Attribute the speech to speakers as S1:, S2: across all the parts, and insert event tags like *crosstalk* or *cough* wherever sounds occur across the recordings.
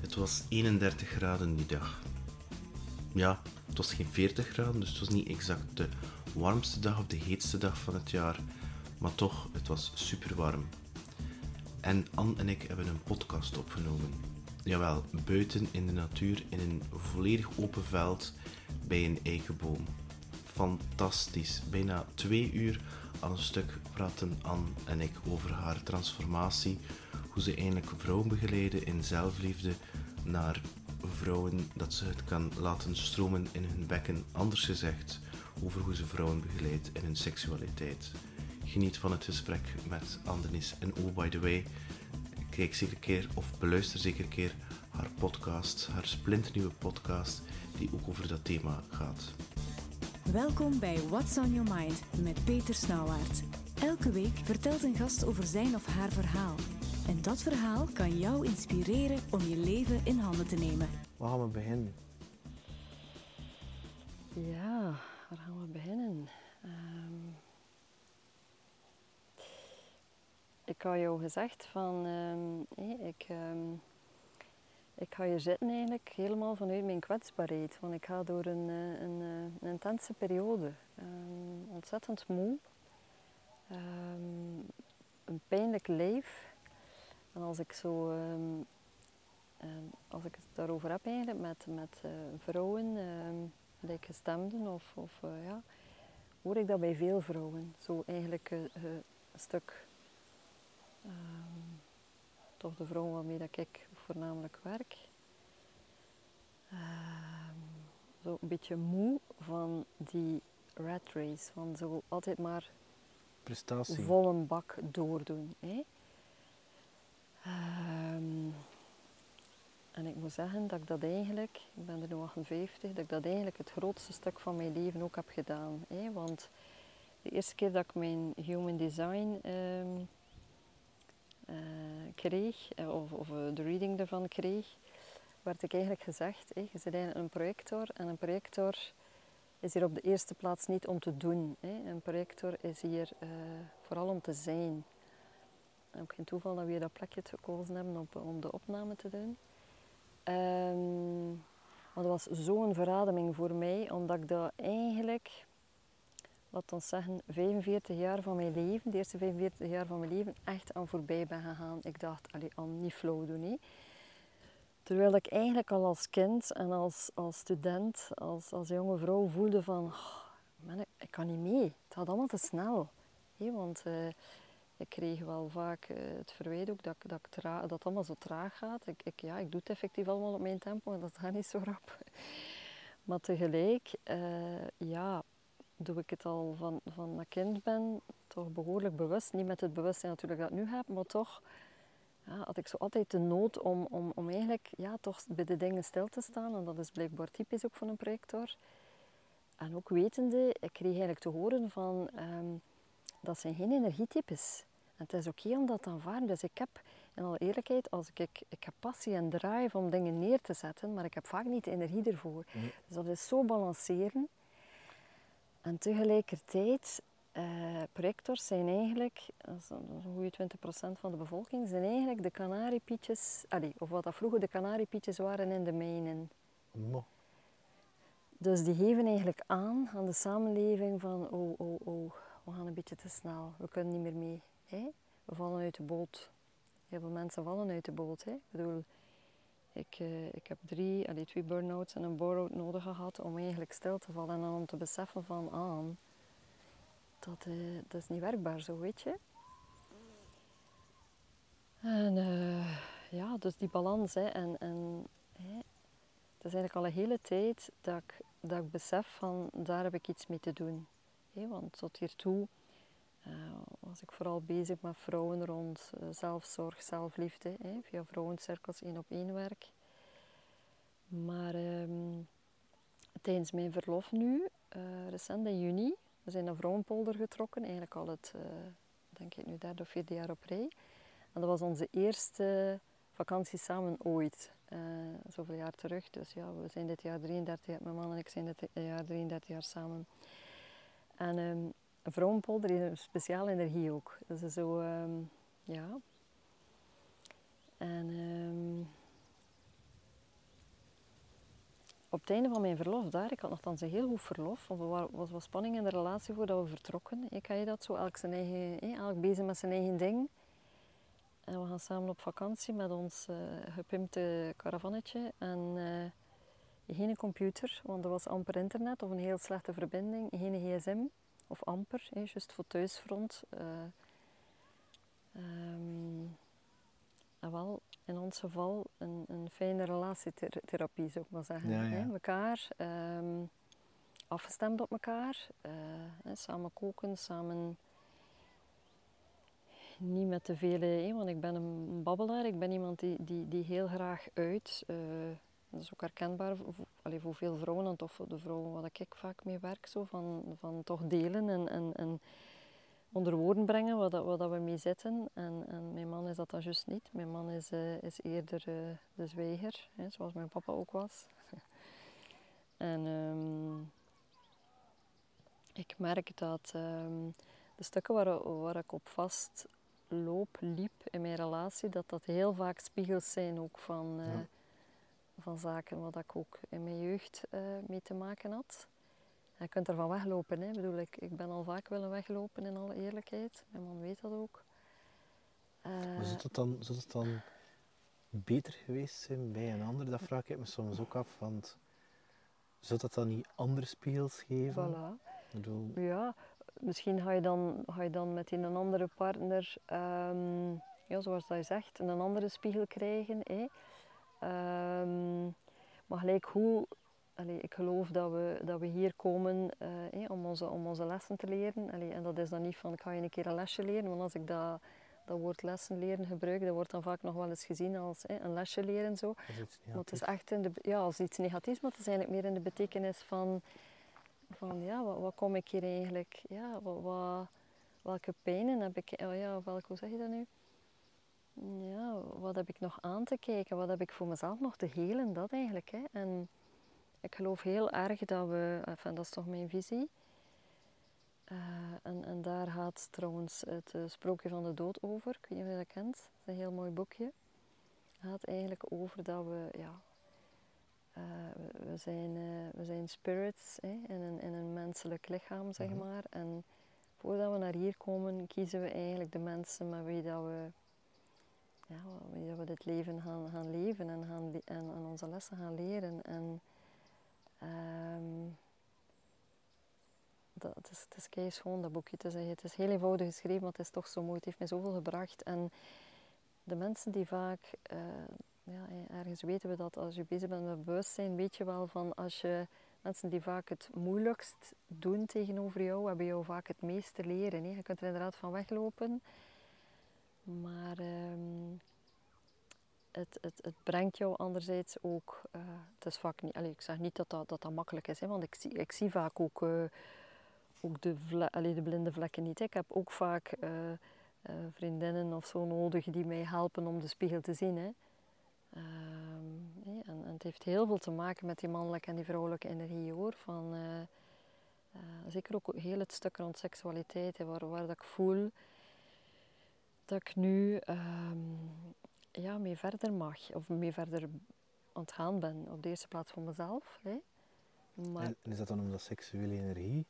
S1: Het was 31 graden die dag. Ja, het was geen 40 graden, dus het was niet exact de warmste dag of de heetste dag van het jaar, maar toch, het was super warm. En Anne en ik hebben een podcast opgenomen. Jawel, buiten in de natuur, in een volledig open veld, bij een eikenboom. Fantastisch. Bijna twee uur aan een stuk praten Anne en ik over haar transformatie, hoe ze eindelijk vrouwen begeleiden in zelfliefde naar vrouwen dat ze het kan laten stromen in hun bekken. Anders gezegd, over hoe ze vrouwen begeleidt in hun seksualiteit. Geniet van het gesprek met Andenis. En oh, by the way, kijk zeker een keer of beluister zeker een keer haar podcast, haar splinternieuwe podcast, die ook over dat thema gaat.
S2: Welkom bij What's on Your Mind met Peter Snauwaard. Elke week vertelt een gast over zijn of haar verhaal. En dat verhaal kan jou inspireren om je leven in handen te nemen.
S3: Waar gaan we beginnen?
S4: Ja, waar gaan we beginnen? Um, ik had jou gezegd van, um, hey, ik, um, ik ga hier zitten eigenlijk helemaal vanuit mijn kwetsbaarheid. Want ik ga door een, een, een, een intense periode. ontzettend moe. een pijnlijk lijf. En als ik zo, um, als ik het daarover heb eigenlijk met, met uh, vrouwen, um, gelijkgestemden of, of uh, ja, hoor ik dat bij veel vrouwen. Zo eigenlijk uh, een stuk, toch de vrouwen waarmee dat ik voornamelijk werk. zo een beetje moe van die rat race, van zo altijd maar
S3: Prestatie.
S4: volle bak doordoen. Hè? Um, en ik moet zeggen dat ik dat eigenlijk, ik ben er nu 58, dat ik dat eigenlijk het grootste stuk van mijn leven ook heb gedaan. Hè? Want de eerste keer dat ik mijn human design um, uh, kreeg, eh, of, of, eh, de reading ervan kreeg, werd ik eigenlijk gezegd, hè, je eigenlijk een projector en een projector is hier op de eerste plaats niet om te doen. Een projector is hier vooral om te zijn. Ook geen toeval dat we dat plekje gekozen hebben op, om de opname te doen. Um, maar dat was zo'n verademing voor mij, omdat ik dat eigenlijk, laat ons zeggen, 45 jaar van mijn leven, de eerste 45 jaar van mijn leven, echt aan voorbij ben gegaan. Ik dacht, allee, al niet flow doen. Hè. Terwijl ik eigenlijk al als kind en als, als student, als, als jonge vrouw voelde van, oh, man, ik kan niet mee. Het gaat allemaal te snel. Hè, want uh, ik kreeg wel vaak uh, het verwijt ook dat, dat, ik dat het allemaal zo traag gaat. Ik, ik, ja, ik doe het effectief allemaal op mijn tempo en dat gaat niet zo rap. *laughs* Maar tegelijk, uh, ja, doe ik het al van, van mijn kind ben, toch behoorlijk bewust. Niet met het bewustzijn natuurlijk dat ik nu heb, maar toch ja, had ik zo altijd de nood om, om, om eigenlijk ja, toch bij de dingen stil te staan. En dat is blijkbaar typisch ook van een projector. En ook wetende, ik kreeg eigenlijk te horen van... Um, dat zijn geen energietypes het is oké om dat te aanvaarden. Dus ik heb, in alle eerlijkheid, als ik, ik, ik heb passie en drive om dingen neer te zetten, maar ik heb vaak niet de energie ervoor. Dus dat is zo balanceren. En tegelijkertijd, uh, projectors zijn eigenlijk, dat is een goede 20% van de bevolking, zijn eigenlijk de kanariepietjes, of wat dat vroeger de kanariepietjes waren in de mijnen. Dus die geven eigenlijk aan aan de samenleving van, oh, oh, oh, we gaan een beetje te snel, we kunnen niet meer mee. We vallen uit de boot. Heel veel mensen vallen uit de boot. Hè? Ik bedoel, ik, uh, ik heb drie, allee, twee burn-outs en een bore-out nodig gehad om eigenlijk stil te vallen en dan om te beseffen van, ah, dat, uh, dat is niet werkbaar zo, weet je. En uh, ja, dus die balans. Hè, en, en hè, het is eigenlijk al een hele tijd dat ik, dat ik besef van, daar heb ik iets mee te doen. Hè, want tot hiertoe uh, was ik vooral bezig met vrouwen rond uh, zelfzorg, zelfliefde, hè, via vrouwencirkels één op één werk. Maar um, tijdens mijn verlof nu, uh, recent in juni, we zijn naar Vrouwenpolder getrokken, eigenlijk al het, denk ik nu derde of vierde jaar op rij. En dat was onze eerste vakantie samen ooit, zoveel jaar terug. Dus ja, we zijn dit jaar 33 jaar, mijn man en ik zijn dit jaar 33 jaar samen. En um, Vrouwenpolder heeft een speciale energie ook. Dat is zo, um, ja. En um, op het einde van mijn verlof daar, ik had nogthans een heel goed verlof, want er wa- was wat spanning in de relatie voordat we vertrokken. Ik kan je dat zo, elk, zijn eigen, elk bezig met zijn eigen ding. En we gaan samen op vakantie met ons eh gepimpte caravannetje. En eh, geen computer, want er was amper internet of een heel slechte verbinding. Geen gsm, of amper, hè, juist voor thuisfront. Eh, ehm, en wel, in ons geval, een, een fijne relatietherapie, zou ik maar zeggen.
S3: Ja, ja.
S4: Hè? Mekaar ehm, afgestemd op elkaar. eh, hè, samen koken, samen niet met te veel, hè, want ik ben een babbelaar. Ik ben iemand die, die, die heel graag uit. eh, dat is ook herkenbaar voor, voor- veel vrouwen en toch voor de vrouwen waar ik vaak mee werk. Zo, van, van toch delen en, en, en onder woorden brengen wat, dat- dat we mee zitten. En, en mijn man is dat dan juist niet. Mijn man is, eh, is eerder eh, de zwijger, hè, zoals mijn papa ook was. *laughs* en ehm, ik merk dat ehm, de stukken waar, waar ik op vast loop, liep in mijn relatie, dat dat heel vaak spiegels zijn ook van, eh. Van zaken wat ik ook in mijn jeugd eh, mee te maken had. En je kunt ervan weglopen. Hè. Ik, bedoel, ik, ik ben al vaak willen weglopen in alle eerlijkheid. Mijn man weet dat ook. Eh,
S3: Maar zou het dan, zou het dan beter geweest zijn bij een ander? Dat vraag ik me soms ook af. Want zou dat dan niet andere spiegels geven?
S4: voilà.
S3: Ik bedoel,
S4: Ja, misschien ga je dan, ga je dan met een andere partner, ehm, ja, zoals dat je zegt, een andere spiegel krijgen. Hè. Ehm, maar gelijk hoe, allee, ik geloof dat we, dat we hier komen eh, om, onze, om onze lessen te leren. Allee, en dat is dan niet van, ik ga je een keer een lesje leren, want als ik dat, dat woord lessen leren gebruik, dat wordt dan vaak nog wel eens gezien als een lesje leren. Zo.
S3: dat is iets
S4: Maar het is echt in de, ja, als iets negatiefs, maar het is eigenlijk meer in de betekenis van, van ja, wat, wat kom ik hier eigenlijk, ja, wat, wat- welke pijnen heb ik, oh ja, welke, hoe zeg je dat nu? Ja, wat heb ik nog aan te kijken, wat heb ik voor mezelf nog te helen, dat eigenlijk. Hè. En ik geloof heel erg dat we, enfin, dat is toch mijn visie, eh, en, en daar gaat trouwens het eh, Sprookje van de Dood over, ik weet niet of je dat kent, dat is een heel mooi boekje gaat eigenlijk over dat we, ja, eh, we, we zijn, we zijn spirits hè, in, een, in een menselijk lichaam, zeg
S3: Mhm.
S4: maar. En voordat we naar hier komen, kiezen we eigenlijk de mensen met wie dat we, ja, dat we dit leven gaan, gaan leven en, gaan en, onze lessen gaan leren. En, ehm, dat, het, is, het is schoon, dat boekje. Het is, het is heel eenvoudig geschreven, maar het is toch zo mooi. Het heeft mij zoveel gebracht. En de mensen die vaak, eh, ja, ergens weten we dat als je bezig bent met bewustzijn, weet je wel van als je mensen die vaak het moeilijkst doen tegenover jou, hebben jou vaak het meest te leren. Hè. Je kunt er inderdaad van weglopen, maar ehm, het, het, het brengt jou anderzijds ook, eh, het is vaak niet, allee, ik zeg niet dat dat, dat, makkelijk is, hè, want ik zie, ik zie vaak ook, eh, ook de, allee, de blinde vlekken niet. Ik heb ook vaak eh, vriendinnen of zo nodig die mij helpen om de spiegel te zien. Hè. Ehm, hè, en, en het heeft heel veel te maken met die mannelijke en die vrouwelijke energie hoor. Van, zeker ook heel het stuk rond seksualiteit, hè, waar, waar dat ik voel dat ik nu ehm, ja, mee verder mag. Of mee verder aan het gaan ben. Op de eerste plaats voor mezelf. Hè. Maar,
S3: En is dat dan omdat seksuele energie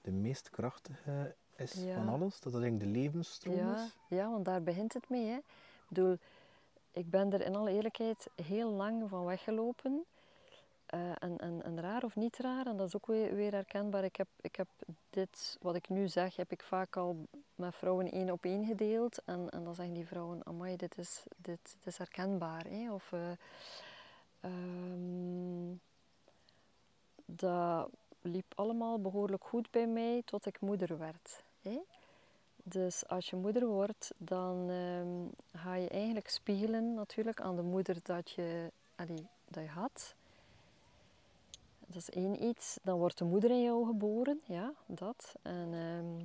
S3: de meest krachtige is
S4: Ja.
S3: van alles? Dat dat eigenlijk de levensstroom
S4: Ja,
S3: is?
S4: ja, want daar begint het mee. Hè. Ik bedoel, ik ben er in alle eerlijkheid heel lang van weggelopen. Eh, en, raar of niet raar, en dat is ook weer, weer herkenbaar. Ik heb, ik heb dit, wat ik nu zeg, heb ik vaak al met vrouwen één op één gedeeld. En, en dan zeggen die vrouwen, amai, dit is, dit, is herkenbaar. Hè. Of, eh, ehm, dat liep allemaal behoorlijk goed bij mij tot ik moeder werd. Hè. Dus als je moeder wordt, dan ehm, ga je eigenlijk spiegelen natuurlijk aan de moeder dat je, dat je had. Dat is één iets. Dan wordt de moeder in jou geboren, ja, dat. En, ehm,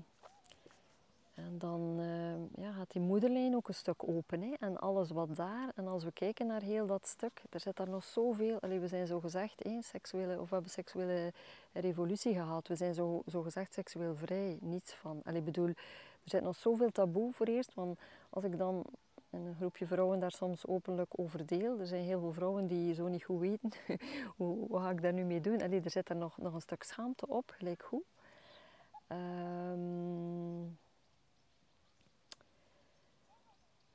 S4: en dan ehm, ja, gaat die moederlijn ook een stuk open. Hè? En alles wat daar, en als we kijken naar heel dat stuk, er zit daar nog zoveel. Allee, we zijn zo gezegd, hè, seksuele, of we hebben seksuele revolutie gehad. We zijn zo, zo gezegd seksueel vrij, niets van. Ik bedoel, er zit nog zoveel taboe voor eerst. Want als ik dan en een groepje vrouwen daar soms openlijk over deel. Er zijn heel veel vrouwen die zo niet goed weten, *laughs* hoe, ga ik daar nu mee doen? Allee, er zit er nog, nog een stuk schaamte op, gelijk hoe. Ehm,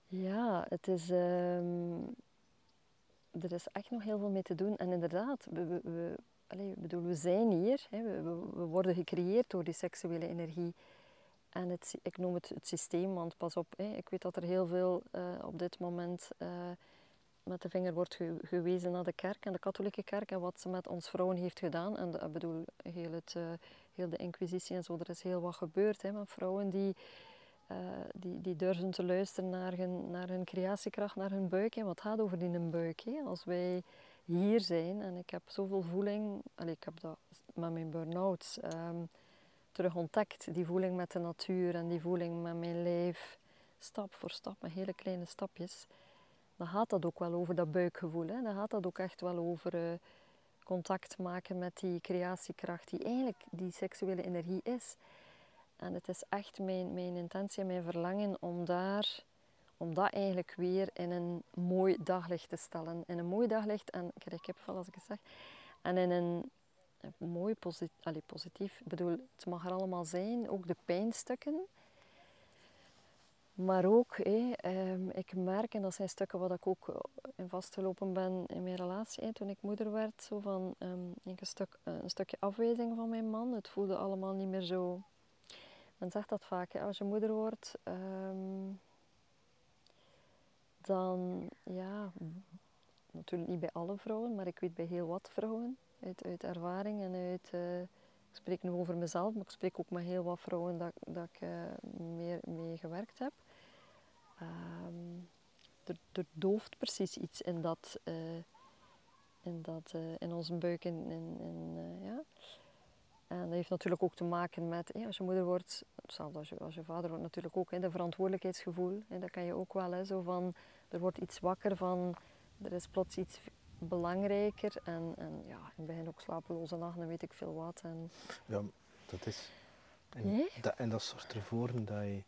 S4: ja, het is... ehm, er is echt nog heel veel mee te doen. En inderdaad, we, we, bedoel, we zijn hier. Hè, we- we worden gecreëerd door die seksuele energie. En het, ik noem het het systeem, want pas op, ik weet dat er heel veel eh, op dit moment eh, met de vinger wordt ge- gewezen naar de kerk en de katholieke kerk en wat ze met ons vrouwen heeft gedaan. En ik bedoel, heel, het, eh, heel de inquisitie en zo, er is heel wat gebeurd hè, met vrouwen die, die, die durven te luisteren naar hun, naar hun creatiekracht, naar hun buik. Hè, wat gaat over die een buik? Als wij hier zijn en ik heb zoveel voeling, allee, ik heb dat met mijn burn-outs ehm, terug ontdekt, die voeling met de natuur en die voeling met mijn lijf, stap voor stap, met hele kleine stapjes. Dan gaat dat ook wel over dat buikgevoel. Hè? Dan gaat dat ook echt wel over eh, contact maken met die creatiekracht, die eigenlijk die seksuele energie is. En het is echt mijn, mijn intentie en mijn verlangen om daar, om dat eigenlijk weer in een mooi daglicht te stellen. In een mooi daglicht, en ik krijg kipvel als ik het zeg, en in een mooi positief, ik bedoel, het mag er allemaal zijn, ook de pijnstukken. Maar ook, ehm, ik merk, en dat zijn stukken wat ik ook eh, in vastgelopen ben in mijn relatie, toen ik moeder werd, zo van ehm, een, stuk, eh, een stukje afwijzing van mijn man. Het voelde allemaal niet meer zo... Men zegt dat vaak, als je moeder wordt, ehm, dan, ja, natuurlijk niet bij alle vrouwen, maar ik weet bij heel wat vrouwen, uit, uit ervaring en uit... eh, ik spreek nu over mezelf, maar ik spreek ook met heel wat vrouwen dat, dat ik eh, meer mee gewerkt heb. Ehm, er, dooft precies iets in dat, eh, in, dat in onze buik. In, in, in, ja. En dat heeft natuurlijk ook te maken met, als je moeder wordt, hetzelfde als je, als je vader wordt natuurlijk ook, hè, de verantwoordelijkheidsgevoel. Hè, dat kan je ook wel, zo van, er wordt iets wakker van, er is plots iets belangrijker. En, en ja, in het begin ook slapeloze nachten en weet ik veel wat. En,
S3: Ja, dat is. En,
S4: Nee?
S3: dat, en dat zorgt ervoor dat je,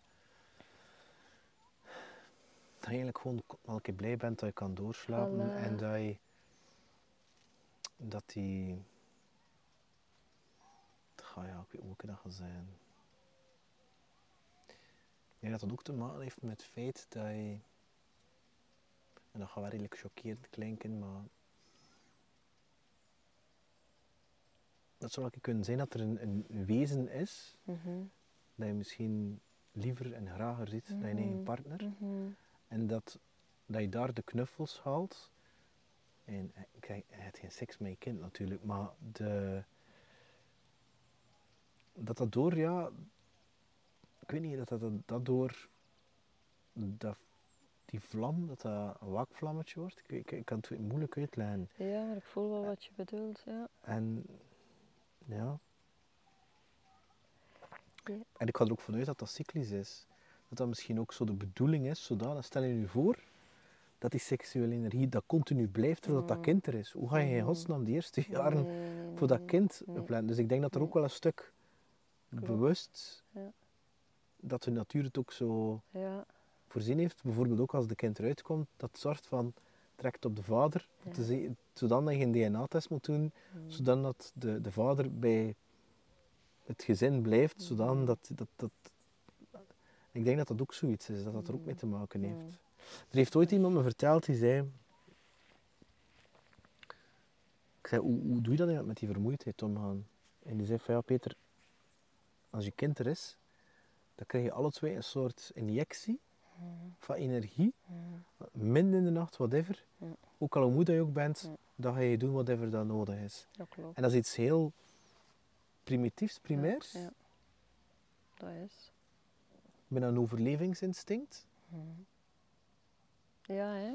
S3: dat je eigenlijk gewoon elke keer blij bent dat je kan doorslapen en dat je dat die ga ja, ik weet hoe ik dat ga zijn. Ik denk dat dat ook te maken heeft met het feit dat je en dat gaat wel redelijk chockerend klinken, maar dat zou kunnen zijn dat er een, een wezen is
S4: mhm,
S3: dat je misschien liever en grager ziet dan je eigen
S4: Mhm.
S3: partner.
S4: mhm.
S3: En dat, dat je daar de knuffels haalt. En eh, hij heeft geen seks met je kind natuurlijk, maar de, dat dat door, ja, ik weet niet, dat dat, dat door dat, die vlam, dat dat een wakvlammetje wordt. Ik, ik, ik kan het moeilijk uitleggen.
S4: Ja, maar ik voel wel wat je bedoelt, ja.
S3: En ja.
S4: Ja.
S3: En ik ga er ook vanuit dat dat cyclisch is. Dat dat misschien ook zo de bedoeling is, zodanig. Stel je nu voor dat die seksuele energie dat continu blijft terwijl dat
S4: Mm.
S3: kind er is. Hoe ga je in godsnaam de eerste jaren
S4: Nee,
S3: voor dat kind
S4: Nee.
S3: plannen? Dus ik denk dat er ook wel een stuk
S4: Klopt.
S3: bewust
S4: Ja.
S3: dat de natuur het ook zo
S4: Ja,
S3: voorzien heeft. Bijvoorbeeld ook als de kind eruit komt, dat zorgt van trekt op de vader,
S4: Ja.
S3: te zodat je geen DNA-test moet doen,
S4: mm,
S3: zodat de, de vader bij het gezin blijft, zodat dat, dat, dat... Ik denk dat dat ook zoiets is, dat dat er ook mee te maken heeft. Er heeft ooit iemand me verteld, die zei... Ik zei, hoe, hoe doe je dat met die vermoeidheid omgaan? En die zei van, ja Peter, als je kind er is, dan krijg je alle twee een soort injectie van energie, midden in de nacht, whatever.
S4: Ja.
S3: Ook al hoe moe dat je ook bent, dan ga je doen whatever dat nodig is.
S4: Dat klopt.
S3: En dat is iets heel primitiefs, primairs.
S4: Ja, ja. Dat is.
S3: Met een overlevingsinstinct.
S4: Mhm. Ja, hè.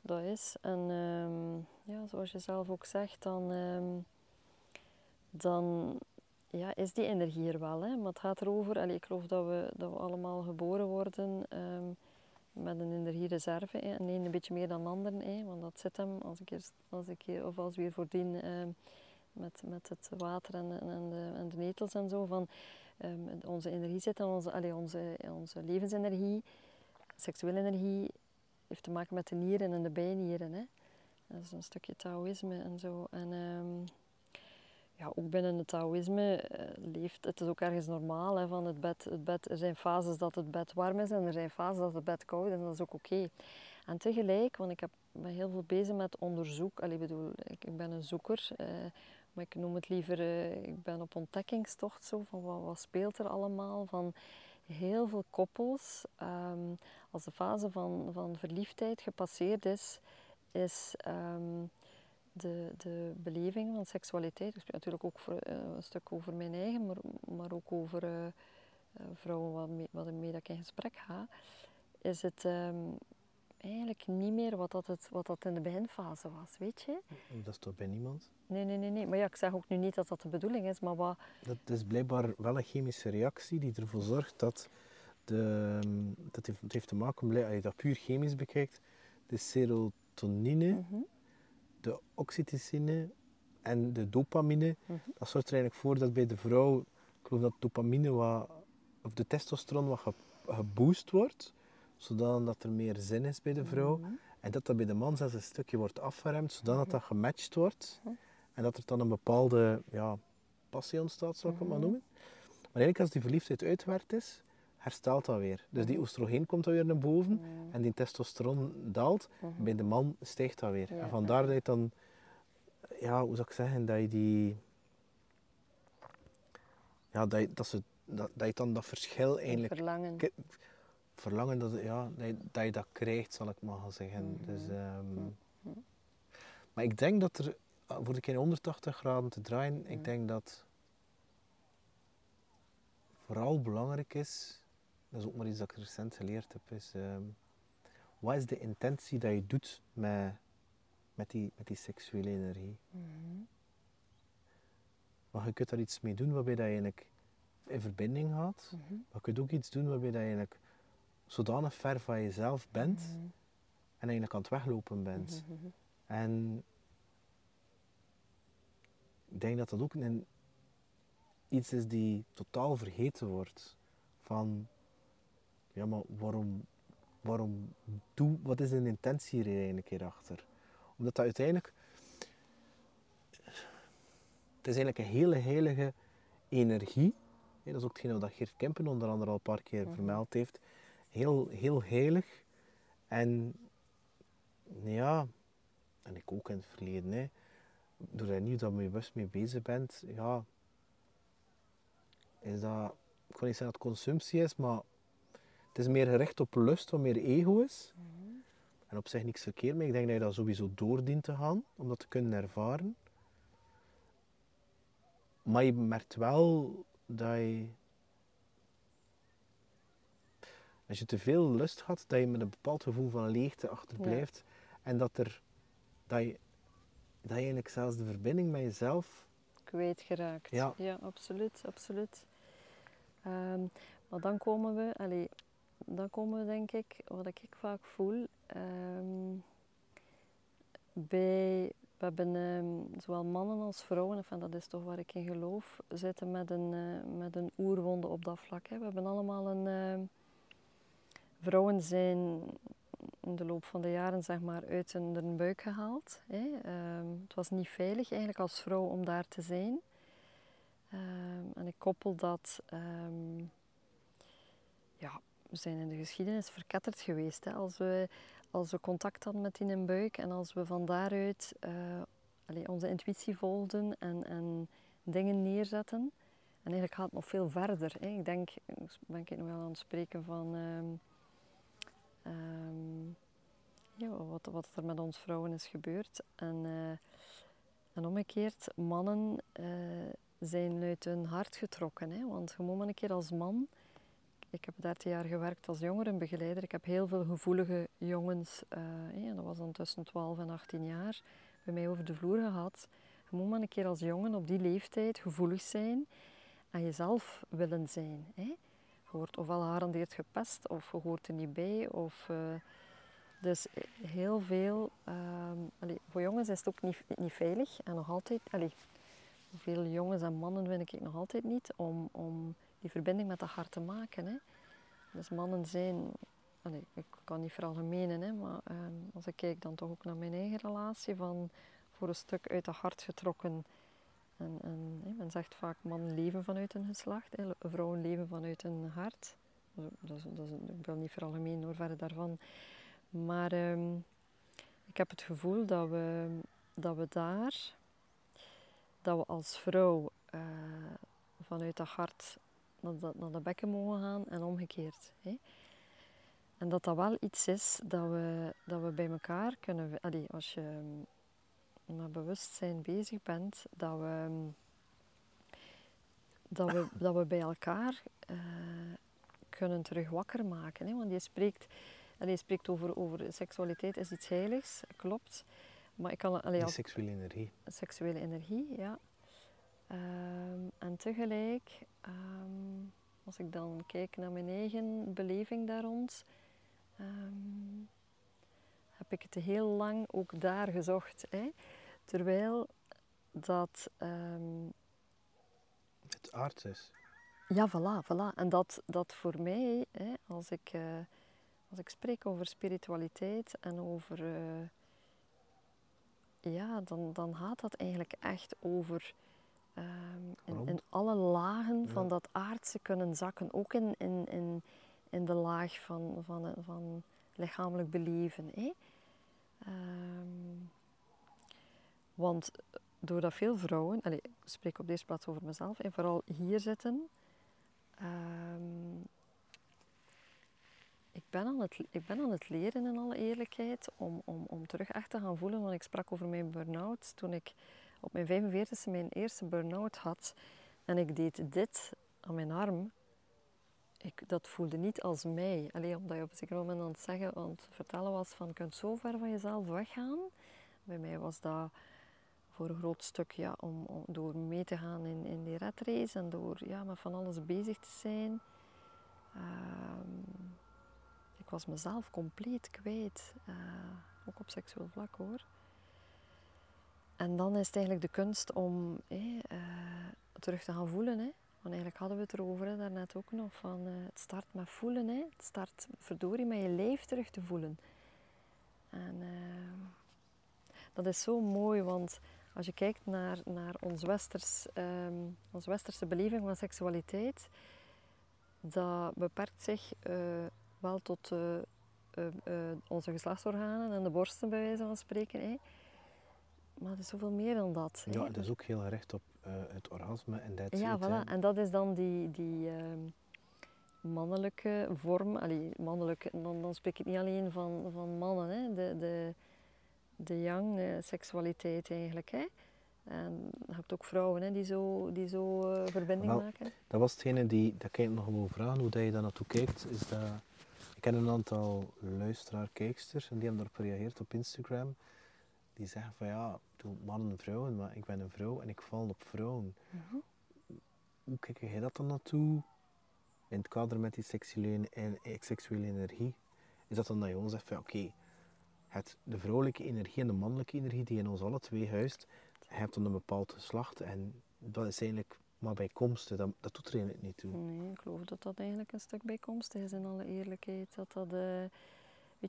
S4: Dat is. En ehm, ja, zoals je zelf ook zegt, dan, ehm, dan ja, is die energie er wel. Hè. Maar het gaat erover, allee, ik geloof dat we, dat we allemaal geboren worden ehm, met een energiereserve. Hè. En een een beetje meer dan anderen, hè, want dat zit hem als ik eerst, als ik hier, of als we hier voordien ehm, met, met het water en, en, de, en de netels en zo. Van, ehm, onze energie zit en onze, allee, onze, onze levensenergie seksuele energie heeft te maken met de nieren en de bijnieren. Hè. Dat is een stukje Taoïsme en zo. En, ja, ook binnen het Taoïsme uh, leeft het is ook ergens normaal. Hè, van het bed, het bed, er zijn fases dat het bed warm is en er zijn fases dat het bed koud is en dat is ook oké. En tegelijk, want ik heb, ben heel veel bezig met onderzoek. Allee, bedoel, ik, ik ben een zoeker, uh, maar ik noem het liever, uh, ik ben op ontdekkingstocht zo, van wat, wat speelt er allemaal. Van heel veel koppels, um, als de fase van, van verliefdheid gepasseerd is, is um, de, de beleving van seksualiteit. Ik spreek natuurlijk ook voor, uh, een stuk over mijn eigen, maar, maar ook over uh, vrouwen wat, mee, wat mee dat ik in gesprek ga. Is het um, eigenlijk niet meer wat dat, het, wat dat in de beginfase was, weet je?
S3: Dat is toch bij niemand?
S4: Nee, nee, nee, nee. Maar ja, ik zeg ook nu niet dat dat de bedoeling is, maar wat...
S3: Dat is blijkbaar wel een chemische reactie die ervoor zorgt dat... De, dat heeft, te maken met, als je dat puur chemisch bekijkt, de serotonine, mm -hmm. De oxytocine en de dopamine, mm -hmm. dat zorgt er eigenlijk voor dat bij de vrouw, ik geloof dat dopamine wat, of de testosteron wat geboost wordt, zodat er meer zin is bij de vrouw. Mm -hmm. En dat dat bij de man zelfs een stukje wordt afgeremd, zodat dat gematcht wordt. En dat er dan een bepaalde ja, passie ontstaat, zou ik het maar noemen. Maar eigenlijk als die verliefdheid uitwerkt is, herstelt dat weer. Dus die oestrogeen komt dan weer naar boven en die testosteron daalt. Bij de man stijgt dat weer. En vandaar dat je dan, ja, hoe zou ik zeggen, dat je die, ja, dat je, dat ze, dat, dat je dan dat verschil eigenlijk...
S4: Verlangen.
S3: Verlangen, dat, ja, dat, je, dat je dat krijgt, zal ik maar zeggen. Mm -hmm. Dus, um, maar ik denk dat er, voor de keer 180 graden te draaien, mm ik denk dat vooral belangrijk is, dat is ook maar iets dat ik recent geleerd heb, is um, wat is de intentie dat je doet met, met, die, met die seksuele energie. Mm -hmm. Maar je kunt daar iets mee doen waarbij dat je eigenlijk in verbinding gaat, mm -hmm. maar je kunt ook iets doen waarbij dat je eigenlijk zodanig ver van jezelf bent mm -hmm. en eigenlijk aan het weglopen bent. En ik denk dat dat ook een, iets is die totaal vergeten wordt. Van, ja, maar waarom, waarom doe, wat is de intentie hier eigenlijk hierachter? Omdat dat uiteindelijk, het is eigenlijk een hele heilige energie. Dat is ook hetgeen wat Geert Kempen onder andere al een paar keer -hmm. vermeld heeft. Heel, heel heilig. En ja, en ik ook in het verleden, hè, doordat je niet dat je bewust mee bezig bent, ja, is dat, ik wil niet zeggen dat het consumptie is, maar het is meer gericht op lust, wat meer ego is. Mm -hmm. En op zich niks verkeerd mee. Ik denk dat je dat sowieso door dient te gaan, om dat te kunnen ervaren. Maar je merkt wel dat je, als je te veel lust had, dat je met een bepaald gevoel van leegte achterblijft. Ja. En dat, er, dat, je, dat je eigenlijk zelfs de verbinding met jezelf
S4: kwijtgeraakt. Ja, ja absoluut, absoluut. Um, maar dan komen we, allee, dan komen we denk ik, wat ik vaak voel, um, bij, we hebben um, zowel mannen als vrouwen, en dat is toch waar ik in geloof, zitten met een, uh, met een oerwonde op dat vlak. Hè. We hebben allemaal een, uh, vrouwen zijn in de loop van de jaren zeg maar, uit hun buik gehaald. Hè. Het was niet veilig eigenlijk als vrouw om daar te zijn. En ik koppel dat, ja, zijn in de geschiedenis verketterd geweest. Hè. Als, we, als we contact hadden met in een buik en als we van daaruit allee, onze intuïtie volgden en, en dingen neerzetten. En eigenlijk gaat het nog veel verder. Hè. Ik denk, ben ik nog wel aan het spreken van um, um, ja, wat, wat er met ons vrouwen is gebeurd. En, uh, en omgekeerd, mannen uh, zijn uit hun hart getrokken. Hè? Want maar een keer als man... Ik heb 13 jaar gewerkt als jongerenbegeleider. Ik heb heel veel gevoelige jongens, uh, dat was dan tussen 12 en 18 jaar, bij mij over de vloer gehad. Je moet maar een keer als jongen op die leeftijd gevoelig zijn en jezelf willen zijn. Hè? Je wordt ofwel garandeerd gepest, of je hoort er niet bij, of... Uh, dus heel veel, allee, voor jongens is het ook niet, niet veilig en nog altijd, allee, veel jongens en mannen vind ik nog altijd niet om, om die verbinding met dat hart te maken. Hè. Dus mannen zijn allee, ik kan niet veralgemenen, maar ehm, als ik kijk dan toch ook naar mijn eigen relatie, van voor een stuk uit het hart getrokken. En, en hè, men zegt vaak man leven vanuit een geslacht, vrouwen leven vanuit een hart. Dat is, dat ik wil niet veralgemenen hoor, verder daarvan. Maar ehm, ik heb het gevoel dat we, dat we daar, dat we als vrouw uh, vanuit dat hart naar de, naar de bekken mogen gaan en omgekeerd. Hè. En dat dat wel iets is dat we, dat we bij elkaar kunnen... Allee, als je met bewustzijn bezig bent, dat we, dat we, dat we bij elkaar uh, kunnen terug wakker maken. Hè. Want je spreekt, allee, spreekt over, over seksualiteit is iets heiligs, klopt. Maar ik kan... Allee,
S3: als, seksuele energie.
S4: Seksuele energie, ja. Um, en tegelijk, um, als ik dan kijk naar mijn eigen beleving daar rond, um, heb ik het heel lang ook daar gezocht. Hè? Terwijl dat.
S3: het aard is.
S4: Ja, voilà, voilà. En dat, dat voor mij, hè, als, ik, uh, als ik spreek over spiritualiteit en over. Uh, ja, dan, dan gaat dat eigenlijk echt over um, in, in, alle lagen ja. van dat aardse kunnen zakken. Ook in, in, in, in de laag van, van, van lichamelijk beleven. Hè? Um, want doordat veel vrouwen, allez, ik spreek op deze plaats over mezelf, en vooral hier zitten, um, ik, ben aan het, ik ben aan het leren in alle eerlijkheid om, om, om terug echt te gaan voelen. Want ik sprak over mijn burn-out toen ik op mijn 45e mijn eerste burn-out had en ik deed dit aan mijn arm, ik, dat voelde niet als mij. Alleen omdat je op een zeker moment aan het zeggen, want vertellen was van je kunt zo ver van jezelf weggaan. Bij mij was dat voor een groot stuk ja, om, door mee te gaan in, in die redrace en door ja, met van alles bezig te zijn. Um, ik was mezelf compleet kwijt, uh, ook op seksueel vlak hoor. En dan is het eigenlijk de kunst om uh, terug te gaan voelen. Want eigenlijk hadden we het erover daarnet ook nog. Van, uh, het start met voelen. Hè. Het start verdorie met je lijf terug te voelen. En uh, dat is zo mooi, want als je kijkt naar, naar ons, westers, um, onze westerse beleving van seksualiteit, dat beperkt zich wel tot onze geslachtsorganen en de borsten, bij wijze van spreken. Maar het is zoveel meer dan dat.
S3: Ja, het is ook heel gericht op uh, het orgasme en dat
S4: Ja, voilà. En dat is dan die, die uh, mannelijke vorm. Allee, mannelijk, dan, dan spreek ik niet alleen van, van mannen, hè. De, de, de yang, de seksualiteit eigenlijk. Hè. En je hebt ook vrouwen hè, die zo, die zo uh, verbinding
S3: Wel,
S4: maken.
S3: Dat was hetgene die, dat kan ik nog wel vragen, hoe dat je daar naartoe kijkt. Is dat, ik ken een aantal luisteraar-kijksters en die hebben daarop gereageerd op Instagram die zeggen van ja, ik doe mannen en vrouwen, maar ik ben een vrouw en ik val op vrouwen. Mm -hmm. Hoe kijk jij dat dan naartoe in het kader met die seksuele, seksuele energie? Is dat dan dat je ons zegt van oké, okay, de vrouwelijke energie en de mannelijke energie die in ons alle twee huist, je hebt dan een bepaald geslacht en dat is eigenlijk maar bijkomstig, dat, dat doet er eigenlijk niet toe.
S4: Nee, ik geloof dat dat eigenlijk een stuk bijkomstig is in alle eerlijkheid. Dat dat, uh,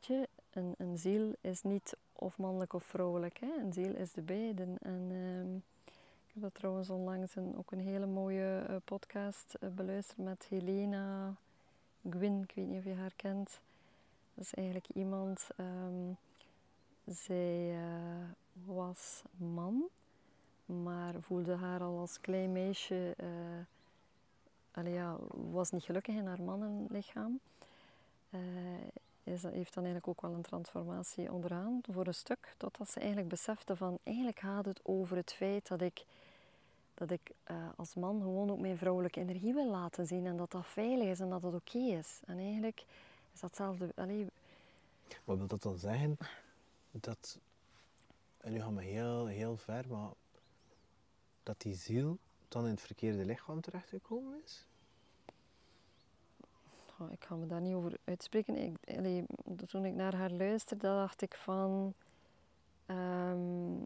S4: je, een, een ziel is niet of mannelijk of vrouwelijk. Hè? Een ziel is de beiden. En uh, ik heb dat trouwens onlangs een, ook een hele mooie uh, podcast uh, beluisterd met Helena Gwyn. Ik weet niet of je haar kent. Dat is eigenlijk iemand, um, zij uh, was man, maar voelde haar al als klein meisje, ja, was niet gelukkig in haar mannenlichaam is, heeft dan eigenlijk ook wel een transformatie ondergaan voor een stuk. Totdat ze eigenlijk besefte van eigenlijk gaat het over het feit dat ik, dat ik uh, als man gewoon ook mijn vrouwelijke energie wil laten zien. En dat dat veilig is en dat dat oké is. En eigenlijk is datzelfde... Allee...
S3: Wat wil dat dan zeggen? Dat... En nu gaan we heel, heel ver, maar... Dat die ziel dan in het verkeerde lichaam terechtgekomen is?
S4: Ik ga me daar niet over uitspreken. Ik, allee, toen ik naar haar luisterde, dacht ik van... Um,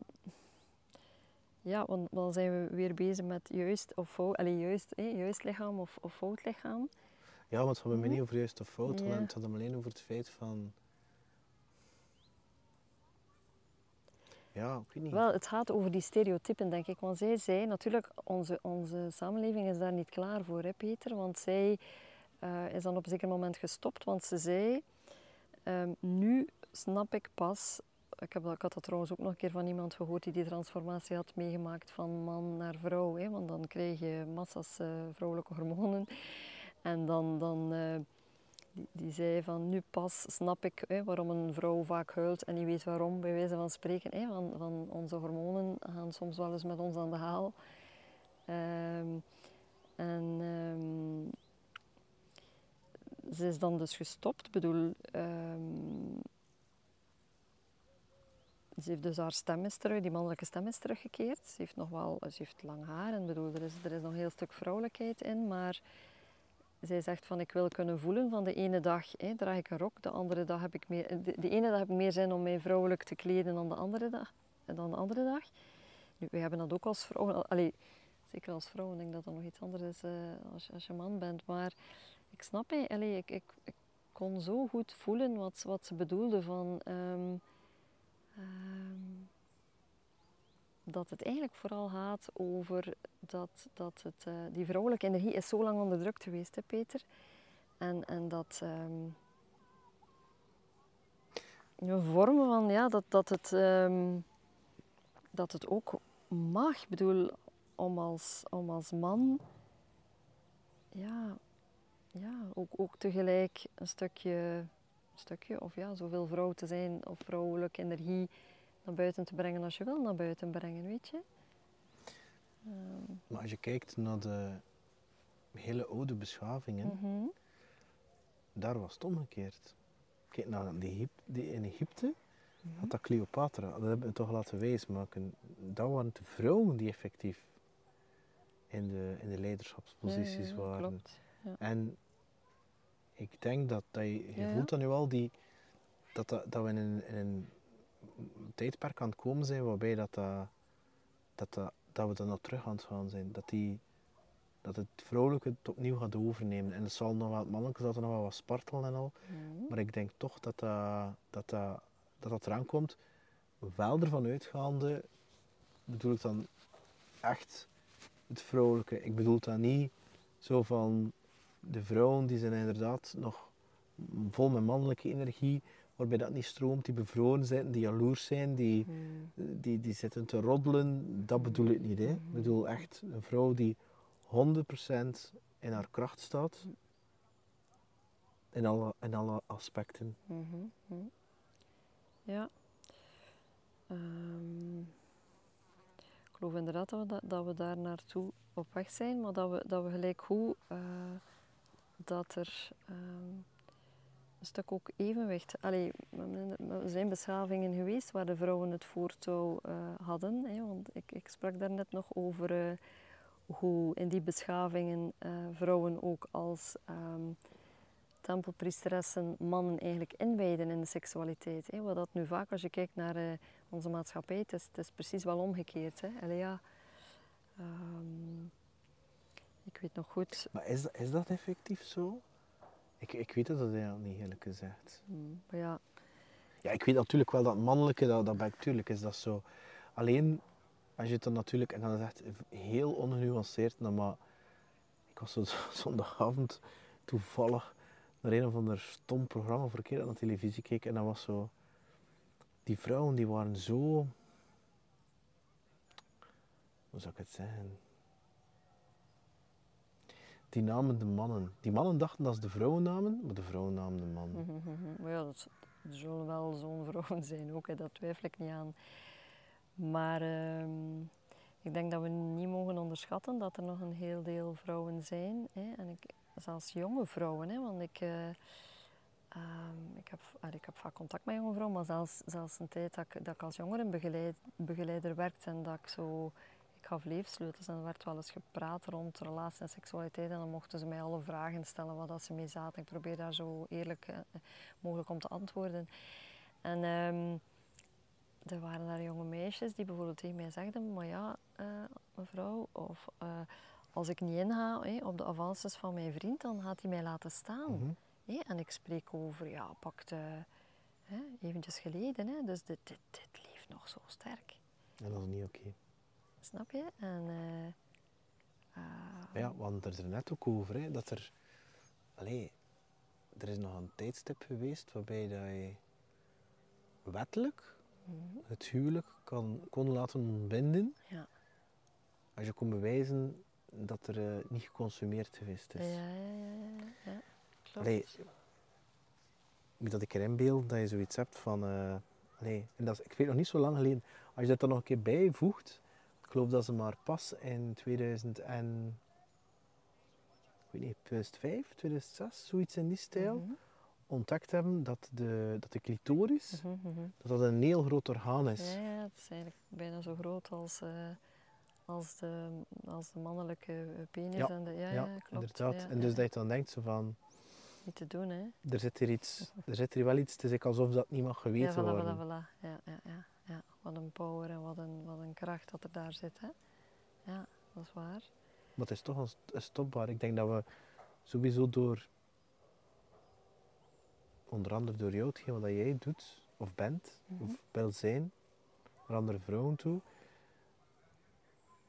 S4: ja, want dan zijn we weer bezig met juist of fout, allee, juist, eh, juist lichaam of, of fout lichaam.
S3: Ja, want het gaat bij mij
S4: Mhm.
S3: niet over juist of fout,
S4: Ja.
S3: want het alleen over het feit van... Ja, ik weet niet.
S4: Wel, het gaat over die stereotypen, denk ik. Want zij zei, natuurlijk, onze, onze samenleving is daar niet klaar voor, hè, Peter. Want zij eh, is dan op een zeker moment gestopt, want ze zei... ehm, nu snap ik pas... Ik, heb had dat trouwens ook nog een keer van iemand gehoord die die transformatie had meegemaakt van man naar vrouw. Hè, want dan krijg je massa's eh, vrouwelijke hormonen. En dan... dan eh, die, die zei van nu pas snap ik hè, waarom een vrouw vaak huilt en niet weet waarom, bij wijze van spreken. Hè, van, van onze hormonen gaan soms wel eens met ons aan de haal. Ehm, en ehm, ze is dan dus gestopt. Ik bedoel, ehm, ze heeft dus haar stem is terug, die mannelijke stem is teruggekeerd. Ze heeft nog wel, ze heeft lang haar en bedoel, er is, er is nog heel stuk vrouwelijkheid in, maar zij zegt van ik wil kunnen voelen van de ene dag hè, draag ik een rok, de andere dag heb ik meer, de, ene dag heb ik meer zin om mij vrouwelijk te kleden dan de andere dag. Dan de andere dag. Nu, wij hebben dat ook als vrouwen, allee, zeker als vrouw, ik denk dat dat nog iets anders is eh, als, als je man bent, maar ik snap het, allee, ik, ik, ik kon zo goed voelen wat, wat ze bedoelde van ehm, ehm, dat het eigenlijk vooral gaat over dat, dat het, eh, die vrouwelijke energie is zo lang onderdrukt geweest, hè, Peter. En, en dat ehm, een vorm van ja, dat, dat, het, dat het ook mag. Ik bedoel, om als, om als man ja, ja, ook, ook tegelijk een stukje, een stukje, of ja, zoveel vrouw te zijn of vrouwelijke energie naar buiten te brengen als je wil naar buiten brengen, weet je. Ehm,
S3: Maar als je kijkt naar de hele oude beschavingen,
S4: mhm.
S3: daar was het omgekeerd. Kijk naar Egyp- die in Egypte, had dat Cleopatra, dat hebben we toch laten wijsmaken. Dat waren de vrouwen die effectief in de, in de leiderschapsposities
S4: ja,
S3: waren.
S4: Klopt.
S3: En ik denk dat, dat je, je
S4: Ja, ja.
S3: voelt dan nu al die, dat, dat, dat we in een, in een tijdperk aan het komen zijn waarbij dat, dat, dat, dat, dat we dan nog terug aan het gaan zijn. Dat, die, dat het vrouwelijke het opnieuw gaat overnemen. En het zal nog wel, het mannelijke zal er nog wel wat spartelen en al. Maar ik denk toch dat dat, dat, dat, dat, dat eraan komt. Wel ervan uitgaande, bedoel ik dan echt het vrouwelijke. Ik bedoel dat niet zo van de vrouwen die zijn inderdaad nog vol met mannelijke energie, waarbij dat niet stroomt, die bevroren zijn, die jaloers zijn, die,
S4: Mhm.
S3: die, die zitten te roddelen. Dat bedoel ik niet. Hè. Ik bedoel echt een vrouw die 100% in haar kracht staat. In alle, in alle aspecten.
S4: Mhm, mhm. Ja. Ehm, ik geloof inderdaad dat we, da- dat we daar naartoe op weg zijn, maar dat we, dat we gelijk hoe eh, dat er ehm, een stuk ook evenwicht. Allee, er zijn beschavingen geweest waar de vrouwen het voortouw eh, hadden. Hè, want ik, ik sprak daar net nog over eh, hoe in die beschavingen eh, vrouwen ook als ehm, tempelpriesteressen mannen eigenlijk inwijden in de seksualiteit. Hè. Wat dat nu vaak, als je kijkt naar onze maatschappij, het is, het is precies wel omgekeerd. Hè. Allee, ja, ehm, ik weet nog goed,
S3: Maar is dat, is dat effectief zo? Ik, ik weet het dat eigenlijk niet, eerlijk gezegd.
S4: mm, maar ja,
S3: Ja, ik weet natuurlijk wel dat mannelijke, dat, dat ben ik, tuurlijk is dat zo. Alleen, als je het dan natuurlijk, en dat is echt heel ongenuanceerd, nou, maar ik was zo *laughs* zondagavond toevallig naar een of ander stom programma voor een keer aan de televisie keek en dat was zo, die vrouwen die waren zo, hoe zou ik het zeggen? Die namen de mannen. Die mannen dachten dat ze de vrouwen namen, maar de vrouwen namen de mannen.
S4: Mhm, mhm. Maar ja, dat, er zullen wel zo'n vrouwen zijn ook, hè, dat twijfel ik niet aan. Maar ehm, ik denk dat we niet mogen onderschatten dat er nog een heel deel vrouwen zijn. Hè, en ik, zelfs jonge vrouwen, hè, want ik, eh, ehm, ik, heb, ik heb vaak contact met jonge vrouwen, maar zelfs, zelfs een tijd dat ik, dat ik als jongerenbegeleider begeleider werkte en dat ik zo... Ik gaf leefsleutels en er werd wel eens gepraat rond relatie en seksualiteit en dan mochten ze mij alle vragen stellen waar dat ze mee zaten. Ik probeer daar zo eerlijk eh, mogelijk om te antwoorden. En ehm, er waren daar jonge meisjes die bijvoorbeeld tegen mij zegden, maar ja, eh, mevrouw, of eh, als ik niet inga op de avances van mijn vriend, dan gaat hij mij laten staan.
S3: Mhm.
S4: En ik spreek over, ja, pak de, hè, eventjes geleden. Hè. Dus dit, dit, dit leeft nog zo sterk.
S3: En dat is niet oké.
S4: Snap je? En, eh, eh,
S3: Ja, we hadden het er net ook over, hè, dat er... Allee, er is nog een tijdstip geweest waarbij dat je wettelijk
S4: mhm,
S3: het huwelijk kan, kon laten ontbinden
S4: ja.
S3: als je kon bewijzen dat er eh, niet geconsumeerd geweest is.
S4: ja, ja, ja, ja. Klopt.
S3: Allee, moet dat ik er inbeeld dat je zoiets hebt van... eh allee, en dat is, ik weet nog niet zo lang geleden. Als je dat er nog een keer bijvoegt, ik geloof dat ze maar pas in 2000 en... Ik weet niet, 2005, 2006, zoiets in die stijl,
S4: Mhm,
S3: ontdekt hebben dat de, dat de clitoris,
S4: mhm, mhm.
S3: dat dat een heel groot orgaan is.
S4: Ja, ja, het is eigenlijk bijna zo groot als, eh, als, de, als de mannelijke eh, penis.
S3: Ja,
S4: en de, ja,
S3: Ja,
S4: ja, klopt.
S3: inderdaad.
S4: Ja,
S3: en dus
S4: ja.
S3: dat je dan denkt zo van,
S4: Niet te doen, hè.
S3: er zit hier iets, *laughs* er zit hier wel iets, het is alsof dat niet mag
S4: Ja,
S3: geweten
S4: voilà,
S3: worden.
S4: voilà, voilà. Ja, ja, ja, ja. Wat een power en wat een, wat een kracht dat er daar zit, hè. Ja, dat is waar.
S3: Maar het is toch een, st- een stopbaar. Ik denk dat we sowieso door, onder andere door jou, hetgeen wat jij doet, of bent,
S4: Mhm.
S3: of wil zijn, naar andere vrouwen toe,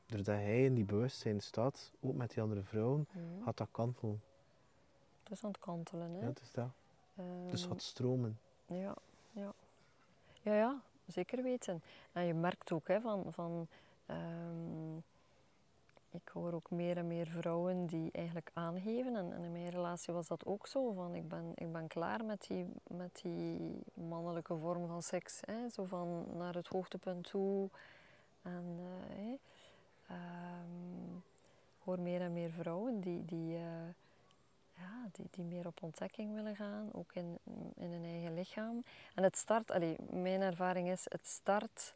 S3: doordat hij in die bewustzijn staat, ook met die andere vrouwen,
S4: Mhm.
S3: gaat dat kantelen.
S4: Het is aan het kantelen, hè.
S3: Ja, het is dat. Dus
S4: Ehm,
S3: gaat stromen.
S4: Ja, ja. Ja, ja, zeker weten. En je merkt ook hè, van, van ehm, ik hoor ook meer en meer vrouwen die eigenlijk aangeven, en, in mijn relatie was dat ook zo, van ik ben, ik ben klaar met die, met die mannelijke vorm van seks. Hè, zo van naar het hoogtepunt toe. En eh, hè, ehm, ik hoor meer en meer vrouwen die, die, eh, ja, die, die meer op ontdekking willen gaan, ook in, in hun eigen lichaam. En het start, allee, mijn ervaring is, het start,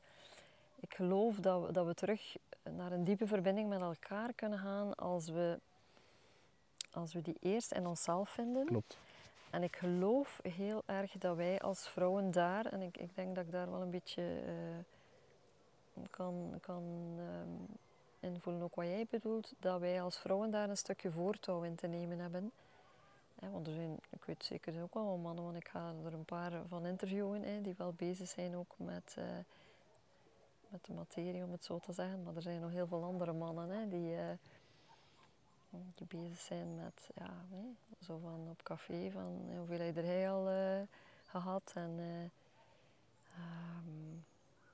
S4: ik geloof dat we, dat we terug naar een diepe verbinding met elkaar kunnen gaan als we, als we die eerst in onszelf vinden.
S3: Klopt.
S4: En ik geloof heel erg dat wij als vrouwen daar, en ik, ik denk dat ik daar wel een beetje eh, kan, kan ehm, invoelen, ook wat jij bedoelt, dat wij als vrouwen daar een stukje voortouw in te nemen hebben. Want er zijn, ik weet zeker, er ook wel mannen, want ik ga er een paar van interviewen, die wel bezig zijn ook met, eh, met de materie, om het zo te zeggen. Maar er zijn nog heel veel andere mannen die, eh, die bezig zijn met, ja, zo van op café, van hè, hoeveel heb hij al eh, gehad en eh, ehm,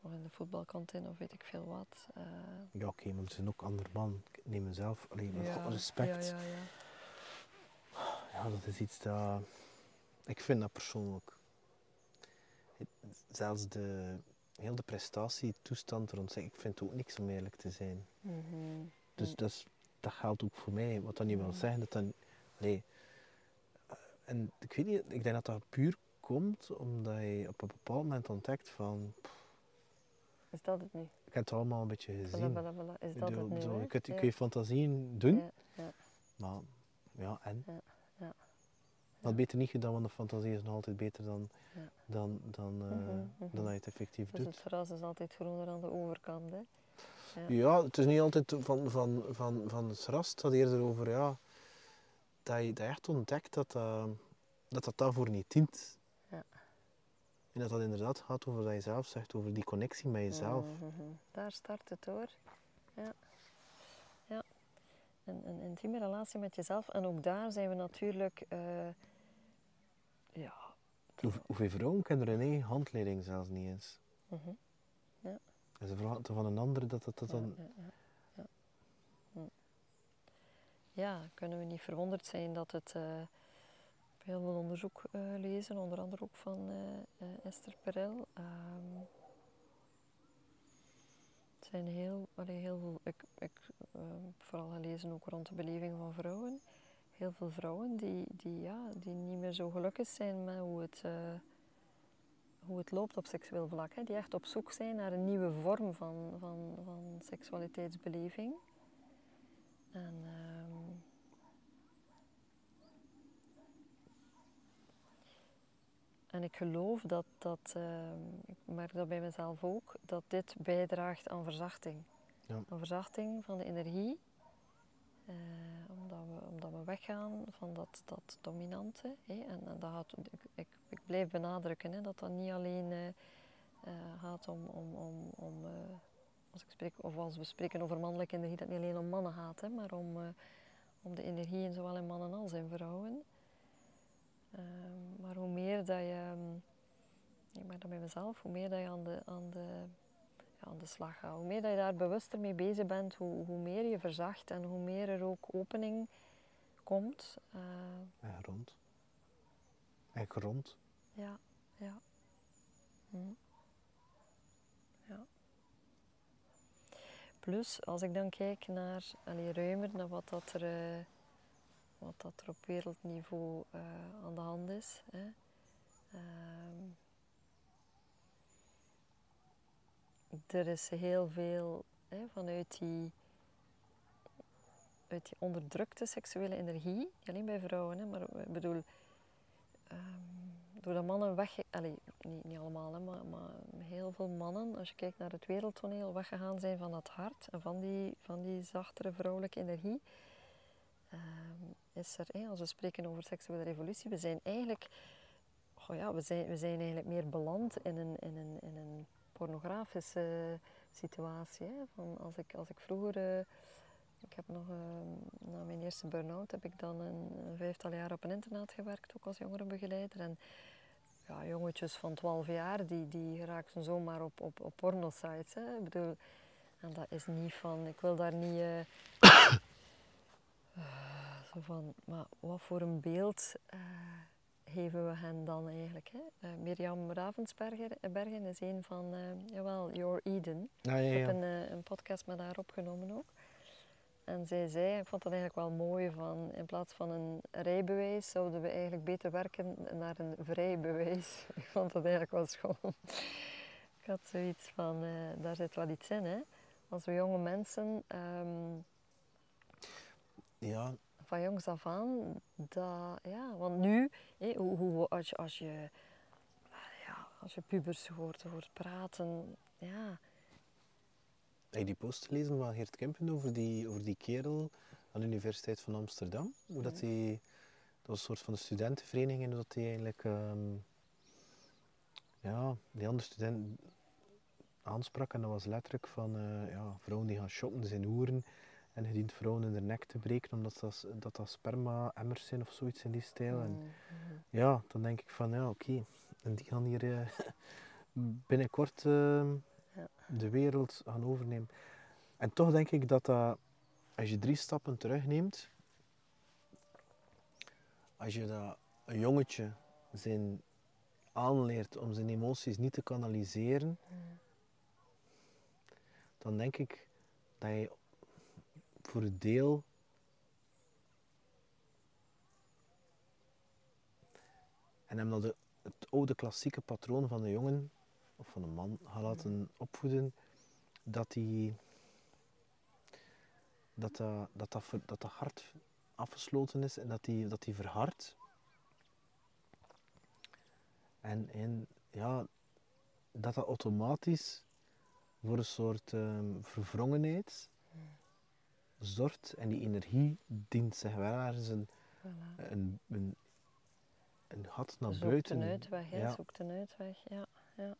S4: of in de voetbalkantine of weet ik veel wat. eh,
S3: Ja, oké, maar er zijn ook andere mannen. Ik neem mezelf, alleen met
S4: ja,
S3: respect.
S4: Ja, ja, ja.
S3: Dat is iets dat... Ik vind dat persoonlijk... Zelfs de... Heel de prestatietoestand rond zich, ik vind het ook niks om eerlijk te zijn.
S4: Mhm.
S3: Dus dat, is, dat geldt ook voor mij. Wat dat niet wil
S4: Mm.
S3: zeggen dat dan... Nee. En ik weet niet, ik denk dat dat puur komt omdat je op een bepaald moment ontdekt van... pff,
S4: Is dat het nu?
S3: ik heb het allemaal een beetje gezien.
S4: voilà. Is dat
S3: bedoel,
S4: het nu? hè?
S3: je, kunt, je
S4: Ja.
S3: kun je fantasieën doen,
S4: Ja, ja.
S3: maar ja, en? Wat beter niet gedaan, want de fantasie is nog altijd beter dan,
S4: Ja.
S3: dan, dan, eh,
S4: Mhm, mhm.
S3: dan dat je het effectief
S4: Dus het
S3: doet.
S4: gras is altijd groener aan de overkant. Hè? Ja.
S3: Ja, het is niet altijd van, van, van, van het ras, het gaat eerder over ja, dat, je, dat echt ontdekt dat dat, dat, dat daarvoor niet dient.
S4: Ja.
S3: En dat dat inderdaad gaat over wat je zelf zegt, over die connectie met jezelf.
S4: Mhm. Daar start het hoor. Ja. ja. Een, een intieme relatie met jezelf. En ook daar zijn we natuurlijk. eh, ja.
S3: Hoe, hoeveel vrouwen kennen er een eigen handleiding zelfs niet eens?
S4: Mhm.
S3: En ze verwachten van een ander dat dat, dat
S4: Ja,
S3: dan...
S4: ja, ja, ja. Hm. Ja, kunnen we niet verwonderd zijn dat het. eh, heel veel onderzoek eh, lezen, onder andere ook van eh, Esther Perel. Ehm, het zijn heel, allee, heel veel. Ik, ik eh, vooral gelezen ook rond de beleving van vrouwen. Heel veel vrouwen die, die, ja, die niet meer zo gelukkig zijn met hoe het, eh, hoe het loopt op seksueel vlak. Hè. Die echt op zoek zijn naar een nieuwe vorm van, van, van seksualiteitsbeleving. En, ehm, en ik geloof dat, dat ehm, ik merk dat bij mezelf ook, dat dit bijdraagt aan verzachting.
S3: Ja.
S4: Aan verzachting van de energie. Eh, omdat, we, omdat we weggaan van dat, dat dominante. Hè? En, en dat ik, ik, ik blijf benadrukken hè, dat dat niet alleen eh, eh, gaat om, om, om, om als ik spreek, of als we spreken over mannelijke energie, dat het niet alleen om mannen gaat, hè, maar om, om de energie in zowel in mannen als in vrouwen. Ehm, maar hoe meer dat je, ik merk dat bij mezelf, hoe meer dat je aan de, aan de aan de slag gaat. Hoe meer dat je daar bewuster mee bezig bent, hoe, hoe meer je verzacht en hoe meer er ook opening komt. Uh,
S3: en rond. En grond.
S4: Ja, ja. Hm. ja. Plus, als ik dan kijk naar, allee, ruimer, naar wat dat er, uh, wat dat er op wereldniveau uh, aan de hand is. Hè. Ehm, er is heel veel hè, vanuit die, uit die onderdrukte seksuele energie, niet alleen bij vrouwen, hè, maar ik bedoel, um, doordat mannen weg, allez, niet, niet allemaal, hè, maar, maar, heel veel mannen, als je kijkt naar het wereldtoneel, weggegaan zijn van dat hart en van die, van die zachtere vrouwelijke energie. Um, is er, als we spreken over seksuele revolutie, we zijn eigenlijk, oh ja, we zijn, we zijn eigenlijk meer beland in een, in een, in een pornografische situatie. Hè? Van als, ik, als ik vroeger, uh, ik heb nog, uh, na mijn eerste burn-out, heb ik dan een, vijftal jaar op een internaat gewerkt, ook als jongerenbegeleider. En ja, jongetjes van 12 jaar, die, die raakten zomaar op, op, op pornosites. Hè? Ik bedoel, en dat is niet van, ik wil daar niet... *coughs* Zo van, maar wat voor een beeld geven we hen dan eigenlijk? Hè? Uh, Mirjam Ravensbergen is een van, uh, jawel, Your Eden.
S3: Ah, ja, ja.
S4: Ik heb een, uh, een, podcast met haar opgenomen ook. En zij zei, ik vond dat eigenlijk wel mooi, van in plaats van een rijbewijs zouden we eigenlijk beter werken naar een vrijbewijs. *laughs* ik vond dat eigenlijk wel schoon. ik had zoiets van, daar zit wel iets in hè. Als we jonge mensen... Um,
S3: ja,
S4: van jongs af aan. Dat, ja, want nu, hé, hoe, hoe, als, je, als, je, ja, als je pubers hoort, hoort praten, ja.
S3: Heb je die post gelezen van Geert Kempen over die, over die kerel aan de Universiteit van Amsterdam? Hoe dat, die, dat was een soort van een studentenvereniging en dat hij eigenlijk um, ja, die andere studenten aansprak en dat was letterlijk van uh, ja, vrouwen die gaan shoppen zijn hoeren en je dient vrouwen in de nek te breken omdat dat, dat, dat sperma-emmers zijn of zoiets in die stijl. En
S4: Mm-hmm.
S3: ja, dan denk ik van ja, oké. En die gaan hier uh, *laughs* binnenkort uh,
S4: Ja.
S3: de wereld gaan overnemen. En toch denk ik dat dat, als je drie stappen terugneemt, als je dat een jongetje zijn aanleert om zijn emoties niet te kanaliseren, dan denk ik dat je voor het deel en hem dat het oude klassieke patroon van de jongen of van een man gaat laten opvoeden, dat die dat dat, dat, dat, dat, dat hart afgesloten is en dat die, dat die verhardt. En, en ja, dat dat automatisch voor een soort ehm, verwrongenheid zorgt en die energie dient zich wel ergens een,
S4: Voilà.
S3: een, een, een gat naar
S4: Zoekt
S3: buiten.
S4: een uitweg, hè?
S3: Ja.
S4: Zoekt een uitweg, ja. ja.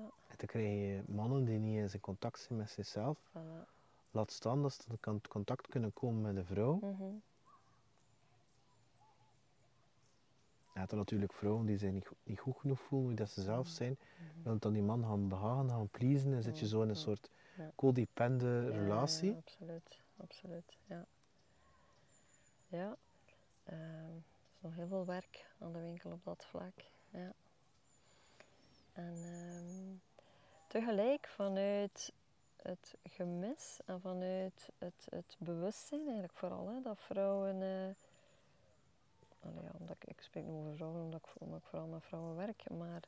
S3: En dan krijg je mannen die niet eens in contact zijn met zichzelf.
S4: Voilà.
S3: Laat staan dat ze in contact kunnen komen met een vrouw.
S4: Mhm.
S3: Hebt dan natuurlijk vrouwen die zich niet, go- niet goed genoeg voelen, hoe dat ze zelf
S4: Mhm.
S3: zijn. Willen dan die man gaan behagen, gaan pleasen. En zit je zo in een
S4: Mhm.
S3: soort
S4: Ja.
S3: codepende
S4: Ja,
S3: relatie.
S4: Ja, absoluut, absoluut, ja. Ja, ehm, er is nog heel veel werk aan de winkel op dat vlak, ja. En ehm, tegelijk vanuit het gemis en vanuit het, het bewustzijn eigenlijk vooral, hè, dat vrouwen... allee, ja, omdat ik, ik spreek nu over vrouwen omdat ik, omdat ik vooral met vrouwen werk, maar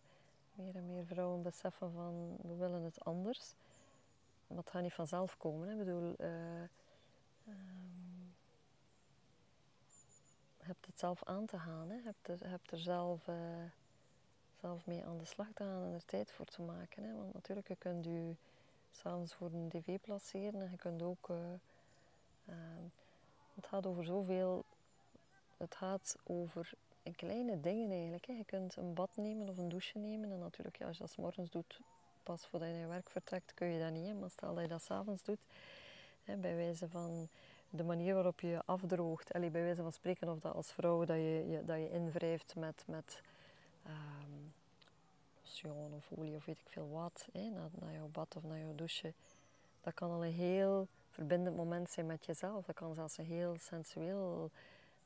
S4: meer en meer vrouwen beseffen van we willen het anders. Maar het gaat niet vanzelf komen. Hè. Ik bedoel, eh, ehm, je hebt het zelf aan te gaan. Hè. Je hebt er, er zelf, eh, zelf mee aan de slag te gaan en er tijd voor te maken. Hè. Want natuurlijk, je kunt je s'avonds voor een tv placeren en je kunt ook... eh, ehm, het gaat over zoveel... Het gaat over kleine dingen eigenlijk. Je kunt een bad nemen of een douche nemen. En natuurlijk, ja, als je dat 's morgens doet, pas voordat je naar werk vertrekt, kun je dat niet. Maar stel dat je dat s'avonds doet, hè, bij wijze van de manier waarop je afdroogt. Allee, bij wijze van spreken of dat als vrouw dat je, je, dat je invrijft met, met ehm, lotion of olie of weet ik veel wat. Hè, na, jouw bad of na jouw douche. Dat kan al een heel verbindend moment zijn met jezelf. Dat kan zelfs een heel sensueel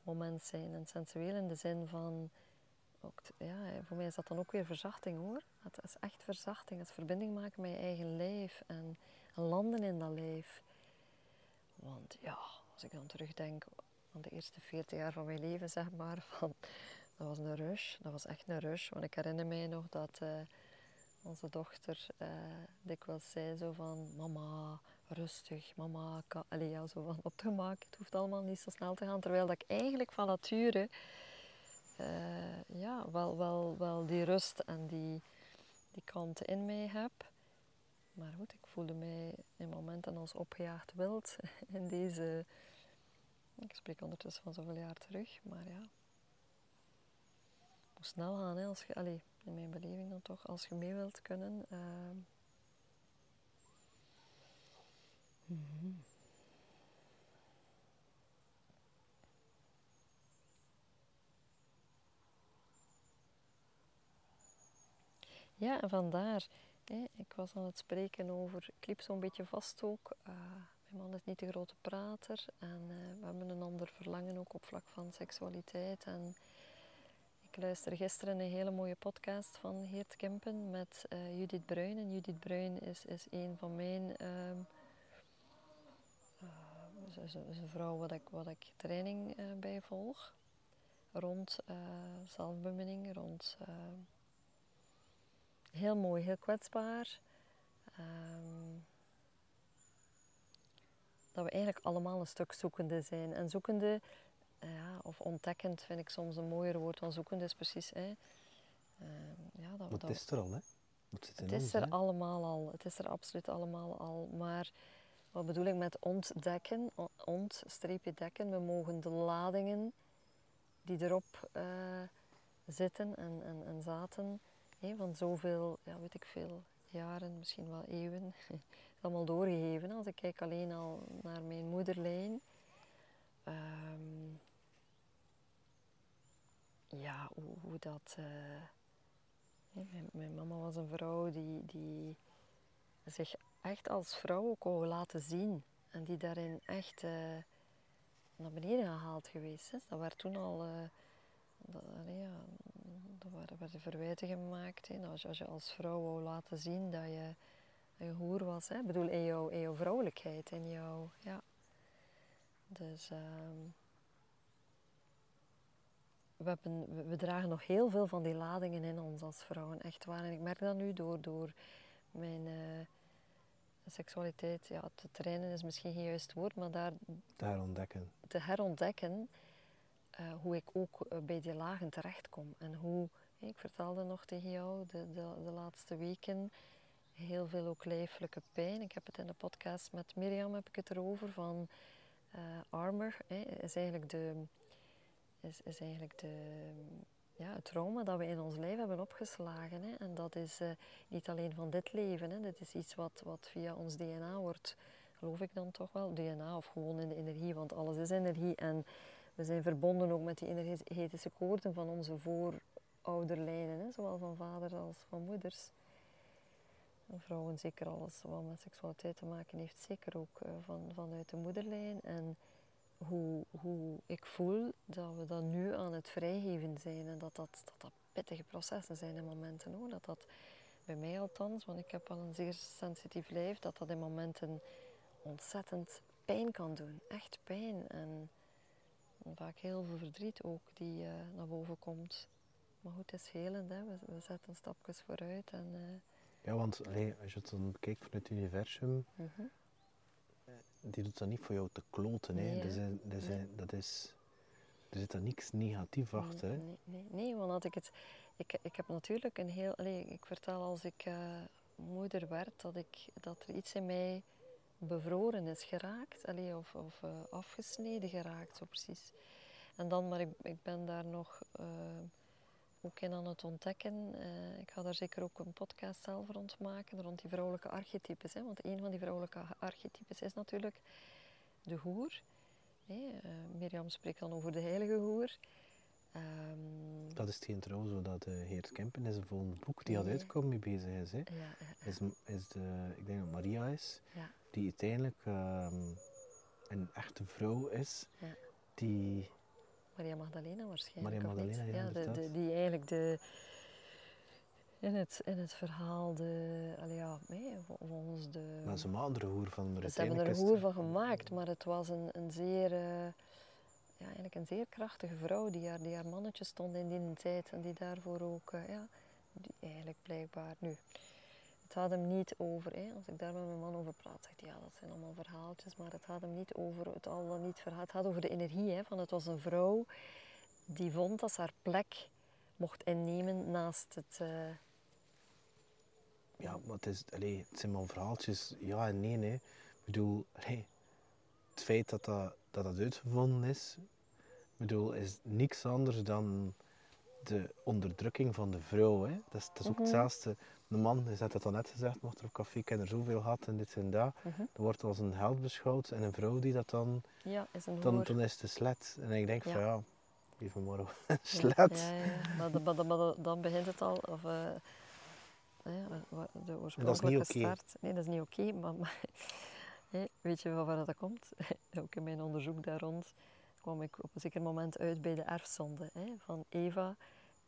S4: moment zijn. En sensueel in de zin van... Ook, ja, voor mij is dat dan ook weer verzachting hoor. Het is echt verzachting. Het verbinding maken met je eigen lijf. En, en landen in dat lijf. Want ja, als ik dan terugdenk aan de eerste 40 jaar van mijn leven, zeg maar, *laughs* van, dat was een rush. Dat was echt een rush. Want ik herinner mij nog dat eh, onze dochter eh, dikwijls zei zo van, mama, rustig, mama, Allee, ja, zo van *laughs* op de gemak. Het hoeft allemaal niet zo snel te gaan. Terwijl dat ik eigenlijk van nature eh, ja, wel, wel, wel die rust en die, die kalmte in mij heb. Maar goed, ik voelde mij in momenten als opgejaagd wild *laughs* in deze... Ik spreek ondertussen van zoveel jaar terug, maar ja. Het moet snel gaan, hè, als je, allee, in mijn beleving dan toch, als je mee wilt kunnen. Mhm. Ja, en vandaar. Hè, ik was aan het spreken over, ik liep zo'n beetje vast ook. eh, mijn man is niet de grote prater en eh, we hebben een ander verlangen ook op vlak van seksualiteit. En ik luisterde gisteren een hele mooie podcast van Geert Kempen met eh, Judith Bruin. En Judith Bruin is, is een van mijn... ehm eh, is, is, een vrouw wat ik, wat ik training bij volg. Rond zelfbeminning, rond... heel mooi, heel kwetsbaar. Ehm, dat we eigenlijk allemaal een stuk zoekende zijn. En zoekende, eh, ja, of ontdekkend vind ik soms een mooier woord dan zoekende, is precies. Hè, ehm, ja, dat,
S3: Maar
S4: dat,
S3: het is er al, hè? Het
S4: het is er
S3: hè?
S4: allemaal al. Het is er absoluut allemaal al. Maar wat bedoel ik met ontdekken? Ont, streepje dekken. We mogen de ladingen die erop eh, zitten en, en, en zaten, hè, van zoveel, ja, weet ik veel, jaren, misschien wel eeuwen, *laughs* allemaal doorgegeven. Als ik kijk alleen al naar mijn moederlijn. ehm, ja, hoe, dat... eh, mijn, mijn mama was een vrouw die, die zich echt als vrouw ook wou laten zien. En die daarin echt eh, naar beneden gehaald geweest is. Dat werd toen al... eh, ja, er werden, verwijten gemaakt. Hè. Als, je, als je als vrouw wou laten zien dat je een hoer was. Hè. Ik bedoel, in jouw, in jouw vrouwelijkheid. In jouw... Ja. Dus... ehm, we, hebben, we, dragen nog heel veel van die ladingen in ons als vrouwen, echt waar. En ik merk dat nu door, door mijn eh, seksualiteit, ja, te trainen is misschien geen juist woord, maar daar
S3: ontdekken.
S4: te herontdekken eh, hoe ik ook eh, bij die lagen terechtkom. En hoe, ik vertelde nog tegen jou de, de, de laatste weken, heel veel ook lijfelijke pijn. Ik heb het in de podcast met Mirjam heb ik het erover van eh, armor, is eigenlijk de is, is eigenlijk de, ja, het trauma dat we in ons lijf hebben opgeslagen. Hè. En dat is niet alleen van dit leven. Hè. Dit is iets wat, wat via ons DNA wordt, geloof ik dan toch wel, DNA of gewoon in de energie, want alles is energie. En we zijn verbonden ook met die energetische koorden van onze voorouderlijnen, hè, zowel van vaders als van moeders. En vrouwen, zeker alles wat met seksualiteit te maken heeft, zeker ook eh, van, vanuit de moederlijn. En hoe, hoe ik voel dat we dat nu aan het vrijgeven zijn en dat dat, dat, dat pittige processen zijn in momenten hoor. Dat dat bij mij althans, want ik heb wel een zeer sensitief lijf, dat dat in momenten ontzettend pijn kan doen. Echt pijn. En vaak heel veel verdriet ook die eh, naar boven komt. Maar goed, het is helend. Hè. We, we zetten stapjes vooruit. En, eh,
S3: Ja, want allee, als je het dan bekijkt vanuit het universum,
S4: mhm.
S3: die doet dat niet voor jou te kloten. Hè.
S4: Nee,
S3: dat, is, dat, is,
S4: Nee.
S3: dat is, er zit daar niks negatief achter.
S4: Nee, nee, nee, want had ik het... Ik, ik heb natuurlijk een heel... Allee, ik vertel als ik... eh, moeder werd, dat, ik, dat er iets in mij bevroren is geraakt. Of of uh, afgesneden geraakt, zo precies. En dan, maar ik, ik ben daar nog uh, ook in aan het ontdekken. Uh, ik ga daar zeker ook een podcast zelf rond maken, rond die vrouwelijke archetypes. Hè? Want een van die vrouwelijke archetypes is natuurlijk de hoer. Mirjam spreekt dan over de heilige hoer.
S3: Um, dat is geen trouw zo dat uh, Heert Kempen is een volgende boek die nee. had uitkomen mee bezig is. Hè. Ja, ja, is, is de, ik denk dat Maria is, die uiteindelijk um, een echte vrouw is, die...
S4: Maria Magdalena waarschijnlijk.
S3: Maria Magdalena, ja,
S4: de, de, die eigenlijk de... In het, in het verhaal, de, allee, ja, nee, volgens de...
S3: Maar ze maken er een hoer van.
S4: Maar ze hebben er een hoer van gemaakt, maar het was een, een zeer... Uh, ja, eigenlijk een zeer krachtige vrouw die haar, die haar mannetje stond in die tijd en die daarvoor ook, uh, ja, die eigenlijk blijkbaar nu. Het gaat hem niet over, hè, als ik daar met mijn man over praat, zegt hij ja, dat zijn allemaal verhaaltjes, maar het gaat hem niet over het al dan niet verhaal. Het gaat over de energie, hè, van het was een vrouw die vond dat ze haar plek mocht innemen naast het. Uh...
S3: Ja, maar het, is, allez, het zijn maar verhaaltjes, ja en nee. Hè. Ik bedoel, het feit dat dat, dat dat uitgevonden is, bedoel, is niks anders dan de onderdrukking van de vrouw. Hè. Dat, is, dat is ook mm -hmm. hetzelfde. De man, je had het al net gezegd, mocht er op café, ik er zoveel gehad en dit en dat. Mm -hmm. Dat wordt als een held beschouwd. En een vrouw die dat dan,
S4: ja, is een
S3: dan, dan is het slet. En ik denk ja. van ja, maar *laughs* een slet.
S4: Ja. Maar, maar, maar, dan begint het al. Of, uh, de oorspronkelijke
S3: okay.
S4: start. Nee, dat is niet oké. Okay, maar, maar weet je van waar dat komt? *laughs* Ook in mijn onderzoek daar rond kwam ik op een zeker moment uit bij de erfzonde van Eva,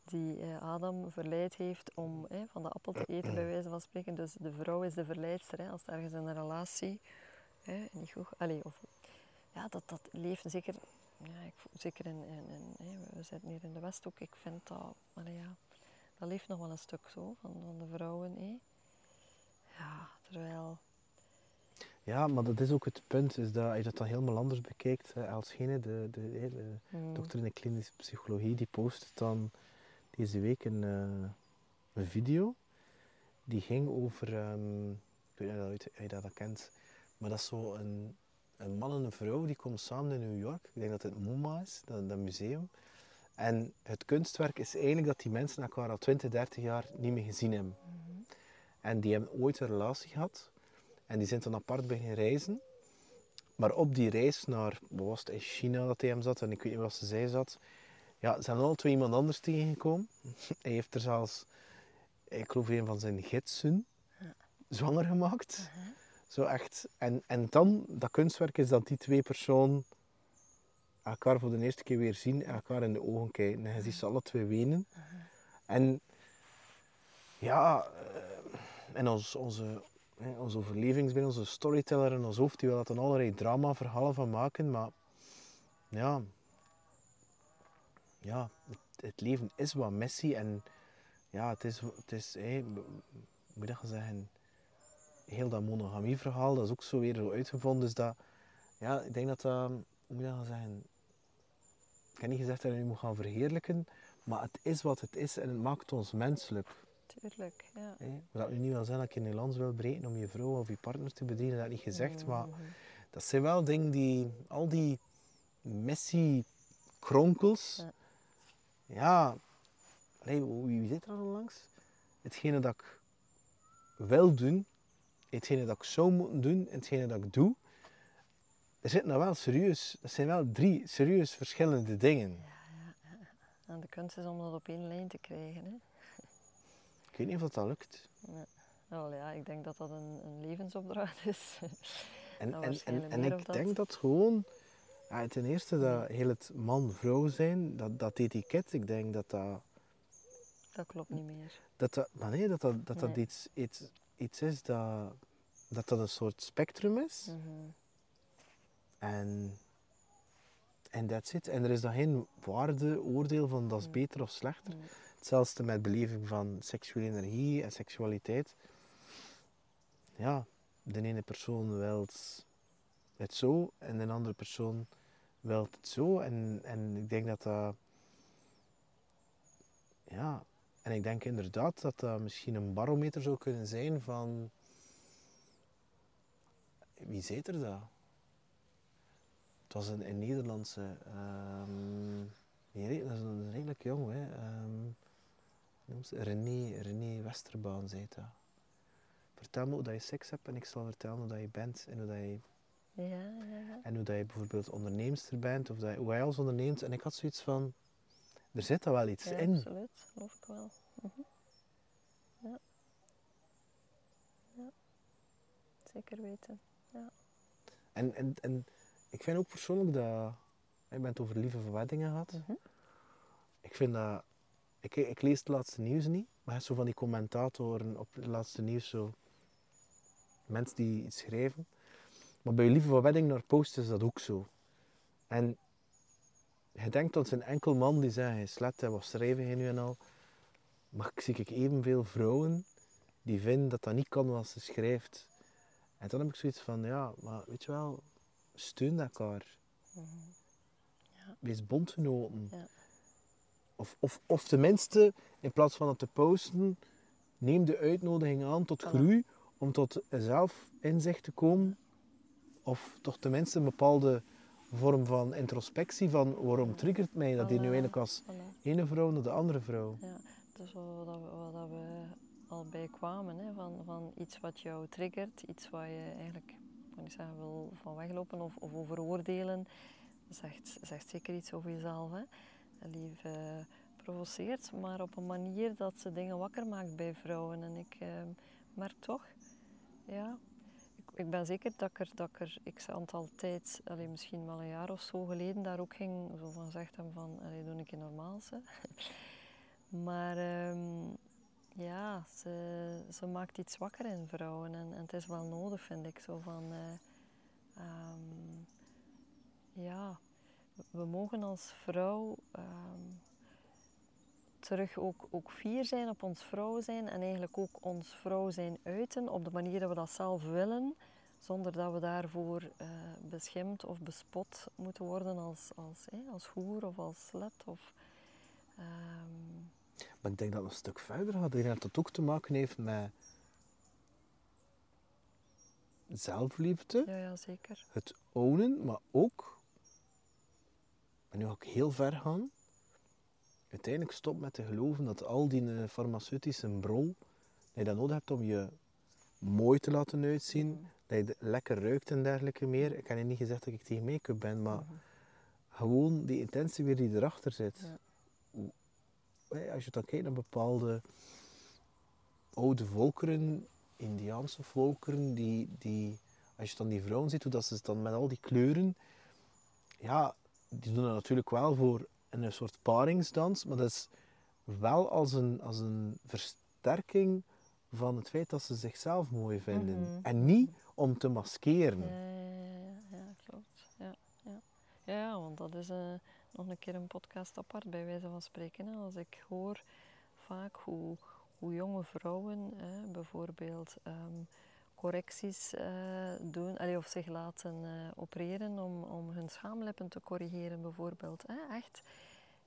S4: die eh, Adam verleid heeft om van de appel te eten, bij wijze van spreken. Dus de vrouw is de verleidster als het ergens in een relatie niet goed. Allee, of, ja, dat, dat leeft zeker, ja, ik, zeker in, in, in we zitten hier in de Westhoek, ik vind dat, allee, ja, dat leeft nog wel een stuk zo van, van de vrouwen. Ja, terwijl
S3: ja, maar dat is ook het punt, is dat je dat dan helemaal anders bekijkt. Hè, als de, de, de, de mm. dokter in de klinische psychologie, die post dan deze week een, uh, een video. Die ging over, um, ik weet niet of je dat, dat kent, maar dat is zo een, een man en een vrouw die komen samen in New York. Ik denk dat het MoMA is, dat, dat museum. En het kunstwerk is eigenlijk dat die mensen elkaar al 20, 30 jaar niet meer gezien hebben. Mm -hmm. En die hebben ooit een relatie gehad. En die zijn dan apart beginnen reizen. Maar op die reis naar, was het, in China dat hij hem zat, en ik weet niet wat ze zei zat. Ja, ze zijn al twee iemand anders tegengekomen. *laughs* hij heeft er zelfs, ik geloof een van zijn gidsen, zwanger gemaakt. Uh -huh. Zo echt. En, en dan, dat kunstwerk is dat die twee personen elkaar voor de eerste keer weer zien en elkaar in de ogen kijken. En je ziet ze alle twee wenen. Uh -huh. En ja, en ons, onze, onze overlevingsbinnen, onze storyteller in ons hoofd, die wil dat een allerlei dramaverhalen van maken, maar ja, ja het, leven is wat messy en ja, het is, het is hey, moet dat zeggen, heel dat monogamieverhaal, dat is ook zo weer zo uitgevonden, dus dat, ja, ik denk dat dat, hoe moet dat zeggen, ik heb niet gezegd dat je moet gaan verheerlijken, maar het is wat het is en het maakt ons menselijk.
S4: Tuurlijk, ja.
S3: Hey, dat nu niet wel zijn dat je in land wil breken om je vrouw of je partner te bedienen, dat niet gezegd. Maar dat zijn wel dingen die, al die messy kronkels, ja, ja allee, wie zit er al langs? Hetgene dat ik wil doen, hetgene dat ik zou moeten doen, hetgene dat ik doe, er zitten nou wel serieus, dat zijn wel drie serieus verschillende dingen.
S4: Ja, ja. En de kunst is om dat op één lijn te krijgen. Hè?
S3: Ik weet niet of dat lukt.
S4: Ja. Nou, ja, ik denk dat dat een, een levensopdracht is.
S3: En, en, en, en ik dat... denk dat gewoon, ja, ten eerste dat heel het man-vrouw zijn, dat, dat etiket, ik denk dat dat...
S4: Dat klopt niet meer.
S3: Dat dat, maar nee, dat dat, dat, dat iets, iets, iets is dat, dat dat een soort spectrum is. Mm -hmm. En en that's it. En er is dan geen waardeoordeel van dat is mm. beter of slechter. Mm. Hetzelfde met beleving van seksuele energie en seksualiteit. Ja, de ene persoon wil het zo en de andere persoon wil het zo. En, en ik denk dat dat... Ja, En ik denk inderdaad dat dat misschien een barometer zou kunnen zijn van... Wie zei er dat? Het was een, Nederlandse... re- dat is een redelijk jong, hè. ehm, hoe noemt ze? René, René Westerbaan zei dat. Vertel me hoe dat je seks hebt en ik zal vertellen hoe dat je bent en hoe dat je
S4: Ja, ja, ja.
S3: en hoe dat je bijvoorbeeld onderneemster bent, of dat je, hoe hij alles onderneemt. En ik had zoiets van, er zit daar wel iets
S4: Ja,
S3: in.
S4: absoluut. Geloof ik wel. Mhm. Ja. Ja. Zeker weten.
S3: En, en, en ik vind ook persoonlijk dat, je bent over lieve verweddingen gehad.
S4: Mhm.
S3: Ik vind dat, ik, ik lees het laatste nieuws niet, maar zo van die commentatoren op het laatste nieuws, zo, mensen die iets schrijven. Maar bij lieve verwedding naar post is dat ook zo. En je denkt dat een enkel man die zegt, hij slet, wat schrijven hij nu en al. Maar ik zie ik evenveel vrouwen die vinden dat dat niet kan wat ze schrijft. En dan heb ik zoiets van, ja, maar weet je wel, steun elkaar.
S4: Mhm.
S3: Wees bondgenoten.
S4: Ja.
S3: Of, of, of tenminste, in plaats van het te posten, neem de uitnodiging aan tot groei, om tot zelf inzicht te komen. Of toch tenminste een bepaalde vorm van introspectie van waarom triggert mij dat hier nu eigenlijk als ene vrouw naar de andere vrouw.
S4: Ja, dus wat, dat we, wat dat we al bij kwamen, hè, van, van iets wat jou triggert, iets waar je eigenlijk, ik zeggen, wil van weglopen of, of over oordelen, zegt, zegt zeker iets over jezelf. Hè. Lief eh, provoceert, maar op een manier dat ze dingen wakker maakt bij vrouwen. En ik eh, merk toch, ja, ik, ik ben zeker dat ik er, dat ik er x aantal tijd, allee, misschien wel een jaar of zo geleden, daar ook ging zo van gezegd hebben van, allee, doe een keer normaal. Hè. *laughs* Maar ehm, ja, ze, ze maakt iets wakker in vrouwen en, en het is wel nodig, vind ik. Zo van, eh, ehm, ja, we- we mogen als vrouw ehm, terug ook, ook fier zijn op ons vrouw zijn en eigenlijk ook ons vrouw zijn uiten op de manier dat we dat zelf willen, zonder dat we daarvoor eh, beschimd of bespot moeten worden als, als, als hoer of als slet. Of, ehm,
S3: Maar ik denk dat het een stuk verder gaat. Ik denk dat het ook te maken heeft met zelfliefde.
S4: ja, ja, zeker.
S3: het ownen, maar ook, en nu ga ik heel ver gaan, uiteindelijk stop met te geloven dat al die eh, farmaceutische brol, dat je dat nodig hebt om je mooi te laten uitzien, dat je lekker ruikt en dergelijke meer. Ik heb je niet gezegd dat ik tegen make-up ben, maar gewoon die intentie weer die erachter zit.
S4: Ja.
S3: Als je dan kijkt naar bepaalde oude volkeren, Indiaanse volkeren, die, die, als je dan die vrouwen ziet, hoe dat ze dan met al die kleuren, ja, die doen dat natuurlijk wel voor een soort paringsdans, maar dat is wel als een, als een versterking van het feit dat ze zichzelf mooi vinden.
S4: Mhm.
S3: En niet om te maskeren.
S4: Ja, ja, klopt. Ja, ja. ja, want dat is eh, nog een keer een podcast apart, bij wijze van spreken. Hè. Als ik hoor vaak hoe, hoe jonge vrouwen eh, bijvoorbeeld ehm, correcties eh, doen, allee, of zich laten eh, opereren om, om hun schaamlippen te corrigeren, bijvoorbeeld. Hè. Echt,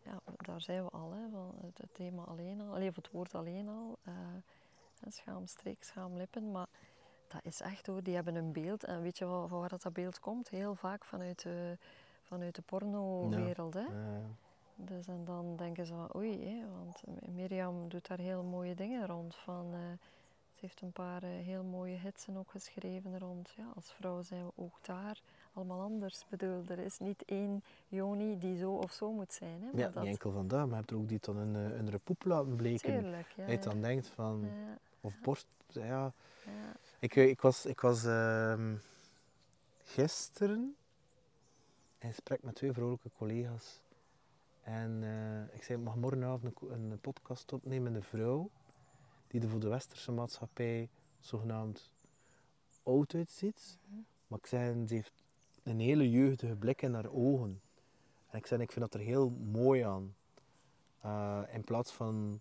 S4: ja, daar zijn we al, hè, van het, thema alleen al, allee, of het woord alleen al. eh, schaamstreek, schaamlippen, maar dat is echt hoor, die hebben een beeld. En weet je wel van waar dat, dat beeld komt? Heel vaak vanuit de, vanuit de porno-wereld. hè.
S3: Ja.
S4: Dus en dan denken ze van oei, hè, want Mirjam doet daar heel mooie dingen rond. Van, heeft een paar eh, heel mooie hitsen ook geschreven rond. Ja, als vrouw zijn we ook daar allemaal anders. Bedoel, er is niet één Joni die zo of zo moet zijn. Hè, maar
S3: Ja,
S4: dat,
S3: niet enkel vandaar, maar je hebt er ook die dan een, eh, een repoep laten bleken.
S4: Tuurlijk, ja.
S3: Dat je dan denkt van,
S4: ja,
S3: of borst, ja.
S4: ja.
S3: Ik, eh, ik was, ik was ehm, gisteren in gesprek met twee vrouwelijke collega's. En ik zei, ik mag morgenavond een, een podcast opnemen met een vrouw die er voor de westerse maatschappij zogenaamd oud uitziet.
S4: Mhm.
S3: Maar ik zei, ze heeft een hele jeugdige blik in haar ogen. En ik zei, ik vind dat er heel mooi aan. Eh, in plaats van...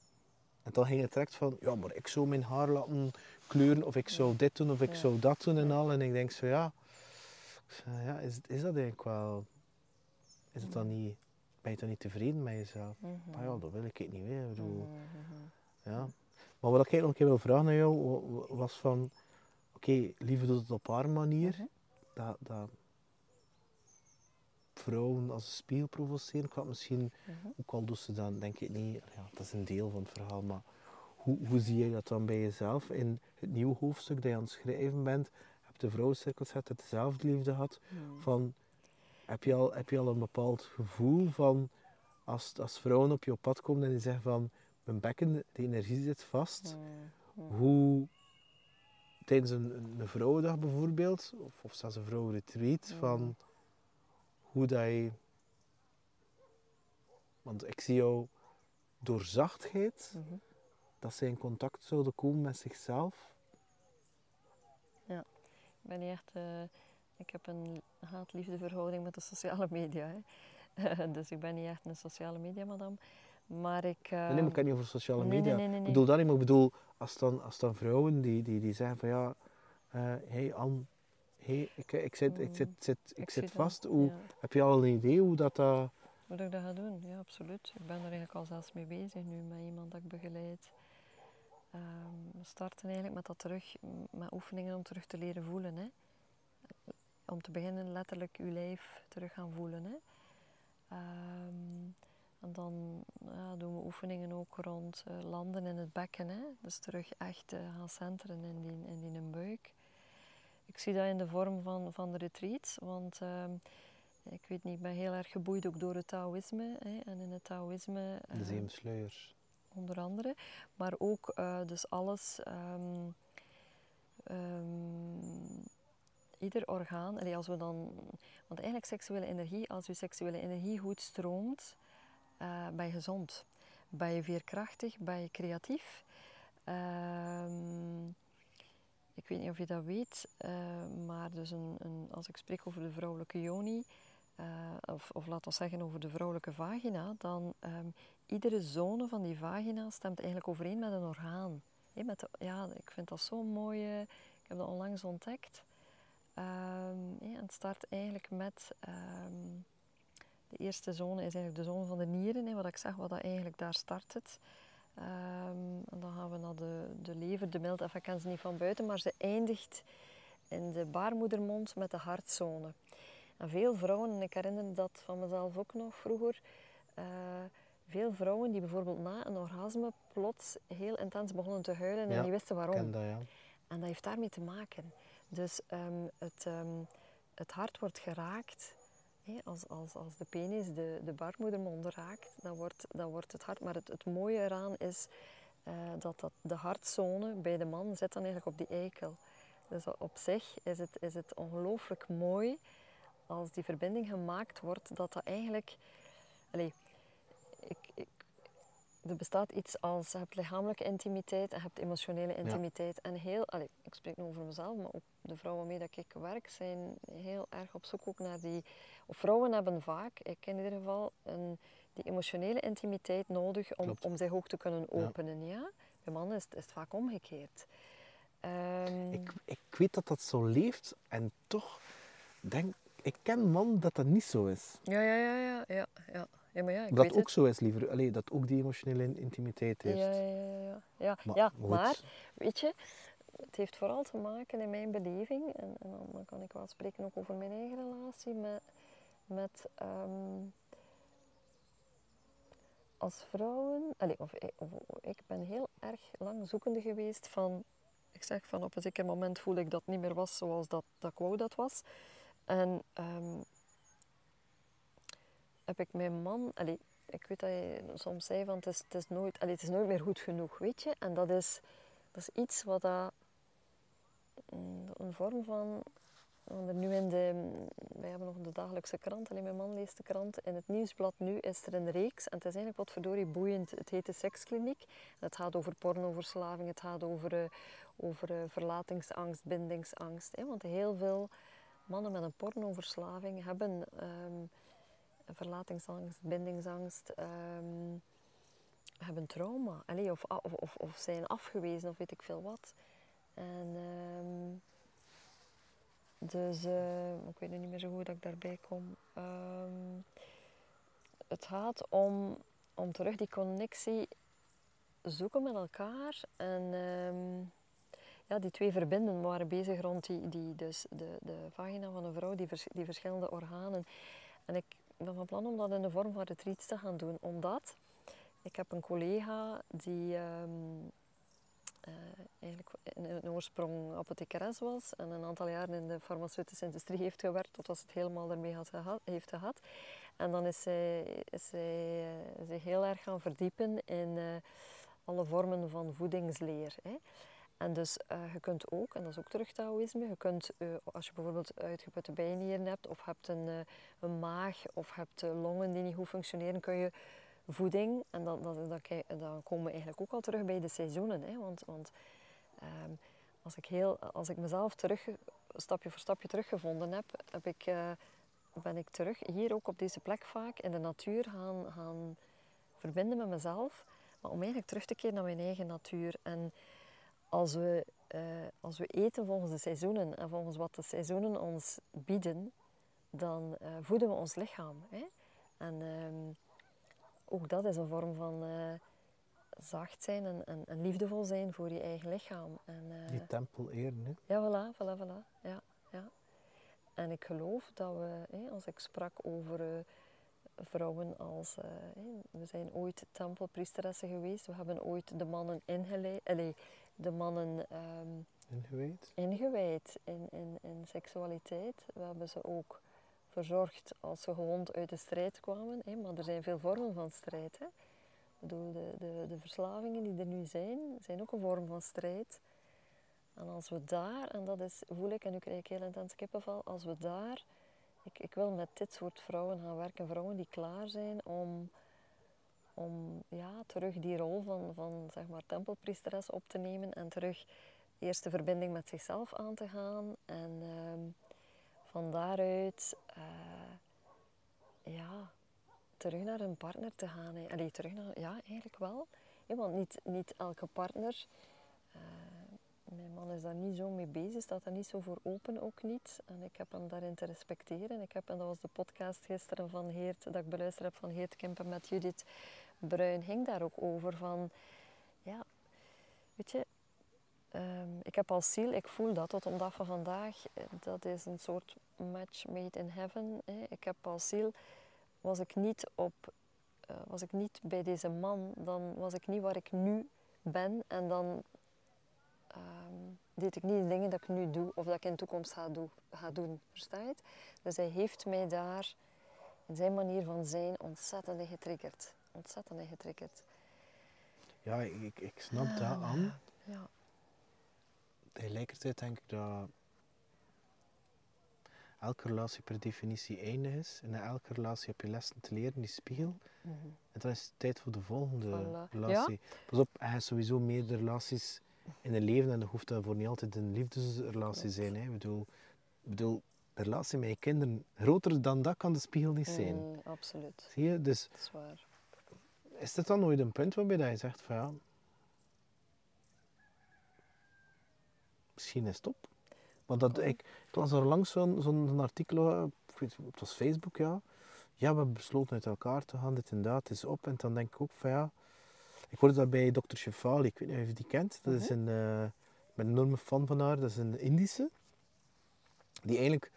S3: En dan ging het direct van, ja, maar ik zou mijn haar laten kleuren, of ik zou dit doen, of ik
S4: Ja.
S3: zou dat doen en al. En ik denk zo, ja, ja is, is dat eigenlijk wel... Is het dan niet... Ben je dan niet tevreden met jezelf?
S4: Mhm.
S3: Ah ja, dat wil ik het niet. Ik bedoel,
S4: Mhm, mhm.
S3: Ja. Maar wat ik nog een keer wil vragen aan jou, wa- wa- was van... Oké, liefde doet het op haar manier.
S4: Mhm.
S3: dat, dat vrouwen als een spiegel provoceren. Ik had misschien,
S4: Mhm.
S3: ook al doet ze dan, denk ik niet, ja, dat is een deel van het verhaal, maar hoe, hoe zie je dat dan bij jezelf? In het nieuwe hoofdstuk dat je aan het schrijven bent, heb je de vrouwencirkel gezet, dat dezelfde liefde had.
S4: Mhm.
S3: Van, heb, je al, heb je al een bepaald gevoel van, als, als vrouwen op je pad komen en die zeggen van, mijn bekken, de energie zit vast. Hoe, tijdens een, een, vrouwendag bijvoorbeeld, of, of zelfs een vrouwenretreat,
S4: Ja.
S3: van hoe dat je... Want ik zie jou door zachtheid,
S4: Mhm.
S3: dat ze in contact zouden komen met zichzelf.
S4: Ik ben niet echt... eh, ik heb een haat-liefde verhouding met de sociale media. Hè. *laughs* dus ik ben niet echt een sociale media madame. Maar ik...
S3: nee, nee, maar ik
S4: ehm,
S3: heb niet over sociale media.
S4: nee, nee, nee,
S3: Ik bedoel dat niet, maar ik bedoel, als dan, als dan vrouwen die, die, die zeggen van ja, hé hey Anne, hey, ik, ik, zit, ik, zit, zit, ik,
S4: Mm,
S3: zit vast, hoe,
S4: ja.
S3: heb je al een idee hoe dat... dat
S4: Hoe dat ik dat ga doen? Ja, absoluut. Ik ben er eigenlijk al zelfs mee bezig nu met iemand dat ik begeleid. Ehm, we starten eigenlijk met dat terug, met oefeningen om terug te leren voelen. Hè. Om te beginnen letterlijk uw lijf terug gaan voelen. Hè. Ehm, en dan ja, doen we oefeningen ook rond eh, landen in het bekken. Hè. Dus terug echt eh, gaan centeren in die, in die buik. Ik zie dat in de vorm van, van de retreats, want ehm, ik weet niet, ik ben heel erg geboeid ook door het Taoïsme. Hè, en in het Taoïsme
S3: de
S4: eh,
S3: zeven sluiers.
S4: onder andere, maar ook eh, dus alles, ehm, ehm, ieder orgaan, als we dan, want eigenlijk seksuele energie, als je seksuele energie goed stroomt, eh, je gezond, ben je veerkrachtig, ben je creatief. Ehm, ik weet niet of je dat weet, eh, maar dus een, een, als ik spreek over de vrouwelijke yoni, eh, of, of laten we zeggen over de vrouwelijke vagina, dan ehm, iedere zone van die vagina stemt eigenlijk overeen met een orgaan. Met ja, ik vind dat zo mooi. eh, ik heb dat onlangs ontdekt. Ehm, het start eigenlijk met... de eerste zone is eigenlijk de zone van de nieren. Hè, wat ik zeg, wat dat eigenlijk daar start het. Ehm, en dan gaan we naar de, de lever, de mild. Enfin, ik ken ze niet van buiten, maar ze eindigt in de baarmoedermond met de hartzone. En veel vrouwen, en ik herinner dat van mezelf ook nog vroeger, eh, veel vrouwen die bijvoorbeeld na een orgasme plots heel intens begonnen te huilen en
S3: Ja,
S4: niet wisten waarom.
S3: ken dat, ja.
S4: En dat heeft daarmee te maken. Dus ehm, het, ehm, het hart wordt geraakt. Als, als, als de penis de, de baarmoedermond raakt, dan wordt, dan wordt het hart. Maar het, het mooie eraan is eh, dat, dat de hartzone bij de man zit dan eigenlijk op die eikel. Dus op zich is het, is het ongelooflijk mooi als die verbinding gemaakt wordt, dat dat eigenlijk. Allee, ik, ik, er bestaat iets als je hebt lichamelijke intimiteit en je hebt emotionele intimiteit. En heel, allee, ik spreek nu over mezelf, maar ook de vrouwen waarmee dat ik werk zijn heel erg op zoek ook naar die. Of vrouwen hebben vaak, ik in ieder geval, een, die emotionele intimiteit nodig om,
S3: Klopt.
S4: om zich ook te kunnen
S3: Ja.
S4: openen. Ja? Bij mannen is, het- is het vaak omgekeerd. Ehm,
S3: Ik, ik weet dat dat zo leeft en toch denk ik ken man dat dat niet zo is.
S4: ja, ja, ja, ja, ja, ja. Ja, maar ja, ik
S3: dat
S4: weet
S3: ook zo is, liever. Allee, dat ook die emotionele in- intimiteit heeft.
S4: Ja, ja, ja, ja. Ja,
S3: Maar
S4: ja, maar weet je, het heeft vooral te maken in mijn beleving, en, en dan, kan ik wel spreken ook over mijn eigen relatie, met, met ehm, als vrouwen, allee, of, ik- of, ik ben heel erg lang zoekende geweest van, ik zeg van op een zeker moment voelde ik dat niet meer was zoals dat, dat ik wou dat was. En ehm, heb ik mijn man, allee, ik weet dat je soms zei van het is, het is, nooit, allee, het is nooit meer goed genoeg, weet je. En dat is, dat is iets wat dat, mm, een vorm van, want er nu in de, wij hebben nog de dagelijkse krant, alleen mijn man leest de krant, in het nieuwsblad nu is er een reeks en het is eigenlijk wat verdorie boeiend. Het heet de sekskliniek. Het gaat over pornoverslaving, het gaat over, eh, over eh, verlatingsangst, bindingsangst. Hè? Want heel veel mannen met een pornoverslaving hebben ehm, verlatingsangst, bindingsangst, ehm, hebben trauma. Of, of, of, zijn afgewezen of weet ik veel wat. En ehm, dus, eh, ik weet nu niet meer zo goed dat ik daarbij kom. Ehm, het gaat om, om terug die connectie zoeken met elkaar. En ja, die twee verbinden waren bezig rond die, die, dus de, de vagina van een vrouw, die, die verschillende organen. En ik ben van plan om dat in de vorm van retreats te gaan doen. Omdat ik heb een collega die um, uh, eigenlijk in, in oorsprong apothekeres was en een aantal jaren in de farmaceutische industrie heeft gewerkt tot als het helemaal ermee had heeft gehad. En dan is zij, is zij uh, zich heel erg gaan verdiepen in uh, alle vormen van voedingsleer. Hè. En dus uh, je kunt ook, en dat is ook terug Taoïsme, je kunt uh, als je bijvoorbeeld uitgeputte bijnieren hebt of hebt een, uh, een maag of hebt longen die niet goed functioneren, kun je voeding, en dan, dan, komen we eigenlijk ook al terug bij de seizoenen. Hè, want want um, als, ik heel, als ik mezelf terug, stapje voor stapje teruggevonden heb, heb ik, ben ik terug hier ook op deze plek vaak in de natuur gaan, gaan verbinden met mezelf, maar om eigenlijk terug te keren naar mijn eigen natuur. En, als we, uh, als we eten volgens de seizoenen en volgens wat de seizoenen ons bieden, dan uh, voeden we ons lichaam. Hè? En uh, ook dat is een vorm van uh, zacht zijn en, en, en, liefdevol zijn voor je eigen lichaam. En,
S3: Die tempel eren, hè?
S4: Ja, voilà, voilà, voilà. Ja, ja. En ik geloof dat we, hè, als ik sprak over vrouwen als... we zijn ooit tempelpriesteressen geweest, we hebben ooit de mannen ingeleid de mannen um,
S3: ingewijd,
S4: ingewijd in, in, in seksualiteit. We hebben ze ook verzorgd als ze gewond uit de strijd kwamen. Hè. Maar er zijn veel vormen van strijd. Hè. Ik bedoel, de, de, de verslavingen die er nu zijn, zijn ook een vorm van strijd. En als we daar, en dat is, voel ik, en nu krijg ik heel intens kippenval, als we daar, ik, ik wil met dit soort vrouwen gaan werken, vrouwen die klaar zijn om om ja, terug die rol van, van zeg maar, tempelpriesteres op te nemen en terug eerst de verbinding met zichzelf aan te gaan en um, van daaruit uh, ja, terug naar een partner te gaan. Allee, terug naar, ja, eigenlijk wel. Want niet, niet elke partner, uh, mijn man is daar niet zo mee bezig, staat daar niet zo voor open ook niet. En ik heb hem daarin te respecteren. Ik heb, en dat was de podcast gisteren van Heert, dat ik beluisterd heb van Heert Kempen met Judith Bruin ging daar ook over van, ja, weet je, um, ik heb als ziel, ik voel dat tot op dag van vandaag, dat is een soort match made in heaven. Hè. Ik heb als ziel, was ik niet op, uh, was ik niet bij deze man, dan was ik niet waar ik nu ben en dan um, deed ik niet de dingen dat ik nu doe of dat ik in de toekomst ga, ga doen, versta je het? Dus hij heeft mij daar in zijn manier van zijn ontzettend getriggerd ontzettend getriggerd.
S3: Ja, ik, ik snap dat aan.
S4: Ja.
S3: Tegelijkertijd denk ik dat elke relatie per definitie eindig is. En in elke relatie heb je lessen te leren, die spiegel.
S4: Mhm.
S3: En dan is het tijd voor de volgende
S4: Voilà.
S3: relatie. Pas op, je hebt sowieso meerdere relaties in een leven en dat hoeft daarvoor niet altijd een liefdesrelatie te zijn. Hè. Ik bedoel, ik bedoel, de relatie met je kinderen, groter dan dat kan de spiegel niet zijn.
S4: Mm, absoluut,
S3: Zie je? Dus
S4: dat is waar.
S3: is dit dan nooit een punt waarbij dat je zegt van ja, misschien is het op. Want dat, ik, ik las er langs zo'n zo'n artikel, eh, weet, het was Facebook, ja. Ja, we hebben besloten uit elkaar te gaan, dit en dat, het is op. En dan denk ik ook van ja, ik hoorde dat bij Dr. Shefali, ik weet niet of je die kent. Dat is een, eh, ik ben een enorme fan van haar, dat is een Indische. Die eigenlijk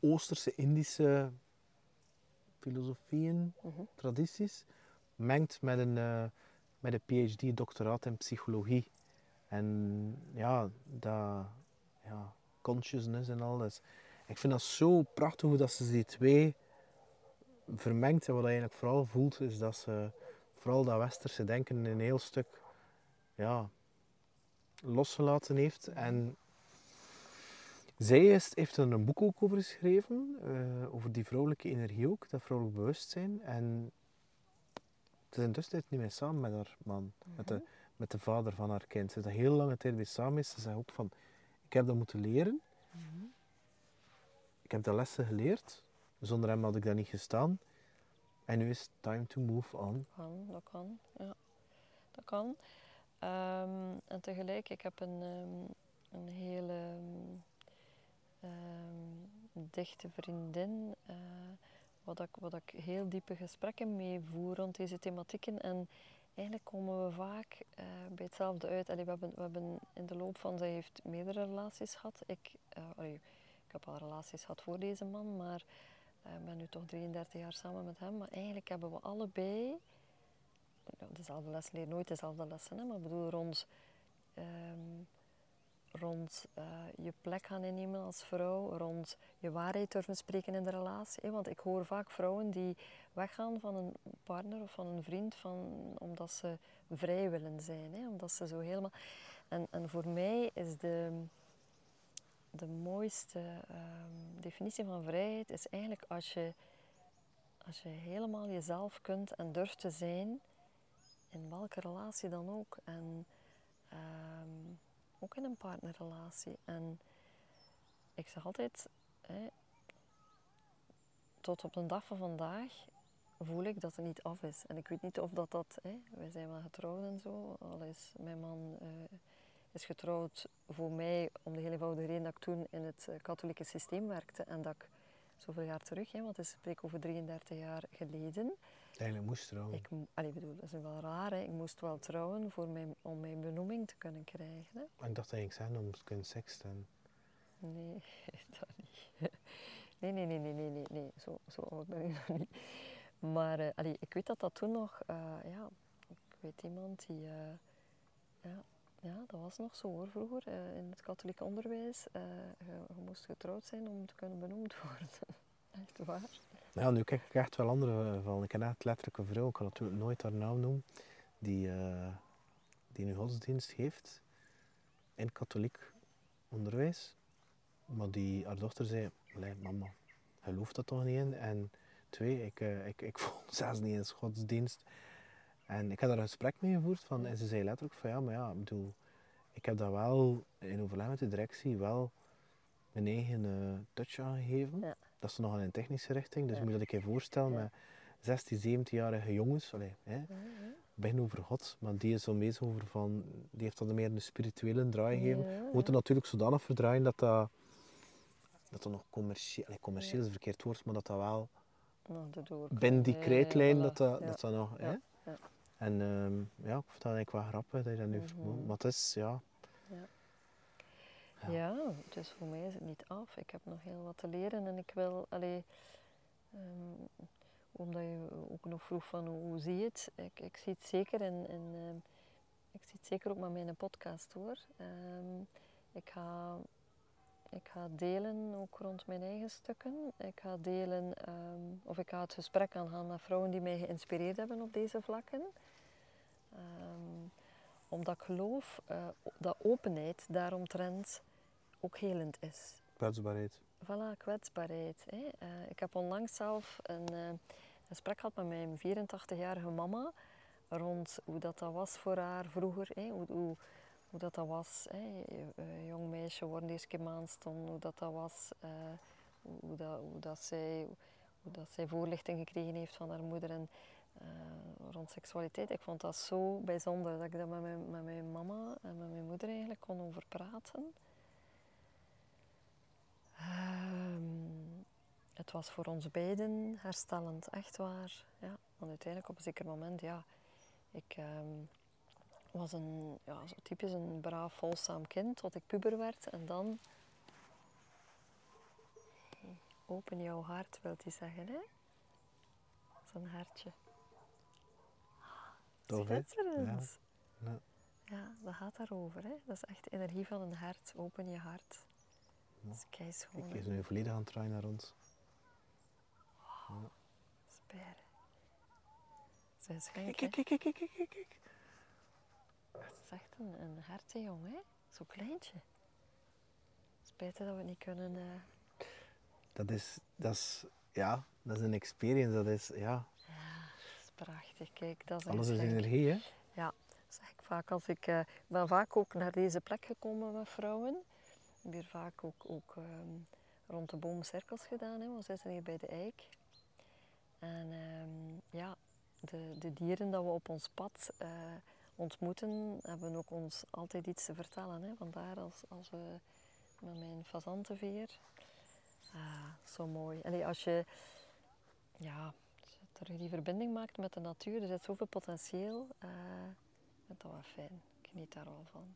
S3: Oosterse, Indische filosofieën,
S4: Mhm.
S3: tradities, mengt met een, eh, met een PhD-doctoraat in psychologie. En ja, dat, ja, consciousness en alles. Ik vind dat zo prachtig hoe dat ze die twee vermengt. En wat je eigenlijk vooral voelt, is dat ze vooral dat westerse denken een heel stuk ja, losgelaten heeft. En zij is, heeft er een boek ook over geschreven, eh, over die vrouwelijke energie ook, dat vrouwelijk bewustzijn. En ze zijn dus niet meer samen met haar man, met, de, met de vader van haar kind. Ze is heel lange tijd weer samen is. Ze zegt ook van, ik heb dat moeten leren. Ik heb de lessen geleerd. Zonder hem had ik daar niet gestaan. En nu is het time to move on.
S4: Kan, dat kan, ja. Dat kan. Ehm, en tegelijk, ik heb een, ehm, een hele ehm, dichte vriendin, uh, wat, ik, wat ik heel diepe gesprekken mee voer rond deze thematieken. En eigenlijk komen we vaak uh, bij hetzelfde uit. Allee, we, hebben, we hebben in de loop van, zij heeft meerdere relaties gehad. Ik, uh, ik heb al relaties gehad voor deze man, maar ik ben nu toch 33 jaar samen met hem. Maar eigenlijk hebben we allebei, dezelfde les leer nooit dezelfde lessen, hè, maar ik bedoel rond um, rond uh, je plek gaan innemen als vrouw, rond je waarheid durven spreken in de relatie. Hè? Want ik hoor vaak vrouwen die weggaan van een partner of van een vriend van, omdat ze vrij willen zijn. Hè? Omdat ze zo helemaal... En, en voor mij is de, de mooiste um, definitie van vrijheid is eigenlijk als je, als je helemaal jezelf kunt en durft te zijn in welke relatie dan ook. En um, ook in een partnerrelatie. En ik zeg altijd, hè, tot op de dag van vandaag voel ik dat het niet af is. En ik weet niet of dat dat, hè, wij zijn wel getrouwd en zo, al is mijn man uh, is getrouwd voor mij om de hele eenvoudige reden dat ik toen in het uh, katholieke systeem werkte en dat ik zoveel jaar terug, hè, want het spreek over 33 jaar geleden.
S3: Eigenlijk moest trouwen.
S4: Ik, allee, bedoel, dat is wel raar, hè. ik moest wel trouwen voor mijn, om mijn benoeming te kunnen krijgen. Hè.
S3: Ik dacht dat ik zei om te kunnen seksten.
S4: Nee, *laughs* dat niet. Nee, nee, nee, nee, nee, nee, nee. Zo, zo oud ben ik nog niet. Maar uh, allee, ik weet dat dat toen nog, uh, ja, ik weet iemand die, uh, ja, ja, dat was nog zo hoor, vroeger in het katholiek onderwijs. Je, je, moest getrouwd zijn om te kunnen benoemd *laughs* worden. Echt waar.
S3: Ja, nu kijk ik echt wel andere gevallen. Ik ken echt letterlijk vrouw, ik kan natuurlijk nooit haar naam noemen, die, die een godsdienst heeft in katholiek onderwijs. Maar die, haar dochter zei, mama, gelooft dat toch niet in? En twee, ik, uh, ik, ik *laughs* volg zelfs niet eens godsdienst. En ik heb daar een gesprek mee gevoerd van, en ze zei letterlijk van ja, maar ja, ik bedoel, ik heb dat wel in overleg met de directie wel mijn eigen uh, touch aangegeven. Ja. Dat is nog in een technische richting, dus ja. moet je dat een keer voorstellen met 16, 17-jarige jongens. Allee, hè, begin over God, maar die is zo meest over van, die heeft dat meer een spirituele draai gegeven. We moeten natuurlijk zodanig verdraaien dat dat, dat, dat nog commercieel, allee, commercieel is verkeerd woord, maar dat dat wel
S4: nog
S3: binnen die krijtlijn, dat, dat, dat dat nog, hè. En um, ja, ik vind dat eigenlijk wel grappig dat je dat nu
S4: Mhm.
S3: Maar het is, ja,
S4: Ja. ja, dus voor mij is het niet af. Ik heb nog heel wat te leren en ik wil, allee, um, omdat je ook nog vroeg van hoe, hoe zie je het, ik, ik zie het zeker in, in uh, ik zie het zeker ook met mijn podcast hoor. Um, ik, ga, ik ga delen ook rond mijn eigen stukken. Ik ga delen, of ik ga het gesprek aangaan met vrouwen die mij geïnspireerd hebben op deze vlakken. Omdat ik geloof uh, dat openheid daaromtrent ook helend is.
S3: kwetsbaarheid.
S4: Voilà, kwetsbaarheid. Hè. Uh, ik heb onlangs zelf een uh, gesprek gehad met mijn 84-jarige mama rond hoe dat, dat was voor haar vroeger. Hè. Hoe, hoe, hoe dat, dat was. Hè. Jong meisje worden eerste keer maandstond, hoe dat, dat was. Hoe, dat, hoe, dat zij, hoe dat zij voorlichting gekregen heeft van haar moeder en, rond seksualiteit. Ik vond dat zo bijzonder dat ik daar met mijn, met mijn mama en met mijn moeder eigenlijk kon over praten. Um, het was voor ons beiden herstellend, echt waar. Ja, want uiteindelijk op een zeker moment, ja, ik um, was een, ja, zo typisch een braaf, volzaam kind tot ik puber werd. En dan, open jouw hart, wilt hij zeggen, hè? Zo'n hartje. Schitterend.
S3: Ja. Ja.
S4: ja, dat gaat daarover, hè. Dat is echt de energie van een hart. Open je hart. Dat is keischoon.
S3: Ik is nu volledig aan het draaien naar ons.
S4: Wow. Ja. Speren. Zijn schenken.
S3: Kijk, kijk, kijk, kijk, kijk, kijk.
S4: Het is echt een, een harte, jong, hè? Zo kleintje. Spijt dat we het niet kunnen... Uh...
S3: Dat is, dat is, ja, dat is een experience. Dat is, ja.
S4: Prachtig. Kijk, dat is
S3: Alles is energie, hè?
S4: Ja, dat zeg ik vaak als ik... Uh, ben vaak ook naar deze plek gekomen met vrouwen. Ik heb hier vaak ook, ook um, rond de boom cirkels gedaan. Hè. We zitten hier bij de eik. En um, ja, de, de, dieren dat we op ons pad uh, ontmoeten, hebben ook ons altijd iets te vertellen. Hè. Vandaar als, als we met mijn fazantenveer. Ah, zo mooi. Allee, als je... Ja, dat je die verbinding maakt met de natuur. Er zit zoveel potentieel. Uh, ik dat wel fijn. Ik geniet daar al van.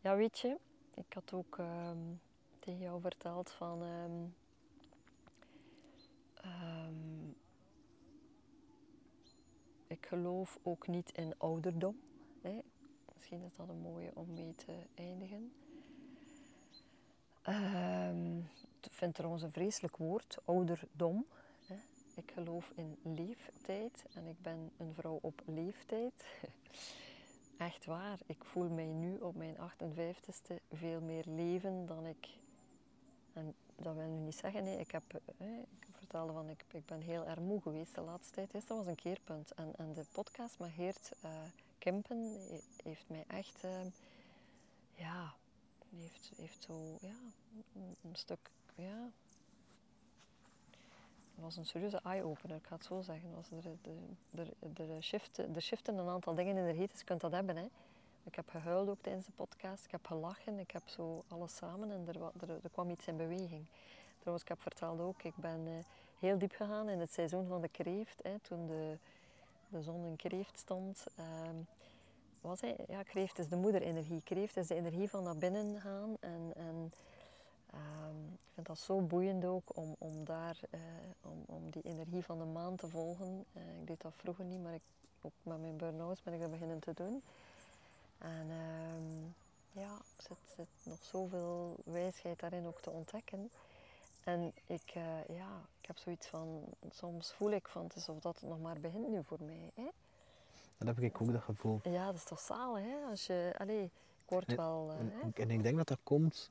S4: Ja, weet je, ik had ook ehm, tegen jou verteld van... Ehm, ehm, ik geloof ook niet in ouderdom. Hè. Misschien is dat een mooie om mee te eindigen. ik vind trouwens een vreselijk woord, ouderdom. Ik geloof in leeftijd en ik ben een vrouw op leeftijd. *laughs* Echt waar, ik voel mij nu op mijn 58ste veel meer leven dan ik. En dat wil nu niet zeggen, nee, ik heb, hè, ik vertelde van ik, ik ben heel erg moe geweest de laatste tijd. Dat was een keerpunt. En, en de podcast met Geert uh, Kempen heeft mij echt, uh, ja, heeft, heeft zo, ja, een, een stuk, ja, het was een serieuze eye-opener, ik ga het zo zeggen. Was er, de, de, de, shift, de shiften een aantal dingen in de heet, je kunt dat hebben. Hè. Ik heb gehuild ook tijdens de podcast, ik heb gelachen, ik heb zo alles samen en er, er, er kwam iets in beweging. Trouwens, ik heb verteld ook, ik ben uh, heel diep gegaan in het seizoen van de kreeft. Hè, toen de, de zon in kreeft stond. Uh, was hij? Ja, kreeft is de moederenergie. Kreeft is de energie van naar binnen gaan en, en Ehm, ik vind dat zo boeiend ook om, om daar, uh, om, om die energie van de maan te volgen. Uh, ik deed dat vroeger niet, maar ik, ook met mijn burn-outs ben ik dat beginnen te doen. En um, ja, er zit, zit, nog zoveel wijsheid daarin ook te ontdekken. En ik, uh, ja, ik heb zoiets van, soms voel ik van het is of dat nog maar begint nu voor mij. Hè?
S3: Dat heb ik ook dat gevoel.
S4: Ja, dat is toch zalig, hè? Als je, allee, ik word wel...
S3: En, en, ik denk dat dat komt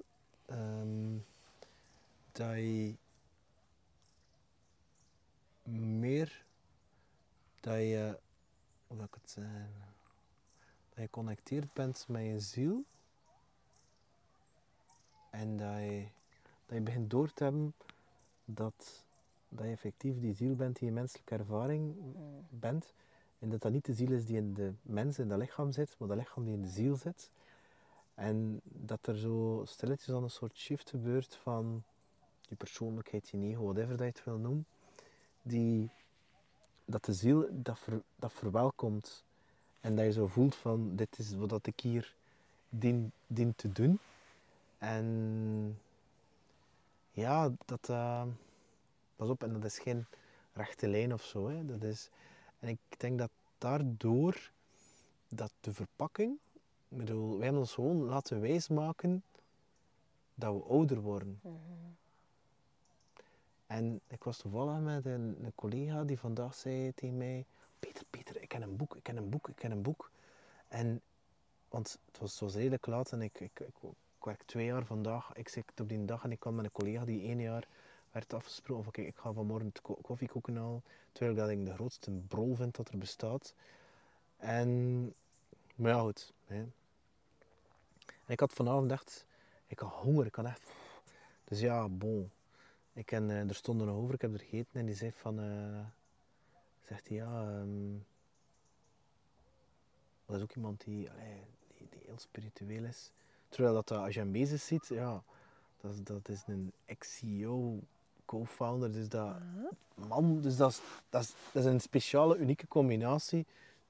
S3: um, dat je meer dat je, hoe ik het zeggen, dat je geconnecteerd bent met je ziel en dat je, dat je begint door te hebben dat, dat je effectief die ziel bent die je menselijke ervaring mm. bent en dat dat niet de ziel is die in de mens, in dat lichaam zit, maar dat lichaam die in de ziel zit. En dat er zo stilletjes dan een soort shift gebeurt van je persoonlijkheid, je ego, whatever dat je het wil noemen. Die, dat de ziel dat, dat verwelkomt. En dat je zo voelt van, dit is wat ik hier dien, dien te doen. En ja, dat, uh, pas op, en dat is geen rechte lijn of zo. Hè. Dat is, en ik denk dat daardoor dat de verpakking ik bedoel, wij hebben ons gewoon laten wijsmaken dat we ouder worden. Mhm. En ik was toevallig met een, een, collega die vandaag zei tegen mij: Peter, Peter, ik ken een boek, ik ken een boek, ik ken een boek. En, want het was, het was redelijk laat en ik, ik, ik, werk twee jaar vandaag. Ik zit op die dag en ik kwam met een collega die één jaar werd afgesproken. Van kijk, ik ga vanmorgen koffie koken halen. Terwijl ik dat ik de grootste brol vind dat er bestaat. En, maar ja, goed. Hè. En ik had vanavond echt, ik had honger, ik had echt, dus ja, bon. Ik en, uh, er stond er nog over, ik heb er gegeten en die zei van, uh, zegt hij ja, um, dat is ook iemand die, allee, die, die, heel spiritueel is. Terwijl dat, als je hem bezig ziet, ja, dat, dat is een ex-CEO, co-founder, dus dat, man, dus dat is, dat, is, dat is een speciale, unieke combinatie,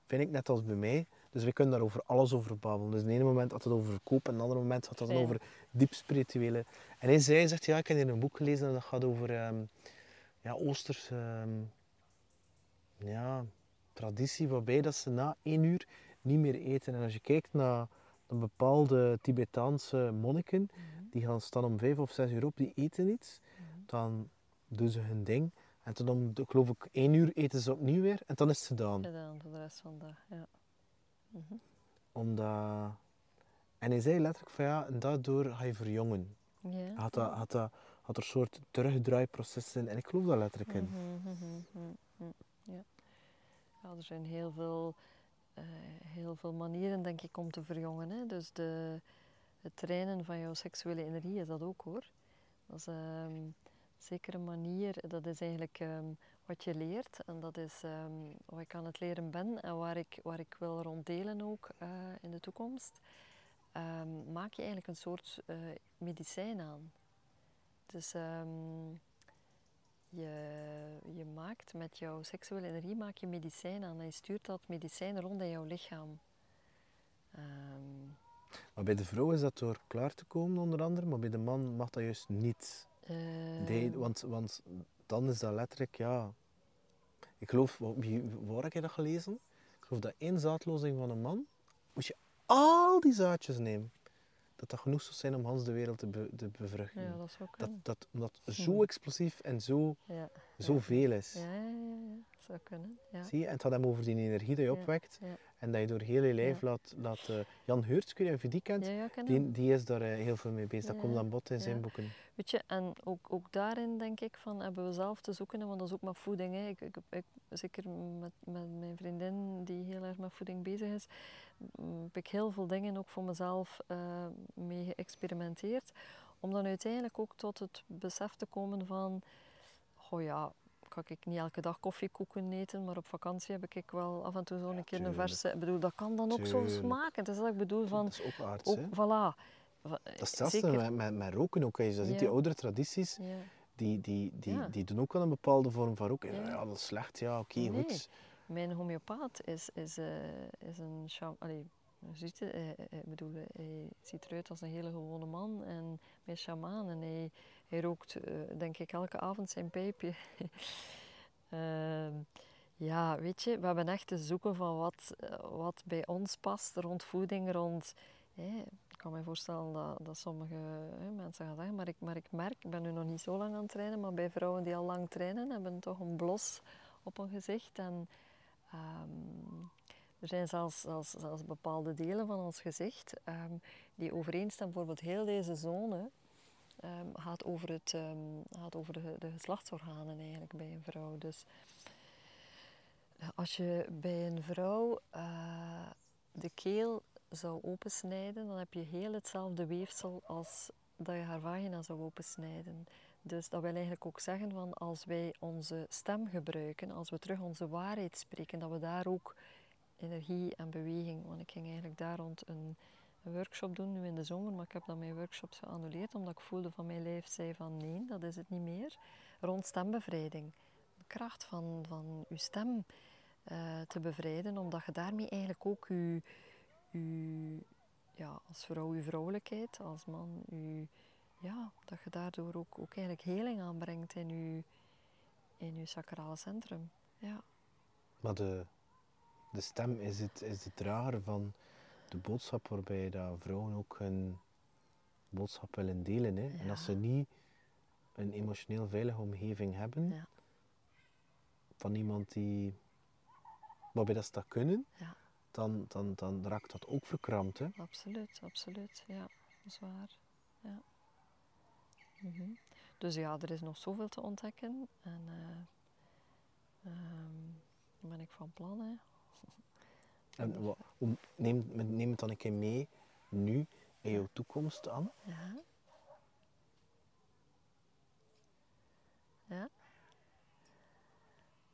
S3: vind ik net als bij mij. Dus we kunnen daar over alles over babbelen. Dus in ene moment had het over verkoop, en in een ander moment had het over diep spirituele. En hij zei, zegt, ja, ik heb hier een boek gelezen en dat gaat over um, ja, Oosters um, ja, traditie, waarbij dat ze na één uur niet meer eten. En als je kijkt naar, naar bepaalde Tibetaanse monniken, mhm. die gaan staan om vijf of zes uur op, die eten iets, mhm. dan doen ze hun ding. En toen om, geloof ik, één uur eten ze opnieuw weer en dan is het gedaan.
S4: Gedaan voor de rest van de dag, ja.
S3: Mhm. Omdat... En hij zei letterlijk van ja, en daardoor ga je verjongen. Had, dat, had, dat, had er een soort terugdraaiproces in. En ik geloof daar letterlijk in.
S4: Mhm, ja. ja, er zijn heel veel, uh, heel veel manieren, denk ik, om te verjongen. Hè. Dus de, het trainen van jouw seksuele energie is dat ook hoor. Dat is um, zeker een manier, dat is eigenlijk um, wat je leert. En dat is um, wat ik aan het leren ben en waar ik, waar ik wil ronddelen ook uh, in de toekomst. Um, maak je eigenlijk een soort uh, medicijn aan. Dus je, je maakt met jouw seksuele energie maak je medicijn aan en je stuurt dat medicijn rond in jouw lichaam. Ehm,
S3: Maar bij de vrouw is dat door klaar te komen, onder andere, maar bij de man mag dat juist niet. Die- want, want dan is dat letterlijk, ja. Ik geloof, waar heb je dat gelezen? Ik geloof dat één zaadlozing van een man, moet je al die zaadjes nemen. Dat dat genoeg zou zijn om Hans de wereld te, be- te bevruchten.
S4: ja, dat zou
S3: dat,
S4: kunnen.
S3: dat, omdat het zo
S4: Hmm.
S3: explosief en zo,
S4: Ja,
S3: zoveel is.
S4: ja, ja, ja, zou kunnen. Ja.
S3: Zie je? En het gaat hem over die energie die je opwekt en dat je door heel je lijf laat... laat eh, Jan Heurts, weet niet of je die kent,
S4: ken
S3: die, die is daar eh, heel veel mee bezig. Dat komt aan bod in zijn boeken.
S4: Weet je, en ook, ook daarin denk ik van hebben we zelf te zoeken, want dat is ook met voeding. Hè. Ik, ik, ik, zeker met, met mijn vriendin die heel erg met voeding bezig is, mm, heb ik heel veel dingen ook voor mezelf eh, mee geëxperimenteerd. Om dan uiteindelijk ook tot het besef te komen van, oh ja, kan ik niet elke dag koffiekoeken eten, maar op vakantie heb ik wel af en toe zo'n keer een verse. Ik bedoel, dat kan dan ook zo smaken. Het is dat ik bedoel van,
S3: Dat is ook aards,
S4: ook,
S3: hè?
S4: voilà.
S3: Dat is hetzelfde met, met, met roken ook. Je dat ziet, die oudere tradities,
S4: Ja.
S3: die, die, die, die doen ook wel een bepaalde vorm van roken. Ja, dat is slecht, ja, oké,
S4: Nee.
S3: goed.
S4: Mijn homeopaat is, is, eh, is een sham- Allee, je ziet eh, ik bedoel, eh, hij ziet eruit als een hele gewone man en mijn shamaan. En hij, hij rookt, eh, denk ik, elke avond zijn pijpje. *laughs* Ehm, ja, weet je, we hebben echt te zoeken van wat, eh, wat bij ons past rond voeding, rond... ik kan me voorstellen dat, dat sommige mensen gaan zeggen, maar ik, maar ik merk, ik ben nu nog niet zo lang aan het trainen, maar bij vrouwen die al lang trainen, hebben toch een blos op hun gezicht. En ehm, er zijn zelfs, bepaalde delen van ons gezicht ehm, die overeenstemmen. Bijvoorbeeld heel deze zone ehm, gaat over, het, ehm, gaat over de, de geslachtsorganen eigenlijk bij een vrouw. Dus eh, als je bij een vrouw eh, de keel zou opensnijden, dan heb je heel hetzelfde weefsel als dat je haar vagina zou opensnijden. Dus dat wil eigenlijk ook zeggen van als wij onze stem gebruiken, als we terug onze waarheid spreken, dat we daar ook energie en beweging, want ik ging eigenlijk daar rond een, een workshop doen nu in de zomer, maar ik heb dan mijn workshops geannuleerd omdat ik voelde van mijn lijf zei van nee, dat is het niet meer. Rond stembevrijding, de kracht van, van uw stem eh, te bevrijden, omdat je daarmee eigenlijk ook uw ja, als vrouw uw vrouwelijkheid, als man ja, dat je daardoor ook, ook eigenlijk heling aanbrengt in uw, in uw sacrale centrum. Ja.
S3: Maar de, de stem is het, is de drager van de boodschap waarbij dat vrouwen ook hun boodschap willen delen. Hè? En als ze niet een emotioneel veilige omgeving hebben,
S4: Ja.
S3: van iemand die, waarbij dat ze dat kunnen,
S4: Ja.
S3: dan, dan, dan raakt dat ook verkrampt. Hè?
S4: Absoluut, absoluut. Ja, dat is waar. Ja. Mhm. Dus ja, er is nog zoveel te ontdekken. En daar ben ik van plan. Hè.
S3: En wa- hoe- neem, neem het dan een keer mee, nu, in jouw toekomst aan.
S4: Ja. Ja.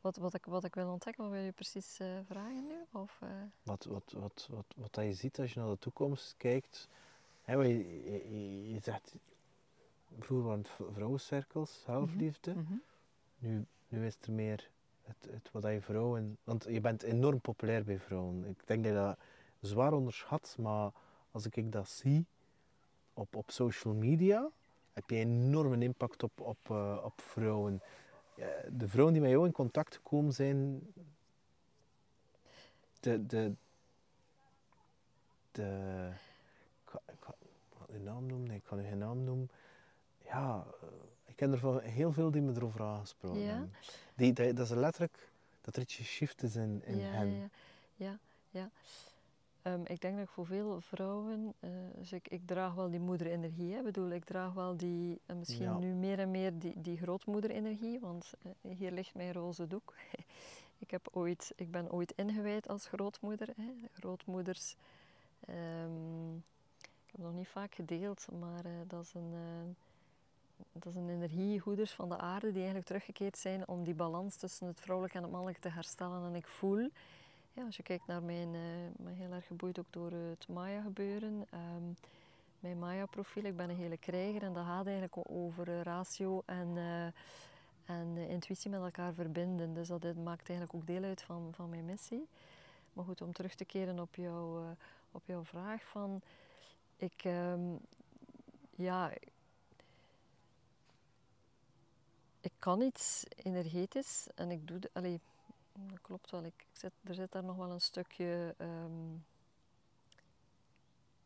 S4: Wat, wat, ik, wat ik wil ontdekken, wat wil je precies eh, vragen nu? Of, eh,
S3: Wat, wat, wat, wat, wat dat je ziet als je naar de toekomst kijkt. Hè, wat je, je, je- je zegt, vroeger waren het vrouwencirkels, zelfliefde.
S4: mhm.
S3: Nu, nu is er meer het, het wat je vrouwen... Want je bent enorm populair bij vrouwen. Ik denk dat je dat zwaar onderschat, maar als ik dat zie op, op social media, heb je enorm een impact op, op, eh, op vrouwen. De vrouwen die met jou in contact gekomen zijn, de, de, de, ik ga, ik naam noemen, nee, ik kan u geen naam noemen. Ja, eh, ken er van heel veel die me erover aangesproken
S4: Ja?
S3: hebben. Die, dat, dat is letterlijk, dat er iets geshift is in, in
S4: ja,
S3: hen.
S4: Ja, ja, ja. Ehm, ik denk dat ik voor veel vrouwen, eh, dus ik, ik draag wel die moederenergie. Ik bedoel, ik draag wel die, en misschien
S3: Ja.
S4: nu meer en meer die, die grootmoederenergie, want eh, hier ligt mijn roze doek. *laughs* ik, heb ooit, ik ben ooit ingewijd als grootmoeder. Hè. Grootmoeders, ehm, ik heb nog niet vaak gedeeld, maar eh, dat is een... eh, dat een energiehoeders van de aarde die eigenlijk teruggekeerd zijn om die balans tussen het vrouwelijke en het mannelijke te herstellen. En ik voel, ja, als je kijkt naar mijn, eh, ben heel erg geboeid ook door het Maya gebeuren. ehm, mijn Maya profiel, ik ben een hele krijger en dat gaat eigenlijk over eh, ratio en, eh, en intuïtie met elkaar verbinden. Dus dat dit maakt eigenlijk ook deel uit van, van mijn missie. Maar goed, om terug te keren op, jou, eh, op jouw vraag van... Ik, ehm, ja... Ik kan iets energetisch en ik doe... De, allee, dat klopt wel. Ik, zit, er zit daar nog wel een stukje... ehm,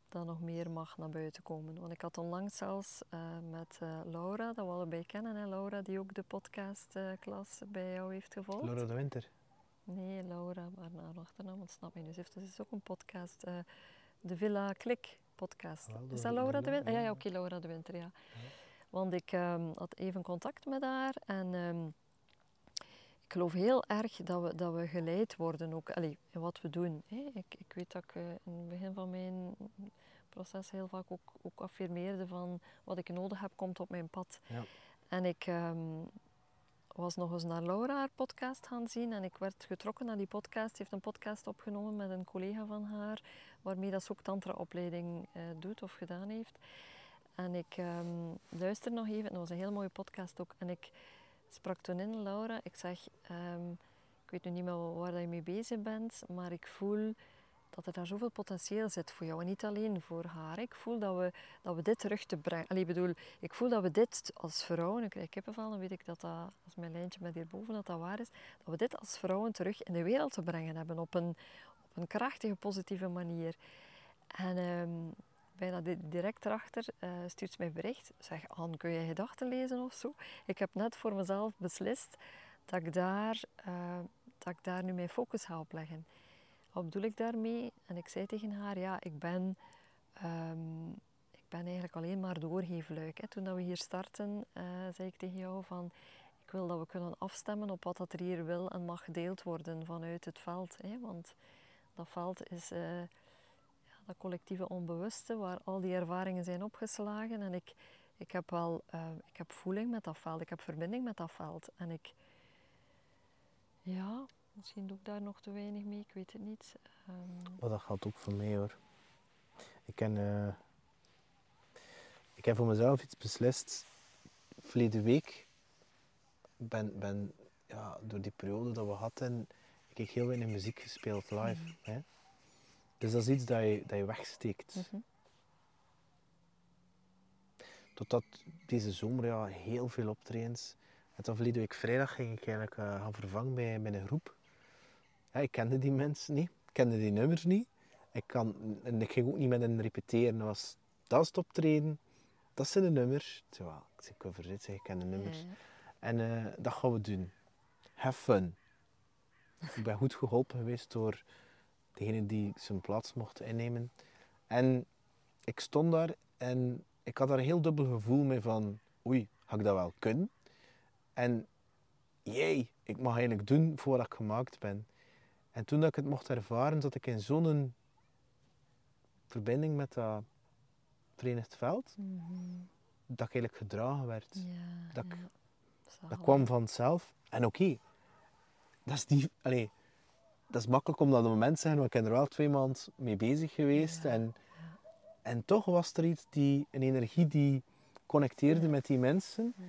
S4: dat nog meer mag naar buiten komen. Want ik had onlangs zelfs eh, met eh, Laura, dat we allebei kennen, hè? Laura die ook de podcastklas bij jou heeft gevolgd.
S3: Laura de Winter.
S4: Nee, Laura, maar naar achternaam ontsnapt mij nu. Ze heeft dus ook een podcast, eh, de Villa Klik podcast.
S3: Wel,
S4: Is dat Laura
S3: de-
S4: de Winter? Ja, ja
S3: ja.
S4: oké, Laura de Winter, ja. Want ik ehm, had even contact met haar en ehm, ik geloof heel erg dat we, dat we geleid worden ook allee, in wat we doen. Hè. Ik, ik weet dat ik eh, in het begin van mijn proces heel vaak ook, ook affirmeerde van wat ik nodig heb, komt op mijn pad.
S3: Ja.
S4: En ik ehm, was nog eens naar Laura haar podcast gaan zien en ik werd getrokken naar die podcast. Ze heeft een podcast opgenomen met een collega van haar, waarmee dat ze ook tantra-opleiding eh, doet of gedaan heeft. En ik ehm luister nog even, dat was een heel mooie podcast ook. En ik sprak toen in Laura, ik zeg, ehm, ik weet nu niet meer waar je mee bezig bent, maar ik voel dat er daar zoveel potentieel zit voor jou en niet alleen voor haar. Ik voel dat we, dat we dit terug te brengen. Allee, bedoel, ik voel dat we dit als vrouwen, ik krijg kippenvel, dan weet ik dat dat, als mijn lijntje met hierboven, dat dat waar is, dat we dit als vrouwen terug in de wereld te brengen hebben op een, op een krachtige, positieve manier. En ehm, bijna di- direct erachter eh, stuurt ze mij bericht, zeg, Anne, kun je gedachten lezen of zo? Ik heb net voor mezelf beslist dat ik daar, eh, dat ik daar nu mijn focus ga op leggen. Wat bedoel ik daarmee? En ik zei tegen haar, ja, ik ben, ehm, ik ben eigenlijk alleen maar doorgeefluik. Hè. Toen dat we hier starten, eh, zei ik tegen jou van, ik wil dat we kunnen afstemmen op wat dat er hier wil en mag gedeeld worden vanuit het veld. Hè. Want dat veld is dat collectieve onbewuste waar al die ervaringen zijn opgeslagen. En ik, ik heb wel, eh, ik heb voeling met dat veld, ik heb verbinding met dat veld. En ik, ja, misschien doe ik daar nog te weinig mee, ik weet het niet.
S3: Maar dat geldt ook voor mij hoor. Ik, ken, eh, ik heb voor mezelf iets beslist. Verleden week ben, ben ja, door die periode dat we hadden, ik heb heel weinig muziek gespeeld live. Hè? Dus dat is iets dat je, dat je wegsteekt.
S4: mhm.
S3: Totdat deze zomer ja, heel veel optredens. En dan verleden week vrijdag ging ik eigenlijk eh, gaan vervangen bij, bij een groep. Ja, ik kende die mensen niet, ik kende die nummers niet. Ik, kan, en ik ging ook niet met hen repeteren. Dat, was, dat is het optreden, dat zijn de nummers. Terwijl, ik cover zit, zeg, ik ken de nummers. En eh, dat gaan we doen. Have fun. ik ben goed geholpen geweest door degene die zijn plaats mocht innemen. En ik stond daar en ik had daar een heel dubbel gevoel mee van... Oei, ga ik dat wel kunnen? En jee, ik mag eigenlijk doen voor wat ik gemaakt ben. En toen dat ik het mocht ervaren, zat ik in zo'n verbinding met dat Verenigd Veld,
S4: Mhm.
S3: dat ik eigenlijk gedragen werd.
S4: Ja,
S3: Dat ik-
S4: ja.
S3: Dat kwam vanzelf. En oké, dat is niet... Allee, dat is makkelijk om dat op het moment te zeggen, want ik ben er wel twee maanden mee bezig geweest.
S4: Ja,
S3: En, en toch was er iets, die, een energie die connecteerde
S4: Ja.
S3: met die mensen.
S4: Ja.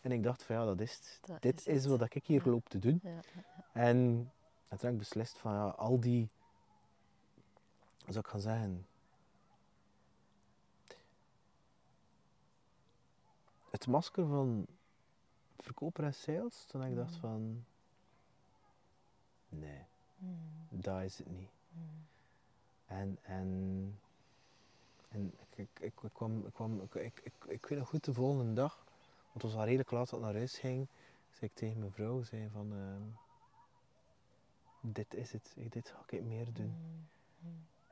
S3: En ik dacht van ja, dat is het.
S4: Dat
S3: Dit
S4: is
S3: wat ik hier loop te doen. En, en toen heb ik beslist van ja, al die... Zou ik gaan zeggen? Het masker van verkoper en sales, toen ik dacht van... Nee, Dat is het niet. En, en, en ik, ik, ik, kwam, kwam ik, ik, ik, weet nog goed de volgende dag, want het was al redelijk laat dat ik naar huis ging, zei ik tegen mijn vrouw, zei van, ehm, dit is het, dit ga ik meer doen.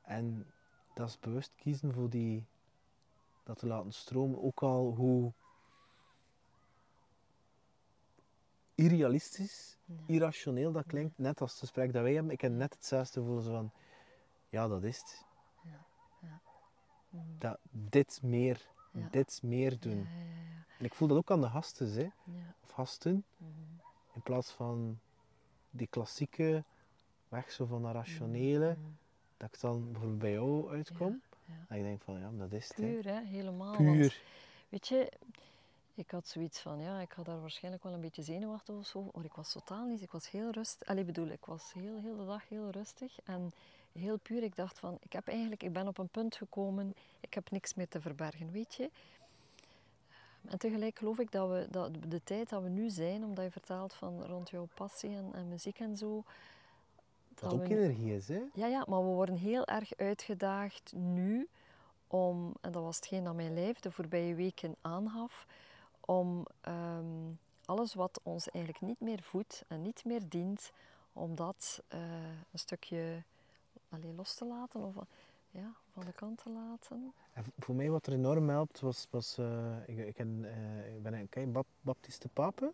S3: En dat is bewust kiezen voor die, dat te laten stromen, ook al hoe irrealistisch, irrationeel dat klinkt, net als het gesprek dat wij hebben. Ik heb net hetzelfde gevoel van, ja dat is het.
S4: Mm.
S3: dat, dit meer, dit meer doen. En ik voel dat ook aan de gasten, hè,
S4: ja.
S3: of gasten,
S4: Mhm.
S3: in plaats van die klassieke weg zo van dat rationele,
S4: Mhm.
S3: dat ik dan bijvoorbeeld bij jou uitkom,
S4: Ja, ja.
S3: en ik denk van ja, dat is het. hè.
S4: Puur, hè? helemaal. want
S3: Puur.
S4: Weet je, Ik had zoiets van, ja, ik had daar waarschijnlijk wel een beetje zenuwachtig of zo. Maar ik was totaal niet. Ik was heel rustig. Allee, bedoel, ik was heel, heel de dag heel rustig. En heel puur, ik dacht van, ik heb eigenlijk, ik ben op een punt gekomen. Ik heb niks meer te verbergen, weet je. En tegelijk geloof ik dat we dat de tijd dat we nu zijn, omdat je vertelt van rond jouw passie en, en muziek en zo.
S3: Dat ook
S4: nu-
S3: energie is, hè?
S4: ja, ja, maar we worden heel erg uitgedaagd nu om, en dat was hetgeen dat mijn lijf de voorbije weken aangaf, om ehm, alles wat ons eigenlijk niet meer voedt en niet meer dient, om dat eh, een stukje allee, los te laten of ja, van de kant te laten.
S3: En voor mij wat er enorm helpt, was, was eh, ik, ik, ken, eh, ik ben een Bap- Baptiste Pape.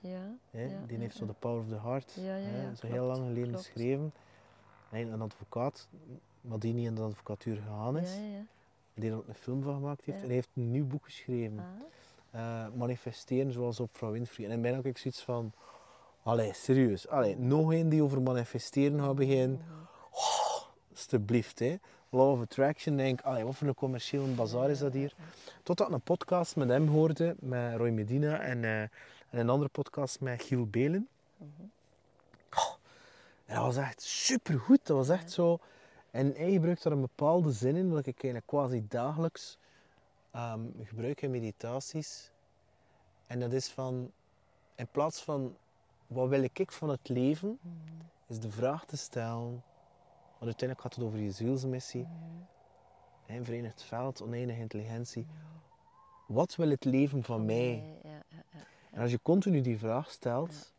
S4: Ja,
S3: die
S4: ja,
S3: heeft zo. The Power of the Heart.
S4: Ja, ja,
S3: zo heel lang geleden
S4: klopt.
S3: geschreven. Hij een advocaat, maar die niet in de advocatuur gegaan is.
S4: Ja, ja, ja.
S3: Die er ook een film van gemaakt heeft. En hij heeft een nieuw boek geschreven.
S4: Ah,
S3: eh, manifesteren zoals op vrouw Winfrey. En in mij had ik zoiets van, allee, serieus, allee, nog een die over manifesteren gaat beginnen. Oh, alsjeblieft, hè. Law of Attraction, denk ik, wat voor een commerciële bazaar is dat hier? Totdat ik een podcast met hem hoorde, met Roy Medina en, eh, en een andere podcast met Giel Belen. Oh, en dat was echt supergoed, dat was echt zo... En hij gebruikt daar een bepaalde zin in, wat ik eigenlijk quasi dagelijks ehm, gebruik in meditaties. En dat is van, in plaats van, wat wil ik van het leven, is de vraag te stellen, want uiteindelijk gaat het over je zielsmissie, hè, verenigd veld, oneindige intelligentie. Wat wil het leven van mij?
S4: Nee, ja, ja, ja.
S3: En als je continu die vraag stelt,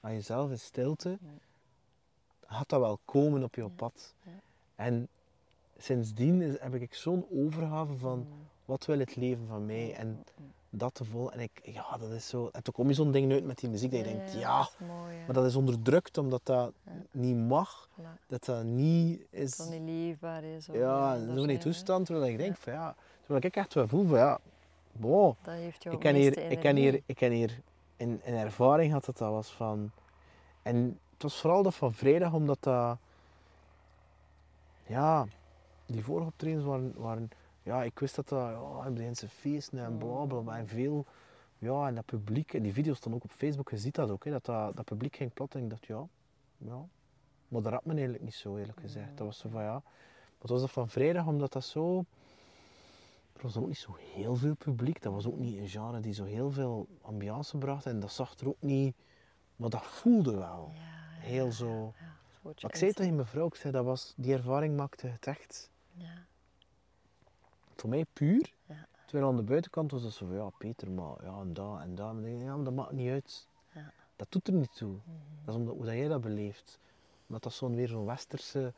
S3: aan jezelf in stilte, gaat dat wel komen op je pad. En sindsdien is, heb ik zo'n overgave van, wat wil het leven van mij? En dat te volgen. En ik, ja, dat is zo... En toen kom je zo'n ding uit met die muziek, dat je denkt, ja,
S4: dat mooi,
S3: maar dat is onderdrukt omdat dat niet mag, dat dat niet is...
S4: Dat niet leefbaar is.
S3: ja, zo'n toestand terwijl ik denk van ja, terwijl ik echt wel voel van ja, wow,
S4: Dat heeft
S3: ik ken hier, ik ken hier, ik ken hier een, een ervaring gehad dat dat was van, en het was vooral dat van vrijdag omdat dat, ja, die vorige optredens waren, waren ja, ik wist dat dat, ja, ze feesten en bla bla bla en veel, ja, en dat publiek, en die video's staan ook op Facebook, je ziet dat ook, hè, dat, dat dat publiek ging plat en ik dacht ja, ja, maar dat raakt me eigenlijk niet zo eerlijk gezegd. Dat was zo van ja, maar het was dat van vrijdag omdat dat zo, er was ook niet zo heel veel publiek, dat was ook niet een genre die zo heel veel ambiance bracht en dat zag er ook niet, maar dat voelde wel.
S4: Ja, ja,
S3: Heel zo.
S4: ja,
S3: Maar ik zei tegen mijn vrouw, ik zei, dat was, die ervaring maakte het echt
S4: Ja,
S3: voor mij puur.
S4: Ja.
S3: Terwijl aan de buitenkant was dat zo van, ja Peter, maar ja en dat en dat. Ja, maar dat maakt niet uit.
S4: Ja.
S3: Dat doet er niet toe. Dat is omdat, hoe dat jij dat beleeft. Omdat dat zo'n weer zo'n westerse,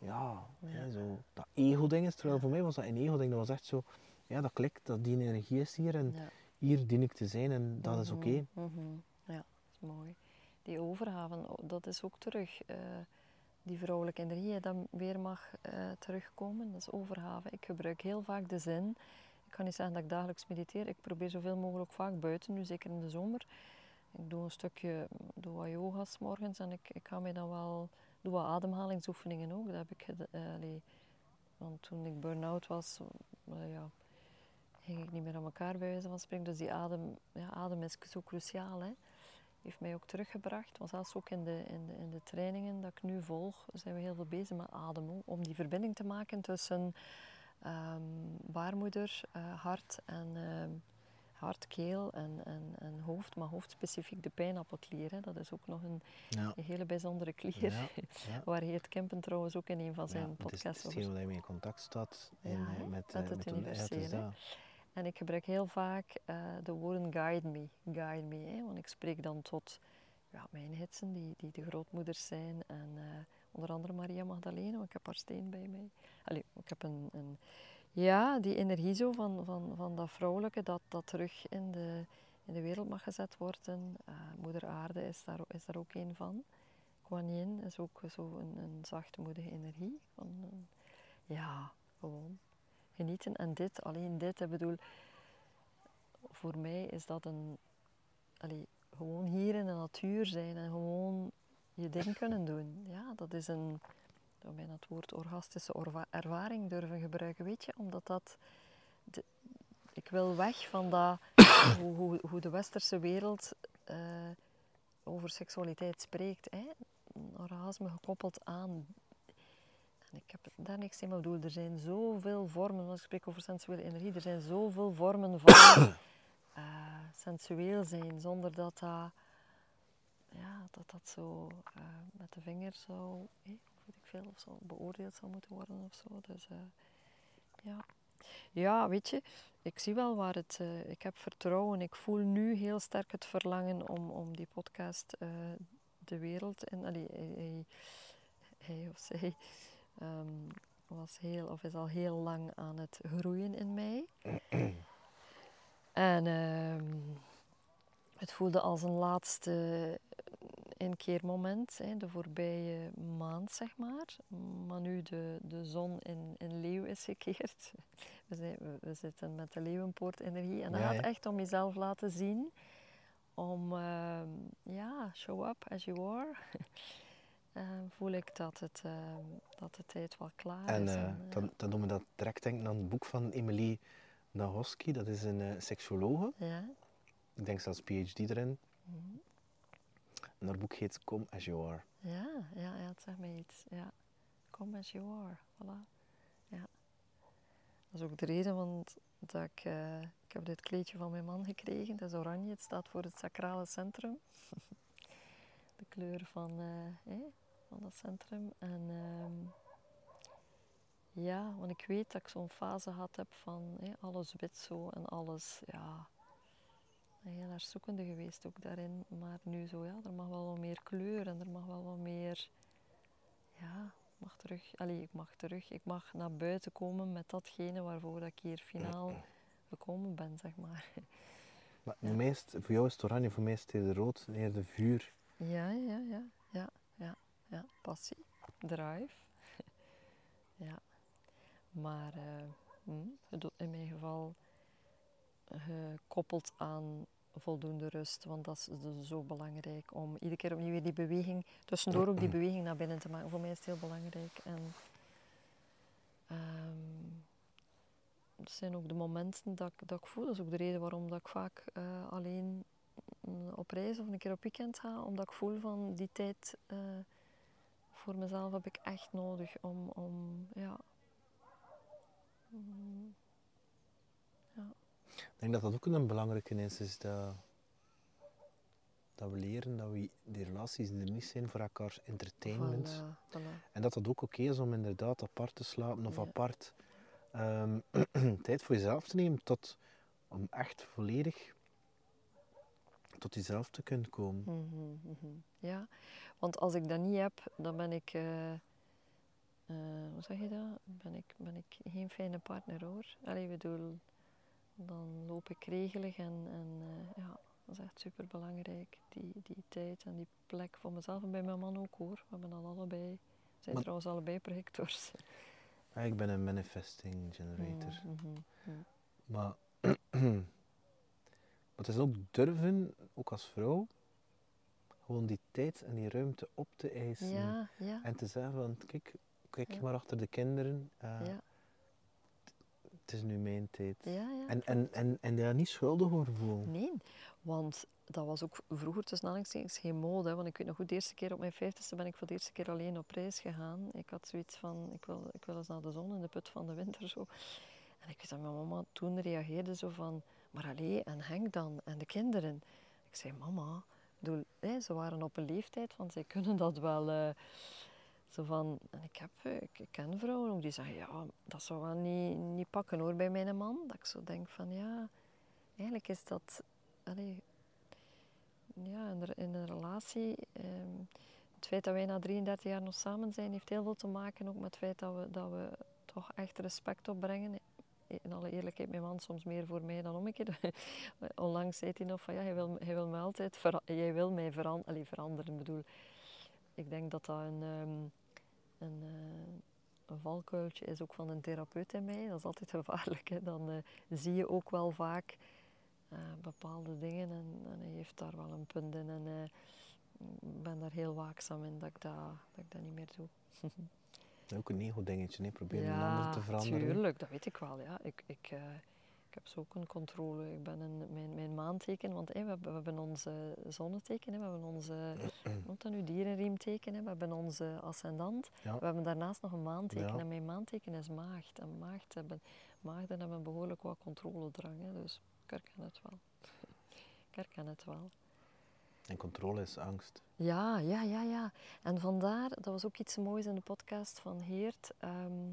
S3: ja, hè, zo, dat ego-ding is. Terwijl voor mij was dat een ego-ding, dat was echt zo, ja dat klikt, dat die energie is hier en hier dien ik te zijn en dat is oké.
S4: Mhm, mhm. Ja, dat is mooi. Die overgave, oh, dat is ook terug. eh, die vrouwelijke energie, dat weer mag eh, terugkomen. Dat is overgave. Ik gebruik heel vaak de zin. Ik kan niet zeggen dat ik dagelijks mediteer. Ik probeer zoveel mogelijk vaak buiten, nu zeker in de zomer. Ik doe een stukje, doe yoga 's morgens en ik, ik ga mij dan wel, doe wat ademhalingsoefeningen ook. Dat heb ik, eh, want toen ik burn-out was, eh, ja, ging ik niet meer aan elkaar bij wijze van spreken. Dus die adem, ja, adem is zo cruciaal. Hè. Heeft mij ook teruggebracht. Want zelfs ook in de, in, de, in de trainingen dat ik nu volg, zijn we heel veel bezig met adem. Om die verbinding te maken tussen ehm, baarmoeder, eh, hart en ehm, hart, keel en, en, en hoofd. Maar hoofdspecifiek de pijnappelklier. Hè. Dat is ook nog een,
S3: Ja.
S4: een hele bijzondere klier.
S3: Ja, ja. *laughs*
S4: Waar Geert Kempen trouwens ook in een van zijn
S3: het is, het
S4: podcasts
S3: is
S4: over
S3: hetgeen waar hij mee in contact staat in, eh, met,
S4: met
S3: eh,
S4: het
S3: met het is
S4: universele. En ik gebruik heel vaak eh, de woorden guide me, guide me. Want ik spreek dan tot ja, mijn hitsen, die, die de grootmoeders zijn. En eh, onder andere Maria Magdalena, want ik heb haar steen bij mij. Allee, ik heb een, een... Ja, die energie zo van, van, van dat vrouwelijke, dat, dat terug in de, in de wereld mag gezet worden. Eh, Moeder Aarde is daar, is daar ook een van. Kuan Yin is ook zo een, een zachtmoedige energie. Van, ja, gewoon genieten. En dit, alleen dit, ik bedoel, voor mij is dat een, allee, gewoon hier in de natuur zijn en gewoon je ding kunnen doen. Ja, dat is een, ik zou bijna het woord orgastische ervaring durven gebruiken, weet je, omdat dat, de- ik wil weg van dat, *coughs* hoe, hoe, hoe de westerse wereld eh, over seksualiteit spreekt. Hè? Orgasme gekoppeld aan. Ik heb daar niks in, maar bedoel, er zijn zoveel vormen, als ik spreek over sensuele energie, er zijn zoveel vormen van uh, *coughs* sensueel zijn, zonder dat dat, ja, dat, dat zo uh, met de vinger zo, weet ik veel, of zo beoordeeld zou moeten worden of zo. Dus uh, ja. Ja, weet je, ik zie wel waar het. Uh, ik heb vertrouwen. Ik voel nu heel sterk het verlangen om, om die podcast uh, de wereld in. Allee, hij, hij of zij um, was heel, of is al heel lang aan het groeien in mij. *clears throat* en um, het voelde als een laatste inkeermoment, hè, de voorbije maand, zeg maar. Maar nu de, de zon in, in Leeuw is gekeerd. *laughs* We, zijn, we, we zitten met de Leeuwenpoort-energie. En dat
S3: Ja,
S4: gaat echt om jezelf laten zien. Om, ehm, ja, show up as you are. *laughs* Eh, voel ik dat, het, ehm, dat de tijd wel klaar
S3: En
S4: is.
S3: eh,
S4: en,
S3: dan, dan doen we dat direct denken aan het boek van Emily Nagoski. Dat is een eh seksuologe.
S4: ja.
S3: Ik denk zelfs PhD erin.
S4: Mhm.
S3: En haar boek heet Come As You Are.
S4: Ja, ja, ja, het zegt mij iets. Ja. Come as you are. Voilà. Ja. Dat is ook de reden, want dat ik, eh, ik heb dit kleedje van mijn man gekregen. Dat is oranje. Het staat voor het sacrale centrum. *laughs* de kleur van, eh, van dat centrum. En ehm, ja, want ik weet dat ik zo'n fase gehad heb van alles wit zo en alles, ja, heel erg zoekende geweest ook daarin. Maar nu zo, ja, er mag wel wat meer kleur en er mag wel wat meer, ja, ik mag terug, allee, ik mag terug, ik mag naar buiten komen met datgene waarvoor dat ik hier finaal gekomen ben, zeg maar.
S3: Maar *laughs* voor jou is het oranje, voor mij is het rood, eerder vuur.
S4: Ja, ja, ja, ja, passie, drive, *laughs* ja. Maar eh, hm, in mijn geval gekoppeld aan voldoende rust, want dat is dus zo belangrijk om iedere keer opnieuw weer die beweging, tussendoor ook die *clears throat* beweging naar binnen te maken. Voor mij is het heel belangrijk. En ehm, dat zijn ook de momenten dat ik, dat ik voel, dat is ook de reden waarom dat ik vaak eh, alleen mm, op reis of een keer op weekend ga, omdat ik voel van die tijd eh, voor mezelf heb ik echt nodig om, om ja. Mm,
S3: Ik denk dat dat ook een belangrijke is, is dat, dat we leren dat we die relaties er niet zijn voor elkaar entertainment.
S4: voilà, voilà.
S3: En dat dat ook oké is om inderdaad apart te slapen of
S4: Ja.
S3: apart ehm, *clears throat* tijd voor jezelf te nemen tot, om echt volledig tot jezelf te kunnen komen.
S4: Mhm, mhm. Ja, want als ik dat niet heb, dan ben ik, eh, eh, hoe zeg je dat? Ben ik, ben ik geen fijne partner hoor. Allee, bedoel, dan loop ik regelig en, en eh, ja, dat is echt super belangrijk. Die, die tijd en die plek voor mezelf en bij mijn man ook hoor. We hebben al allebei, we zijn
S3: Maar-
S4: trouwens allebei projectors.
S3: Ja, ik ben een manifesting generator.
S4: Mhm.
S3: Maar, *clears throat* maar het is ook durven, ook als vrouw, gewoon die tijd en die ruimte op te eisen.
S4: Ja, ja,
S3: En te zeggen van, kijk, kijk
S4: Ja.
S3: maar achter de kinderen. eh,
S4: ja,
S3: Het is nu mijn tijd.
S4: ja, ja.
S3: En, en, en, en daar niet schuldig over voelen.
S4: Nee, want dat was ook vroeger tussen aanhalingstekens geen mode. hè, Want ik weet nog goed, de eerste keer op mijn vijftigste ben ik voor de eerste keer alleen op reis gegaan. Ik had zoiets van, ik wil, ik wil eens naar de zon in de put van de winter zo. En ik weet dat mijn mama toen reageerde zo van, maar allee, en Henk dan, en de kinderen. Ik zei, mama, ze waren op een leeftijd van, zij kunnen dat wel... eh, zo van, en ik, heb, eh, ik, ken vrouwen ook die zeggen, ja, dat zou wel niet, niet pakken hoor bij mijn man. Dat ik zo denk van, ja, eigenlijk is dat, allee, ja, in een relatie, ehm, het feit dat wij na 33 jaar nog samen zijn, heeft heel veel te maken ook met het feit dat we, dat we toch echt respect opbrengen. In alle eerlijkheid, mijn man soms meer voor mij dan omgekeerd. *laughs* Onlangs zei hij nog van, ja, hij wil, hij wil mij altijd, jij wil mij veranderen. Bedoel, ik denk dat dat een, ehm, een, eh, een valkuiltje is ook van een therapeut in mij. Dat is altijd gevaarlijk. Hè. Dan eh, zie je ook wel vaak eh, bepaalde dingen en, hij heeft daar wel een punt in. En ik ben daar heel waakzaam in dat ik dat, dat, ik dat niet meer doe. *laughs*
S3: Ook een ego-dingetje, nee. probeer een ander te veranderen.
S4: tuurlijk, dat weet ik wel. Ja. Ik, ik, eh, ik heb zo ook een controle. Ik ben een, mijn, mijn maanteken, want we, hebben, we hebben onze zonneteken, we hebben onze *clears throat* noemt dat nu, dierenriemteken, we hebben onze ascendant. We hebben daarnaast nog een maanteken en mijn maanteken is maagd. En maagd hebben, maagden hebben behoorlijk wat controledrang, hè, dus ik herken het wel. ik herken het wel.
S3: En controle is angst.
S4: Ja, ja, ja, ja. En vandaar, dat was ook iets moois in de podcast van Heert, ehm,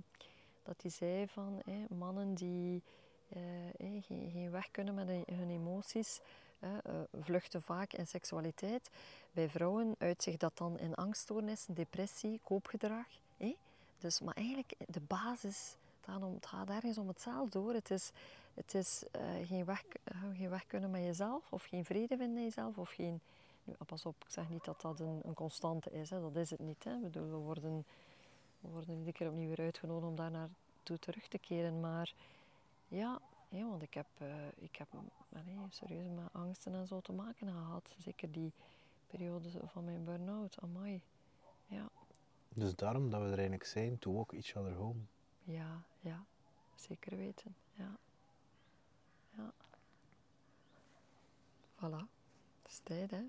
S4: dat hij zei van mannen die uh, geen, weg kunnen met hun emoties, uh, vluchten vaak in seksualiteit. Bij vrouwen uitzicht dat dan in angststoornissen, depressie, koopgedrag. Dus, maar eigenlijk de basis, het gaat, om, het gaat ergens om hetzelfde hoor. Het is, het is geen, weg, geen weg kunnen met jezelf, of geen vrede vinden in jezelf, of geen nu, pas op, ik zeg niet dat dat een, een constante is. Hè. Dat is het niet. Hè. bedoel, we, worden, we worden iedere keer opnieuw weer uitgenodigd om daar naartoe terug te keren. Maar ja, want ik heb, uh, ik heb nee, serieus met angsten en zo te maken gehad. Zeker die periode van mijn burn-out. Amai. Ja.
S3: Dus daarom dat we er eigenlijk zijn, to walk each other home.
S4: Ja, ja. Zeker weten. Ja. Ja. Voilà is tijd, hè?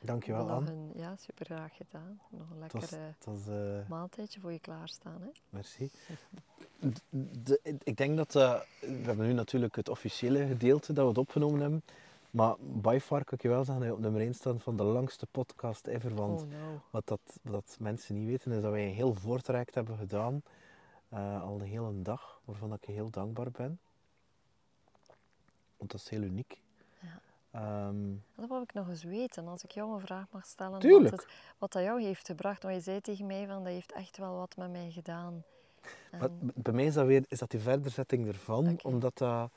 S3: Dankjewel, Anne.
S4: Een, ja, super graag gedaan. Nog een lekker uh, maaltijdje voor je klaarstaan, hè?
S3: Merci. *laughs* De, ik denk dat, uh, we hebben nu natuurlijk het officiële gedeelte dat we het opgenomen hebben, maar by far kan ik je wel zeggen dat je op nummer 1 staat van de langste podcast ever, want
S4: oh, no.
S3: wat, dat, wat mensen niet weten is dat wij een heel voortraject hebben gedaan, uh, al de hele dag, waarvan ik je heel dankbaar ben. Want dat is heel uniek. Um,
S4: dat wil ik nog eens weten, als ik jou een vraag mag stellen.
S3: Tuurlijk.
S4: Wat, het, wat dat jou heeft gebracht. Want je zei tegen mij van dat heeft echt wel wat met mij gedaan.
S3: En... bij mij is dat weer is dat die verderzetting ervan, omdat dat.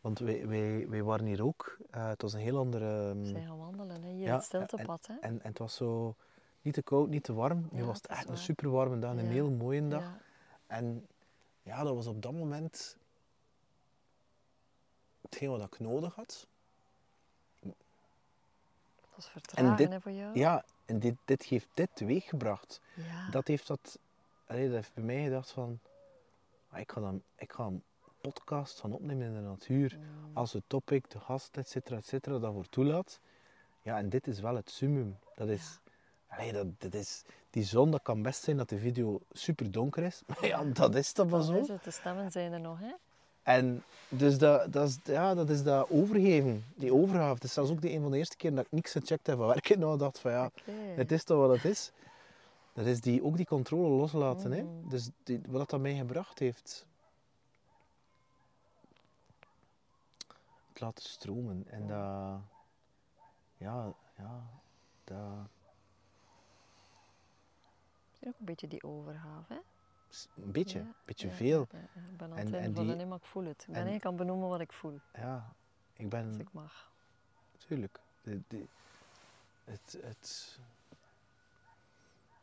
S3: Want wij, wij, wij waren hier ook. Uh, het was een heel andere.
S4: Um, zijn gaan wandelen, hè? hier ja, het stiltepad.
S3: En, hè? En, en, het was zo niet te koud, niet te warm. Nu was het echt een super warme dag, een heel mooie dag. En ja, dat was op dat moment hetgeen wat ik nodig had
S4: vertragen voor jou.
S3: Ja, en dit, dit heeft dit teweeggebracht. Ja. Dat heeft dat, allee, dat heeft bij mij gedacht van, ah, ik ga, dan, ik ga een podcast van opnemen in de natuur. Mm. Als het topic, de gast, et cetera, et cetera, daarvoor toelaat. Ja, en dit is wel het summum. Dat is, ja. allee, dat, dat is, die zon, dat kan best zijn dat de video super donker is. *laughs* Maar ja, dat is toch wel zo.
S4: Is het, de stemmen zijn er nog, hè?
S3: En dus dat, dat, is, ja, dat is dat overgeven, die overgave. Het is zelfs ook de een van de eerste keer dat ik niks gecheckt heb van werk. *laughs* Ik nou dacht van ja, het is toch wat het is. Dat is die, ook die controle loslaten. Hè? Mm. Dus die, wat dat mij gebracht heeft. Het laten stromen. En dat... Ja, ja, dat...
S4: Ook een beetje die overgave, hè?
S3: Een beetje, een beetje veel.
S4: ik ben aan het en, die, maar ik voel het. Ik ben aan benoemen wat ik voel.
S3: Ja, ik ben...
S4: Als ik mag.
S3: Tuurlijk. De, de, het, het...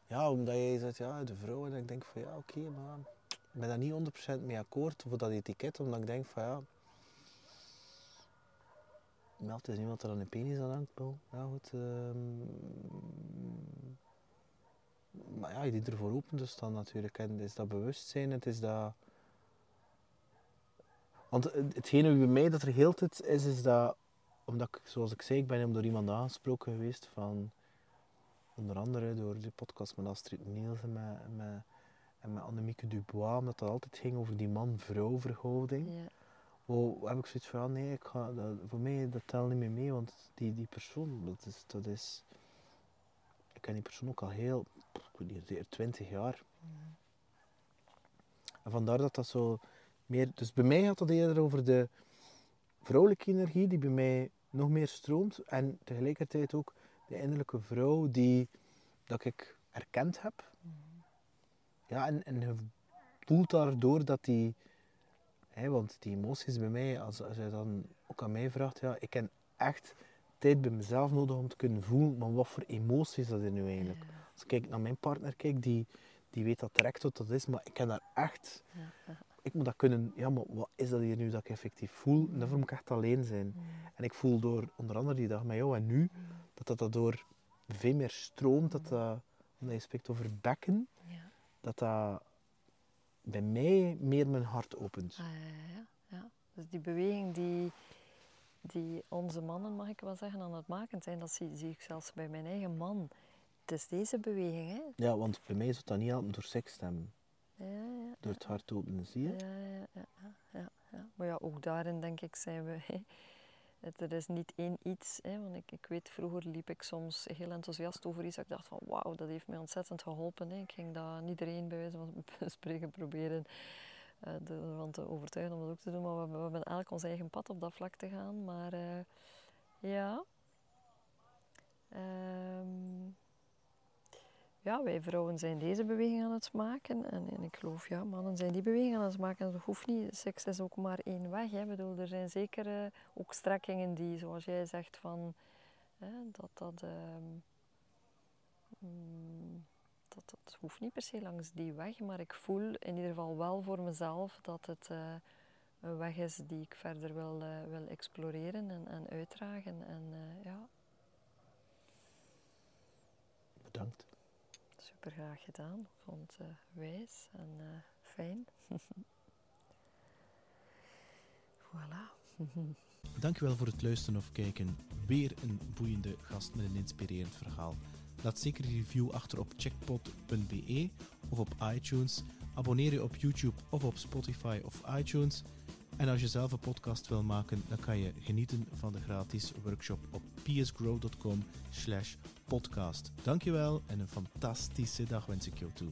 S3: Ja, omdat jij zegt, ja, de vrouw, en ik denk van, ja, oké, maar ik ben daar niet 100% mee akkoord voor dat etiket, omdat ik denk van, ja... Het is niemand er aan een penis aan hangt, Ja, goed. Um, maar ja, die ervoor open te staan natuurlijk. En het is dat bewustzijn, het is dat... Want hetgene bij mij dat er heel tijd is, is dat... Omdat ik, zoals ik zei, ik ben door iemand aangesproken geweest van... Onder andere door de podcast met Astrid Niels en met, met, en met Annemieke Dubois, omdat dat altijd ging over die man-vrouw verhouding. Ja. Heb ik zoiets van, nee, ik ga, dat, voor mij dat telt niet meer mee, want die, die persoon, dat is, dat is... Ik ken die persoon ook al heel, ik weet niet, 20 jaar. En vandaar dat dat zo meer... Dus bij mij gaat het eerder over de vrouwelijke energie die bij mij nog meer stroomt. En tegelijkertijd ook de innerlijke vrouw die dat ik erkend heb. Ja, en, en je voelt daardoor dat die... Hè, want die emoties bij mij, als, als je dan ook aan mij vraagt, ja, ik ken echt tijd bij mezelf nodig om te kunnen voelen, maar wat voor emoties dat er nu eigenlijk. Als ik naar mijn partner kijk, die, die weet dat direct wat dat is, maar ik heb daar echt... Ik moet dat kunnen... Ja, maar wat is dat hier nu dat ik effectief voel? En daarvoor moet ik echt alleen zijn. En ik voel door, onder andere die dag met jou en nu, dat dat daardoor veel meer stroomt, dat dat... Omdat je spreekt over bekken, dat dat bij mij meer mijn hart opent.
S4: Ah, ja, ja, ja. Dus die beweging die, die onze mannen, mag ik wel zeggen, aan het maken zijn, dat zie, zie ik zelfs bij mijn eigen man. Het is deze beweging, hè?
S5: Ja, want bij mij zou dat niet helpen door seks stemmen.
S4: Ja, ja,
S5: Door het hart openen, zie je?
S4: ja, ja, ja, ja, ja, ja. Maar ja, ook daarin denk ik zijn we... Hè. Het- Er is niet één iets, hè, want ik, ik weet, vroeger liep ik soms heel enthousiast over iets. Ik dacht van, wauw, dat heeft mij ontzettend geholpen. Hè. Ik ging dat niet iedereen bij wijze van *laughs* spreken proberen ervan te overtuigen om dat ook te doen. Maar we, we hebben elk ons eigen pad op dat vlak te gaan. Maar eh, ja... Ehm, ja, wij vrouwen zijn deze beweging aan het maken. En, en ik geloof, ja, mannen zijn die beweging aan het maken. En dat hoeft niet. Seks is ook maar één weg. Hè. Ik bedoel, er zijn zeker eh, ook strekkingen die, zoals jij zegt, van... Hè, dat dat... ehm, mm, dat, dat hoeft niet per se langs die weg. Maar ik voel in ieder geval wel voor mezelf dat het eh, een weg is die ik verder wil, eh, wil exploreren en, en uitdragen. En eh, ja,
S5: Bedankt.
S4: Super graag gedaan. Ik vond het wijs en fijn. *laughs* voilà.
S3: Dankjewel voor het luisteren of kijken. Weer een boeiende gast met een inspirerend verhaal. Laat zeker een review achter op checkpot.be of op iTunes. Abonneer je op YouTube of op Spotify of iTunes. En als je zelf een podcast wil maken, dan kan je genieten van de gratis workshop op psgrow.com slash podcast. Dankjewel en een fantastische dag wens ik jou toe.